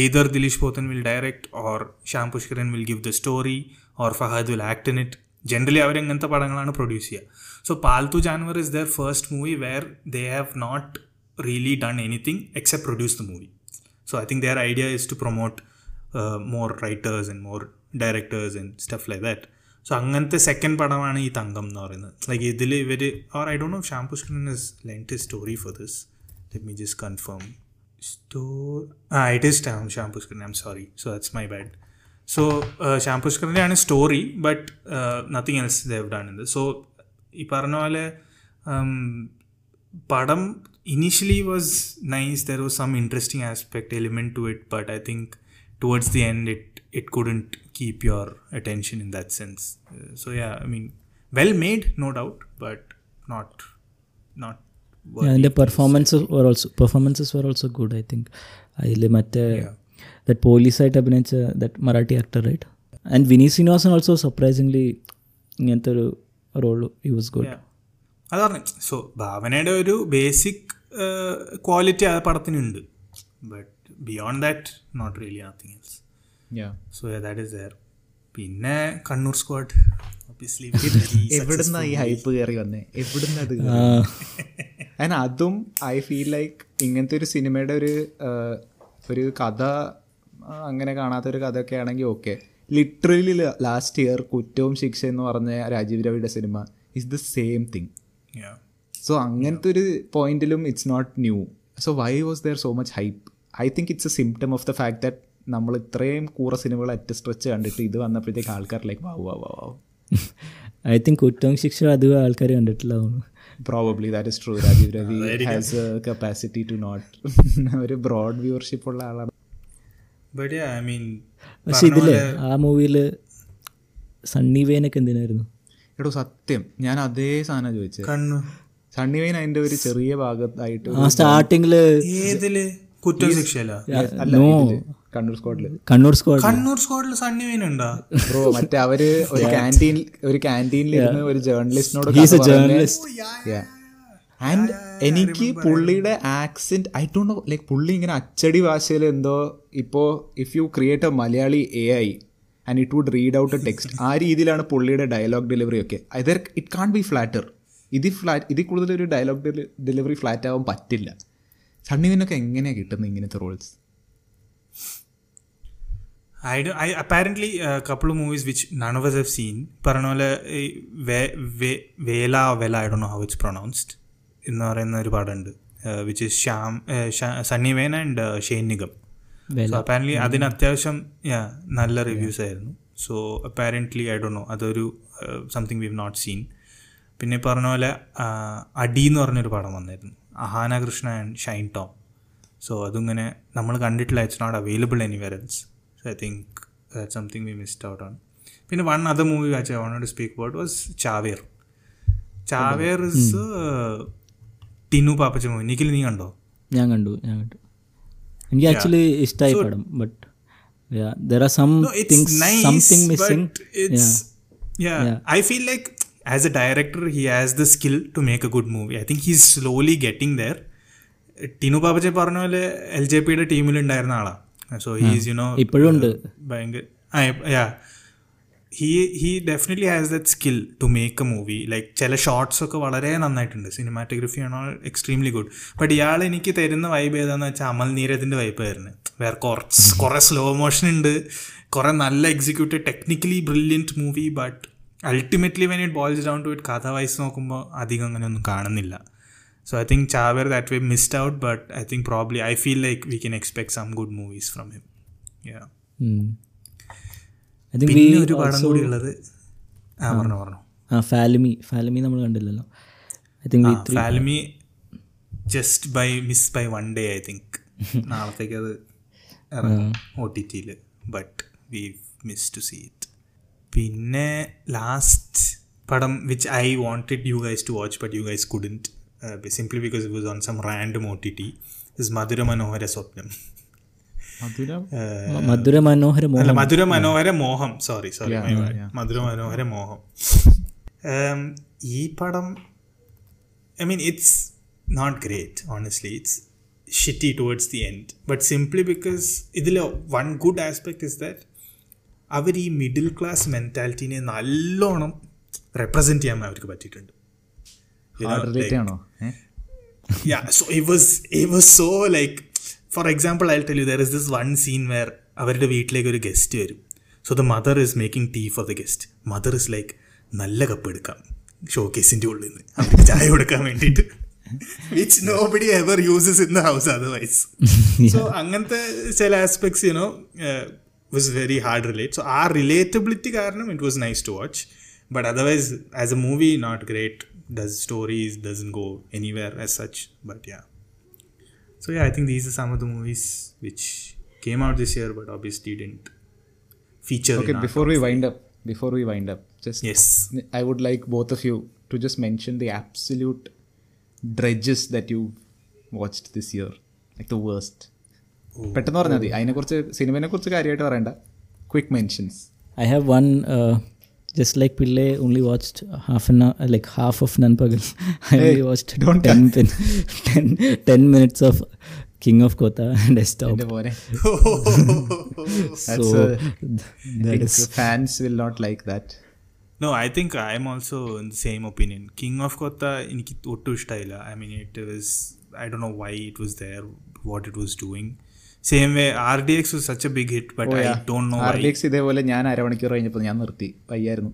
either Dileesh Pothan will direct or Shyam Pushkaran will give the story or Fahadh will act in it generally അവരെങ്ങനത്തെ പടങ്ങളാണ് produce ചെയ്യുക so Palthu Janwar is their first movie where they have not really done anything except produce the movie so I think their idea is to promote more writers and more directors and stuff like that so അങ്ങനത്തെ second പടമാണ് ഈ തങ്കം എന്ന് പറയുന്നത് like ഇതിൽ ഇവർ or I Dr know Shyam Pushkaran is length story for this let me just confirm സ്റ്റോ ആ it is Shyam Shyam Pushkaran I'm sorry so that's my bad so Shyam പുഷ്കറിൻ്റെ ആണ് story but nothing else they've done ഇത് so ഈ പറഞ്ഞ പോലെ പടം initially was nice there was some interesting aspect element to it but I think towards the end it it couldn't keep your attention in that sense. Uh, so yeah, I mean, well made, no doubt, but not not. Yeah, and the performances were also performances were also good. I think. yeah. that police side അഭിനയിച്ച that marathi actor right and Vineeth Sreenivasan also surprisingly ഇങ്ങനത്തെ ഒരു role he was good. Yeah. അതാണ് so ഭാവനയുടെ ഒരു basic quality ആ പടത്തിനുണ്ട് but beyond that not really nothing else so that is there പിന്നെ Kannur squad എവിടുന്ന ഈ ഹൈപ്പ് കയറി വന്നേ എവിടുന്ന ആൻഡ് അതും ഐ ഫീൽ ലൈക്ക് ഇങ്ങനത്തെ ഒരു സിനിമയുടെ ഒരു ഒരു കഥ അങ്ങനെ കാണാത്തൊരു കഥയൊക്കെ ആണെങ്കിൽ okay literally last year Kuttavum Shiksha എന്ന് പറഞ്ഞ രാജീവ് രവിയുടെ cinema is the same thing so അങ്ങനത്തെ ഒരു പോയിന്റിലും it's not new so why was there so much hype I think it's a symptom of the fact that നമ്മൾ ഇത്രയും കൂറ സിനിമകൾ അറ്റ് സ്ട്രെച്ച് കണ്ടിട്ട് ഇത് വന്നപ്പോഴത്തേക്ക് ആൾക്കാരിലേക്ക് wow wow wow I think കുറ്റവും ശിക്ഷ അത് ആൾക്കാർ കണ്ടിട്ടുള്ളതാണ് probably that is true Rajeev Ravi has capacity to not ഒരു ബ്രോഡ് വ്യൂവർഷിപ്പ് ഉള്ള ആളാണ് പക്ഷെ ഇതില് ആ മൂവിയിൽ സണ്ണി വെയിനൊക്കെ എന്തിനായിരുന്നു എടോ സത്യം ഞാൻ അതേ സാധനം ചോദിച്ചത് സണ്ണി വെയിൻ അതിന്റെ ഒരു ചെറിയ ഭാഗത്തായിട്ട് സ്റ്റാർട്ടിങ്ങില് ഏതില് കുറ്റം ശിക്ഷയല്ല കണ്ണൂർ സ്ക്വാഡില് കണ്ണൂർ സ്ക്വാഡ് കണ്ണൂർ സ്ക്വാഡിൽ സണ്ണി വെയിൻ ഉണ്ടോ ബ്രോ മറ്റേ അവര് ഒരു കാന്റീൻ ഒരു കാന്റീനിലിരുന്ന് ഒരു ജേർണലിസ്റ്റിനോട് ആൻഡ് oh, എനിക്ക് പുള്ളിയുടെ accent I Dr know like പുള്ളി ഇങ്ങനെ അച്ചടി ഭാഷയിൽ എന്തോ ഇപ്പോ if you create a Malayali A I and it would read out a text ആ രീതിയിലാണ് പുള്ളിയുടെ ഡയലോഗ് ഡെലിവറി ഒക്കെ other it can be flatter ഇത് ഫ്ലാറ്റ് ഇതിൽ കൂടുതൽ ഒരു ഡയലോഗ് ഡെലിവറി ഫ്ലാറ്റ് ആവാൻ പറ്റില്ല സണ്ണിവിനൊക്കെ എങ്ങനെയാണ് കിട്ടുന്നത് ഇങ്ങനത്തെ roles I Dr I apparently couple movies which none of have seen പറഞ്ഞ പോലെ Vela Vela I Dr know how it's pronounced എന്ന് പറയുന്ന ഒരു പാടുണ്ട് which uh, is Shyam uh, Sunny Wayne and Shane Nigam so apparently അതിന് അത്യാവശ്യം നല്ല റിവ്യൂസ് ആയിരുന്നു so apparently I Dr know അതൊരു something we have not seen പിന്നെ പറഞ്ഞ പോലെ uh, അടി എന്ന് പറഞ്ഞൊരു പടം വന്നായിരുന്നു അഹാന കൃഷ്ണ ആൻഡ് ഷൈൻ ടോം സോ അതിങ്ങനെ നമ്മൾ കണ്ടിട്ടില്ല it's not available anywhere else so I think that something we missed out ആണ് പിന്നെ one other movie watch I want to speak about was Chaaver Chaaver is Tinu Pappachan movie Nikhil നീ കണ്ടോ ഞാൻ കണ്ടു ഞാൻ കണ്ടു എനിക്ക് ആക്ച്വലി ഇഷ്ടമായി പടം but there are some no, it's things nice, something missing it's, yeah. yeah yeah i feel like as a director he has the skill to make a good movie i think he's slowly getting there Tinu ബാബജെ പറഞ്ഞ പോലെ L J പിയുടെ ടീമിലുണ്ടായിരുന്ന ആളാണ് so he is you know ഇപ്പോഴും ഉണ്ട് ഭയങ്കര he he definitely has that skill to make a movie like ചില shorts ഒക്കെ വളരെ നന്നായിട്ടുണ്ട് സിനിമാറ്റോഗ്രഫി ആണോ എക്സ്ട്രീംലി ഗുഡ് ബട്ട് ഇയാൾ എനിക്ക് തരുന്ന വൈബ് ഏതാന്ന് വെച്ചാൽ അമൽ നീരത്തിൻ്റെ വൈബ് ആയിരുന്നു വേറെ കുറച്ച് hmm. കുറേ സ്ലോ മോഷൻ ഉണ്ട് കുറേ നല്ല executed technically brilliant movie but ultimately when it boils down to it കഥ വൈസ് നോക്കുമ്പോൾ അധികം അങ്ങനെയൊന്നും കാണുന്നില്ല So I think Chawar that way missed out, but I think probably I feel like we can expect some good movies from him. Yeah. I think we also Falmi nammal kandillallo. I think we Falmi just by miss by one day I think. നാളത്തേക്ക് അത് OTT-യിൽ but we missed to see it. പിന്നെ last padam which I wanted you guys to watch but you guys couldn't. Simply because it was on some random O T T is Madhura Manohara Swapnam Madhura മനോഹര അല്ല Madhura Manohara Moham sorry sorry Madhura Manohara മോഹം ഈ പടം I mean it's not great honestly it's shitty towards the end but simply because ഇതിൽ one good aspect is that അവർ ഈ middle class മെൻറ്റാലിറ്റീനെ നല്ലോണം represent ചെയ്യാൻ അവർക്ക് പറ്റിയിട്ടുണ്ട് for example I tell you there is this one scene where അവരുടെ വീട്ടിലേക്ക് ഒരു ഗസ്റ്റ് വരും so the mother is making tea for the guest mother is like നല്ല കപ്പ് എടുക്കാം ഷോ കേസിൻ്റെ ഉള്ളിൽ നിന്ന് അവർക്ക് ചായ കൊടുക്കാൻ വേണ്ടിയിട്ട് which nobody ever uses in the house otherwise so അങ്ങനത്തെ ചില aspects you know was very hard relate so ആ റിലേറ്റബിലിറ്റി കാരണം it was nice to watch but otherwise as a movie not great does stories doesn't go anywhere as such but yeah so yeah i think these are some of the movies which came out this year but obviously didn't feature Okay, in our before we wind up, before we wind up, just yes I would like both of you to just mention the absolute dredges that you watched this year, like the worst. പെട്ടെന്ന് പറഞ്ഞാൽ മതി അതിനെക്കുറിച്ച് സിനിമയെ കുറിച്ച് കാര്യമായിട്ട് പറയണ്ട quick mentions I have one, uh, just like Pillay only watched half an hour, like half of Nanpagal. I only watched don't 10, min- 10, 10 minutes of King of Kota and I stopped. എൻ്റെ പോലെ So, a- that is. Fans will not like that No, I think I am also in the same opinion. King of Kotha എനിക്ക് ഒട്ടും ഇഷ്ടമായില്ല I mean it was I dunno why it was there what it was doing same way R D X such a big hit but I don't know R D X ഇതേപോലെ ഞാൻ അരമണിക്കൂർ കഴിഞ്ഞപ്പോൾ ഞാൻ നിർത്തി പയ്യായിരുന്നു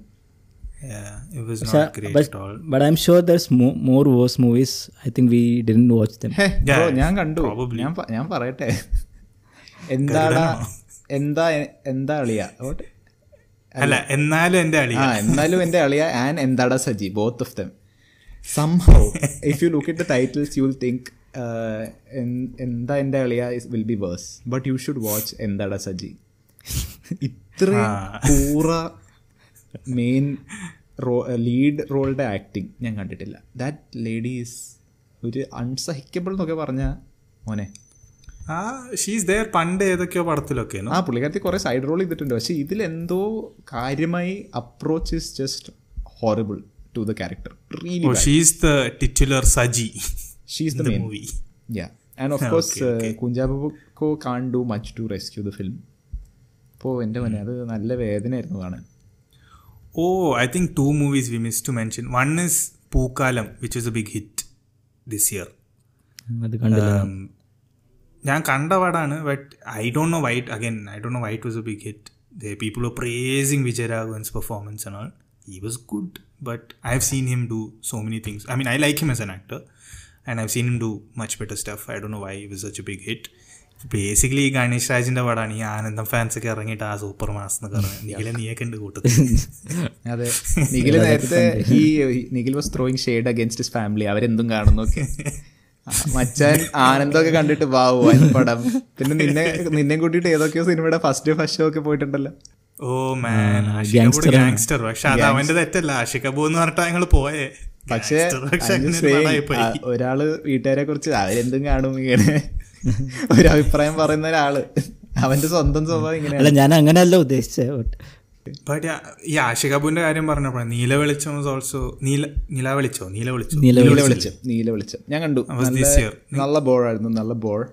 ഞാൻ പറയട്ടെ എന്നാലും എന്റെ അളിയ and Enthada Saji both of them സംഭവം if you look it the titles you will think എന്താ എൻ്റെ കളിയ will be worse but you should watch Enthada Saji ഇത്ര പൂറ മെയിൻ റോ ലീഡ് റോളുടെ ആക്ടിങ് ഞാൻ കണ്ടിട്ടില്ല ദാറ്റ് ലേഡീസ് ഒരു അൺസഹിക്കബിൾ എന്നൊക്കെ പറഞ്ഞ മോനെ ആ ഷീസ് ദയർ പണ്ട് ഏതൊക്കെയോ പടത്തിലൊക്കെ ആ പുള്ളിക്കാരത്തി കുറേ സൈഡ് റോൾ ചെയ്തിട്ടുണ്ട് പക്ഷേ ഇതിലെന്തോ കാര്യമായി approach is just horrible to the character she's the titular Saji she's the the main movie yeah and of course can't do much to rescue the film അപ്പോൾ എൻ്റെ മനെ അത് നല്ല വേദനയായിരുന്നു കാണാൻ ഓ I think two movies we miss to mention one is Pookkaalam which is a big hit this year ഞാൻ കണ്ട പാടാണ് but I don't know why it again I don't know why it was a big hit the people are praising Vijayaraghavan's performance and all he was good but I have seen him do so many things I mean I like him as an actor and I've seen him do much better stuff I Dr know why was such big hit basically ഈ ഗണേഷ് രാജിന്റെ പടമാണ് ഈ Aanandam fans ഒക്കെ ഇറങ്ങിയിട്ട് ആ super mass എന്നൊക്കെ പറഞ്ഞത് നിഖിലെ നീയൊക്കെ ഉണ്ട് നേരത്തെ അഗേൻസ്റ്റ് ഫാമിലി അവരെന്തും കാണുന്നു മച്ചാൻ ആനന്ദമൊക്കെ കണ്ടിട്ട് വാവും പടം പിന്നെ നിന്നെ നിന്നെ കൂട്ടിട്ട് ഏതൊക്കെയോ സിനിമയുടെ ഫസ്റ്റ് ഫസ്റ്റ് ഷോ ഒക്കെ പോയിട്ടുണ്ടല്ലോ ഓ മാൻ ആഷിക ഗാങ്സ്റ്റർ പക്ഷെ അത് അവന്റെ തെറ്റല്ല ആഷിക എന്ന് പറഞ്ഞിട്ടാ ഞങ്ങള് പോയേ പക്ഷേ ഒരാള് വീട്ടുകാരെ കുറിച്ച് അവരെന്തും കാണും ഇങ്ങനെ ഒരഭിപ്രായം പറയുന്ന ഒരാള് അവന്റെ സ്വന്തം സ്വഭാവം ഇങ്ങനെ ഞാൻ അങ്ങനെയല്ല ഉദ്ദേശിച്ചത് ബട്ട് ഈ ആഷിക് കപൂറിന്റെ കാര്യം പറഞ്ഞപ്പോൾ നീല വെളിച്ചം ഓൾസോ നീല നീല വെളിച്ചോ നീല വെളിച്ചോ നീല വെളിച്ചം നീല വെളിച്ചം ഞാൻ കണ്ടു നല്ല ബോൾ ആയിരുന്നു നല്ല ബോൾ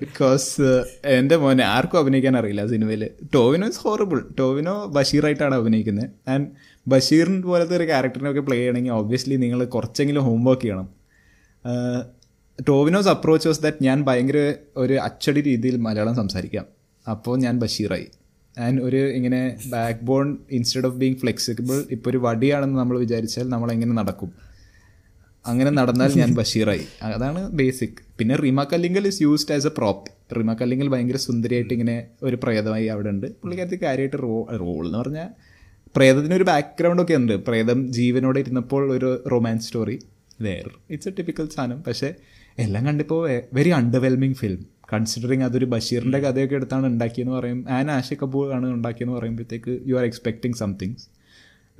ബിക്കോസ് എൻ്റെ മോനെ ആർക്കും അഭിനയിക്കാൻ അറിയില്ല സിനിമയിൽ ടോവിനോ ഇസ് ഹോറബിൾ ടോവിനോ ബഷീറായിട്ടാണ് അഭിനയിക്കുന്നത് ആൻഡ് ബഷീറിൻ പോലത്തെ ഒരു ക്യാരക്ടറിനൊക്കെ പ്ലേ ചെയ്യണമെങ്കിൽ ഒബ്വിയസ്ലി നിങ്ങൾ കുറച്ചെങ്കിലും ഹോംവർക്ക് ചെയ്യണം ടോവിനോസ് അപ്രോച്ച് വാസ് ദാറ്റ് ഞാൻ ഭയങ്കര ഒരു അച്ചടി രീതിയിൽ മലയാളം സംസാരിക്കാം അപ്പോൾ ഞാൻ ബഷീറായി ആൻഡ് ഒരു ഇങ്ങനെ backbone instead of being flexible ഇപ്പോൾ ഒരു വടിയാണെന്ന് നമ്മൾ വിചാരിച്ചാൽ നമ്മളെങ്ങനെ നടക്കും അങ്ങനെ നടന്നാൽ ഞാൻ ബഷീറായി അതാണ് ബേസിക് പിന്നെ Rima Kallingal is used as a prop Rima Kallingal ഭയങ്കര സുന്ദരിയായിട്ട് ഇങ്ങനെ ഒരു പ്രേതമായി അവിടെ ഉണ്ട് പുള്ളിക്കാരത്തിൽ കാര്യമായിട്ട് റോ റോൾ എന്ന് പറഞ്ഞാൽ പ്രേതത്തിനൊരു ഒരു ബാക്ക്ഗ്രൗണ്ട് ഒക്കെ ഉണ്ട് പ്രേതം ജീവനോടെ ഇരുന്നപ്പോൾ ഒരു romance story where it's a typical സാധനം പക്ഷേ എല്ലാം കണ്ടിപ്പോൾ വെരി അണ്ടർവെൽമിങ് ഫിലിം കൺസിഡറിങ് അതൊരു ബഷീറിൻ്റെ കഥയൊക്കെ എടുത്താണ് ഉണ്ടാക്കിയെന്ന് പറയും ആൻ ആഷി കപൂർ ആണ് ഉണ്ടാക്കിയെന്ന് പറയുമ്പോഴത്തേക്ക് you are expecting somethings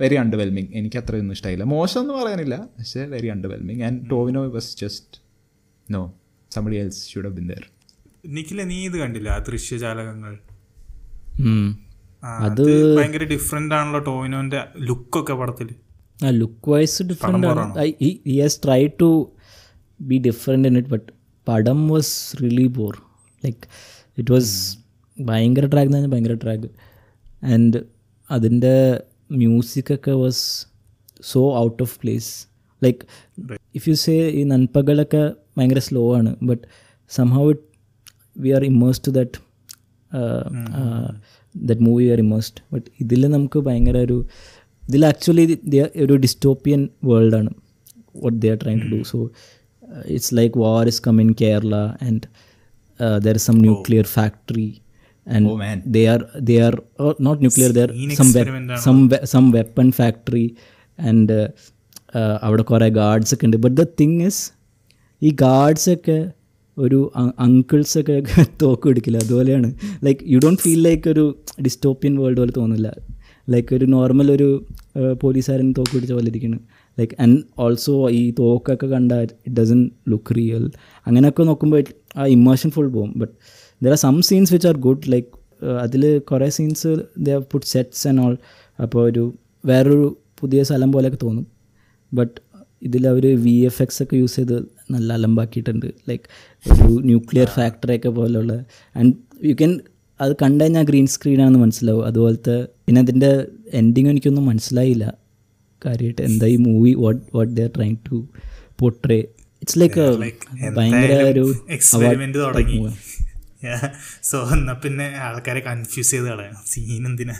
very underwhelming എനിക്ക് അത്രയൊന്നും ഇഷ്ടമായില്ല മോശം എന്ന് പറയാനില്ല പക്ഷേ very underwhelming and Tovino was just no somebody else should have been there Nikhila നീ ഇത് കണ്ടില്ല ദൃശ്യജാലകങ്ങൾ അത് ഭയങ്കര ഡിഫറെന്റ് ആണല്ലോ ടോവിനോന്റെ ലുക്കൊക്കെ പടത്തിൽ ആ ലുക്ക് വൈസ് ഡിഫറെന്റ് ആണ് he has try to be different in it but പടം was really bore like it was ഭയങ്കര ട്രാക്ക് എന്ന് പറഞ്ഞാൽ ഭയങ്കര ട്രാക്ക് ആൻഡ് അതിൻ്റെ ഒക്കെ was so out of place like if you say ഈ നൻപകളൊക്കെ ഭയങ്കര സ്ലോ ആണ് but somehow it we are immerse to that that movie are immersed but ഇതിൽ നമുക്ക് ഭയങ്കര ഒരു ഇതിൽ ആക്ച്വലി ഒരു dystopian വേൾഡാണ് what they are trying to do so it's like war is come in Kerala and there is some nuclear factory and oh, man. they are they are oh, uh, some nuclear they are some we- uh, uh, അവിടെ കുറേ guards ഒക്കെ ഉണ്ട് but the thing is ഈ ഗാർഡ്സൊക്കെ ഒരു uncles ഒക്കെ തോക്ക് എടുക്കില്ല അതുപോലെയാണ് like you don't feel like ഒരു ഡിസ്റ്റോപ്പിയൻ വേൾഡ് പോലെ തോന്നില്ല ലൈക്ക് ഒരു നോർമൽ ഒരു പോലീസുകാരൻ തോക്ക് പിടിച്ച പോലെ ഇരിക്കുന്നു ലൈക്ക് ആൻഡ് ഓൾസോ ഈ തോക്കൊക്കെ കണ്ട ഇറ്റ് ഡസൻ ലുക്ക് റിയൽ അങ്ങനെയൊക്കെ നോക്കുമ്പോൾ ആ ഇമോഷൻ ഫുൾ പോകും but there are some scenes which are good like അതിൽ കുറേ scenes they put sets and all അപ്പോൾ ഒരു വേറൊരു പുതിയ സ്ഥലം പോലെയൊക്കെ തോന്നും ബട്ട് ഇതിൽ അവർ വി എഫ് എക്സ് ഒക്കെ യൂസ് ചെയ്ത് നല്ല അലമ്പാക്കിയിട്ടുണ്ട് ലൈക്ക് ഒരു ന്യൂക്ലിയർ ഫാക്ടറിയൊക്കെ പോലുള്ള ആൻഡ് യു ക്യാൻ അത് കണ്ടു കഴിഞ്ഞാൽ ഗ്രീൻ സ്ക്രീനാണെന്ന് മനസ്സിലാവും അതുപോലത്തെ പിന്നെ അതിൻ്റെ എൻഡിങ് എനിക്കൊന്നും മനസ്സിലായില്ല കാര്യമായിട്ട് എന്താ ഈ movie what what they're trying to portray it's like ഭയങ്കര ഒരു എക്സ്പെരിമെന്റ് തുടങ്ങി സോ എന്നാ പിന്നെ ആൾക്കാരെ കൺഫ്യൂസ് ചെയ്ത് കളയാം സീൻ എന്തിനാ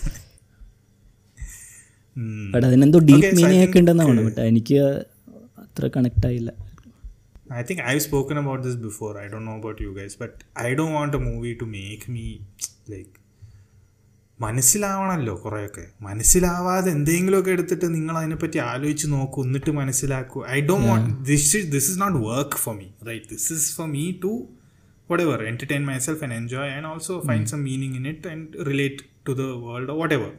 അതിനെന്തോ ഡീപ്പ് മീനിങ് ഒക്കെ ഉണ്ടെന്നാണ് ബട്ട് എനിക്ക് അത്ര കണക്ട് ആയില്ല I think I've spoken about this before. I don't know about you guys, but I don't want a movie to make me like മനസ്സിലാവണമല്ലോ കുറേയൊക്കെ മനസ്സിലാവാതെ എന്തെങ്കിലുമൊക്കെ എടുത്തിട്ട് നിങ്ങൾ അതിനെപ്പറ്റി ആലോചിച്ച് നോക്കൂ എന്നിട്ട് മനസ്സിലാക്കൂ I don't want this this is not work for me right this is for me to whatever entertain myself and enjoy and also find some meaning in it and relate to the world whatever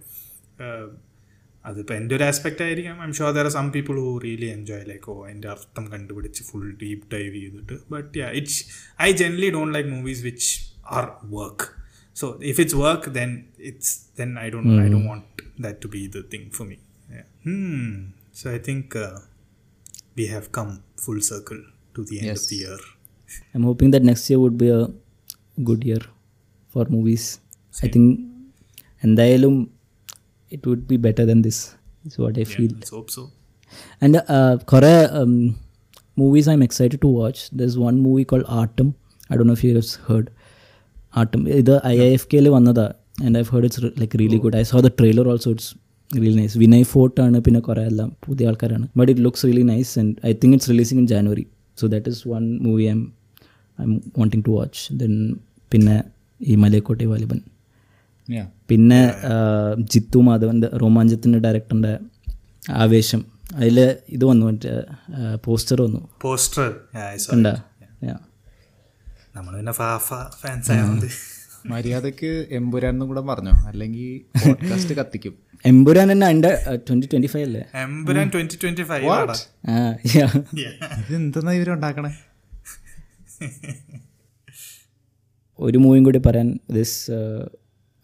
അതിപ്പോൾ എൻ്റെ ഒരു aspect ആയിരിക്കാം I'm sure there are some people who really enjoy like oh എൻ്റെ അർത്ഥം കണ്ടുപിടിച്ച് full deep dive ചെയ്തിട്ട് but yeah it's I generally don't like movies which are work so if it's work then it's then I don't I do want that to be the thing for me so I think we have come full circle to the end of the year I'm hoping that next year would be a good year for movies I think എന്തായാലും it would be better than this is what I feel. Let's hope so. And uh, കുറേ um, movies I'm excited to watch. There's one movie called Artem. I don't know if you have heard. Artem. ഇത് I I F കെയിൽ വന്നതാ and I've heard it's like really good I saw the trailer also it's really nice Vinay Forrt ആണ് പിന്നെ കുറേ എല്ലാം പുതിയ ആൾക്കാരാണ് but it looks really nice and I think it's releasing in January so that is one movie I'm I am wanting to watch then പിന്നെ ഈ Malaikottai Vaaliban Yeah. പിന്നെ ജിത്തു മാധവൻ്റെ റോമാഞ്ചത്തിൻ്റെ ഡയറക്ടറിൻ്റെ ആവേശം അതിൽ ഇത് വന്നു മറ്റേ പോസ്റ്റർ വന്നു പോസ്റ്റർ നമ്മൾ പിന്നെ ഫാഫ ഫാൻസ് ആയതുകൊണ്ട് മര്യാദക്ക് എമ്പുരാനും കൂടെ പറഞ്ഞു അല്ലെങ്കിൽ പോഡ്കാസ്റ്റ് കത്തിക്കും എംപുരാൻ തന്നെ അതിന്റെ ട്വന്റി ട്വന്റി ഫൈവ് അല്ലേ എമ്പുരാൻ ട്വന്റി ട്വന്റി ഫൈവ് ഇവരുണ്ടാക്കണേ ഒരു മൂവിയും കൂടി പറയാൻ this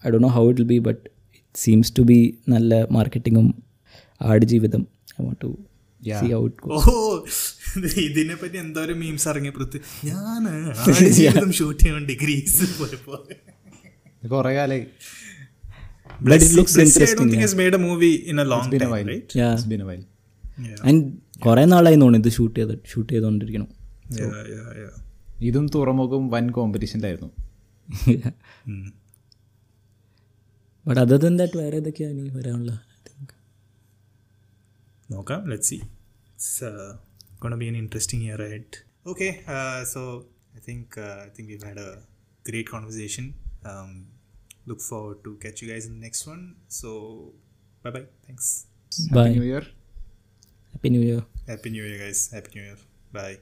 I Dr know how it be but it seems to be നല്ല മാർക്കറ്റിങ്ങും ജീവിതം ഐ വോണ്ട് ടു ഇതിനെ പറ്റി എന്തോരം മീംസ് ഇറങ്ങിയ ഞാൻ കൊറേ looks interesting. made a movie in a long it's been a while. നാളായി തോന്നുന്നു ഇത് ഷൂട്ട് ചെയ്ത് ഷൂട്ട് ചെയ്തുകൊണ്ടിരിക്കണം ഇതും തുറമുഖം വൻ ആയിരുന്നു ബട്ട് അതർ ദൻ ദാറ്റ് വേറെ ഏതൊക്കെയാണ് ഇനി വരാനുള്ള നോക്കാം let see it's gonna be an interesting year ahead okay uh, so i think uh, i think we've had a great conversation um, look forward to catch you guys in the next one so bye bye thanks bye new year happy new year happy new year guys happy new year bye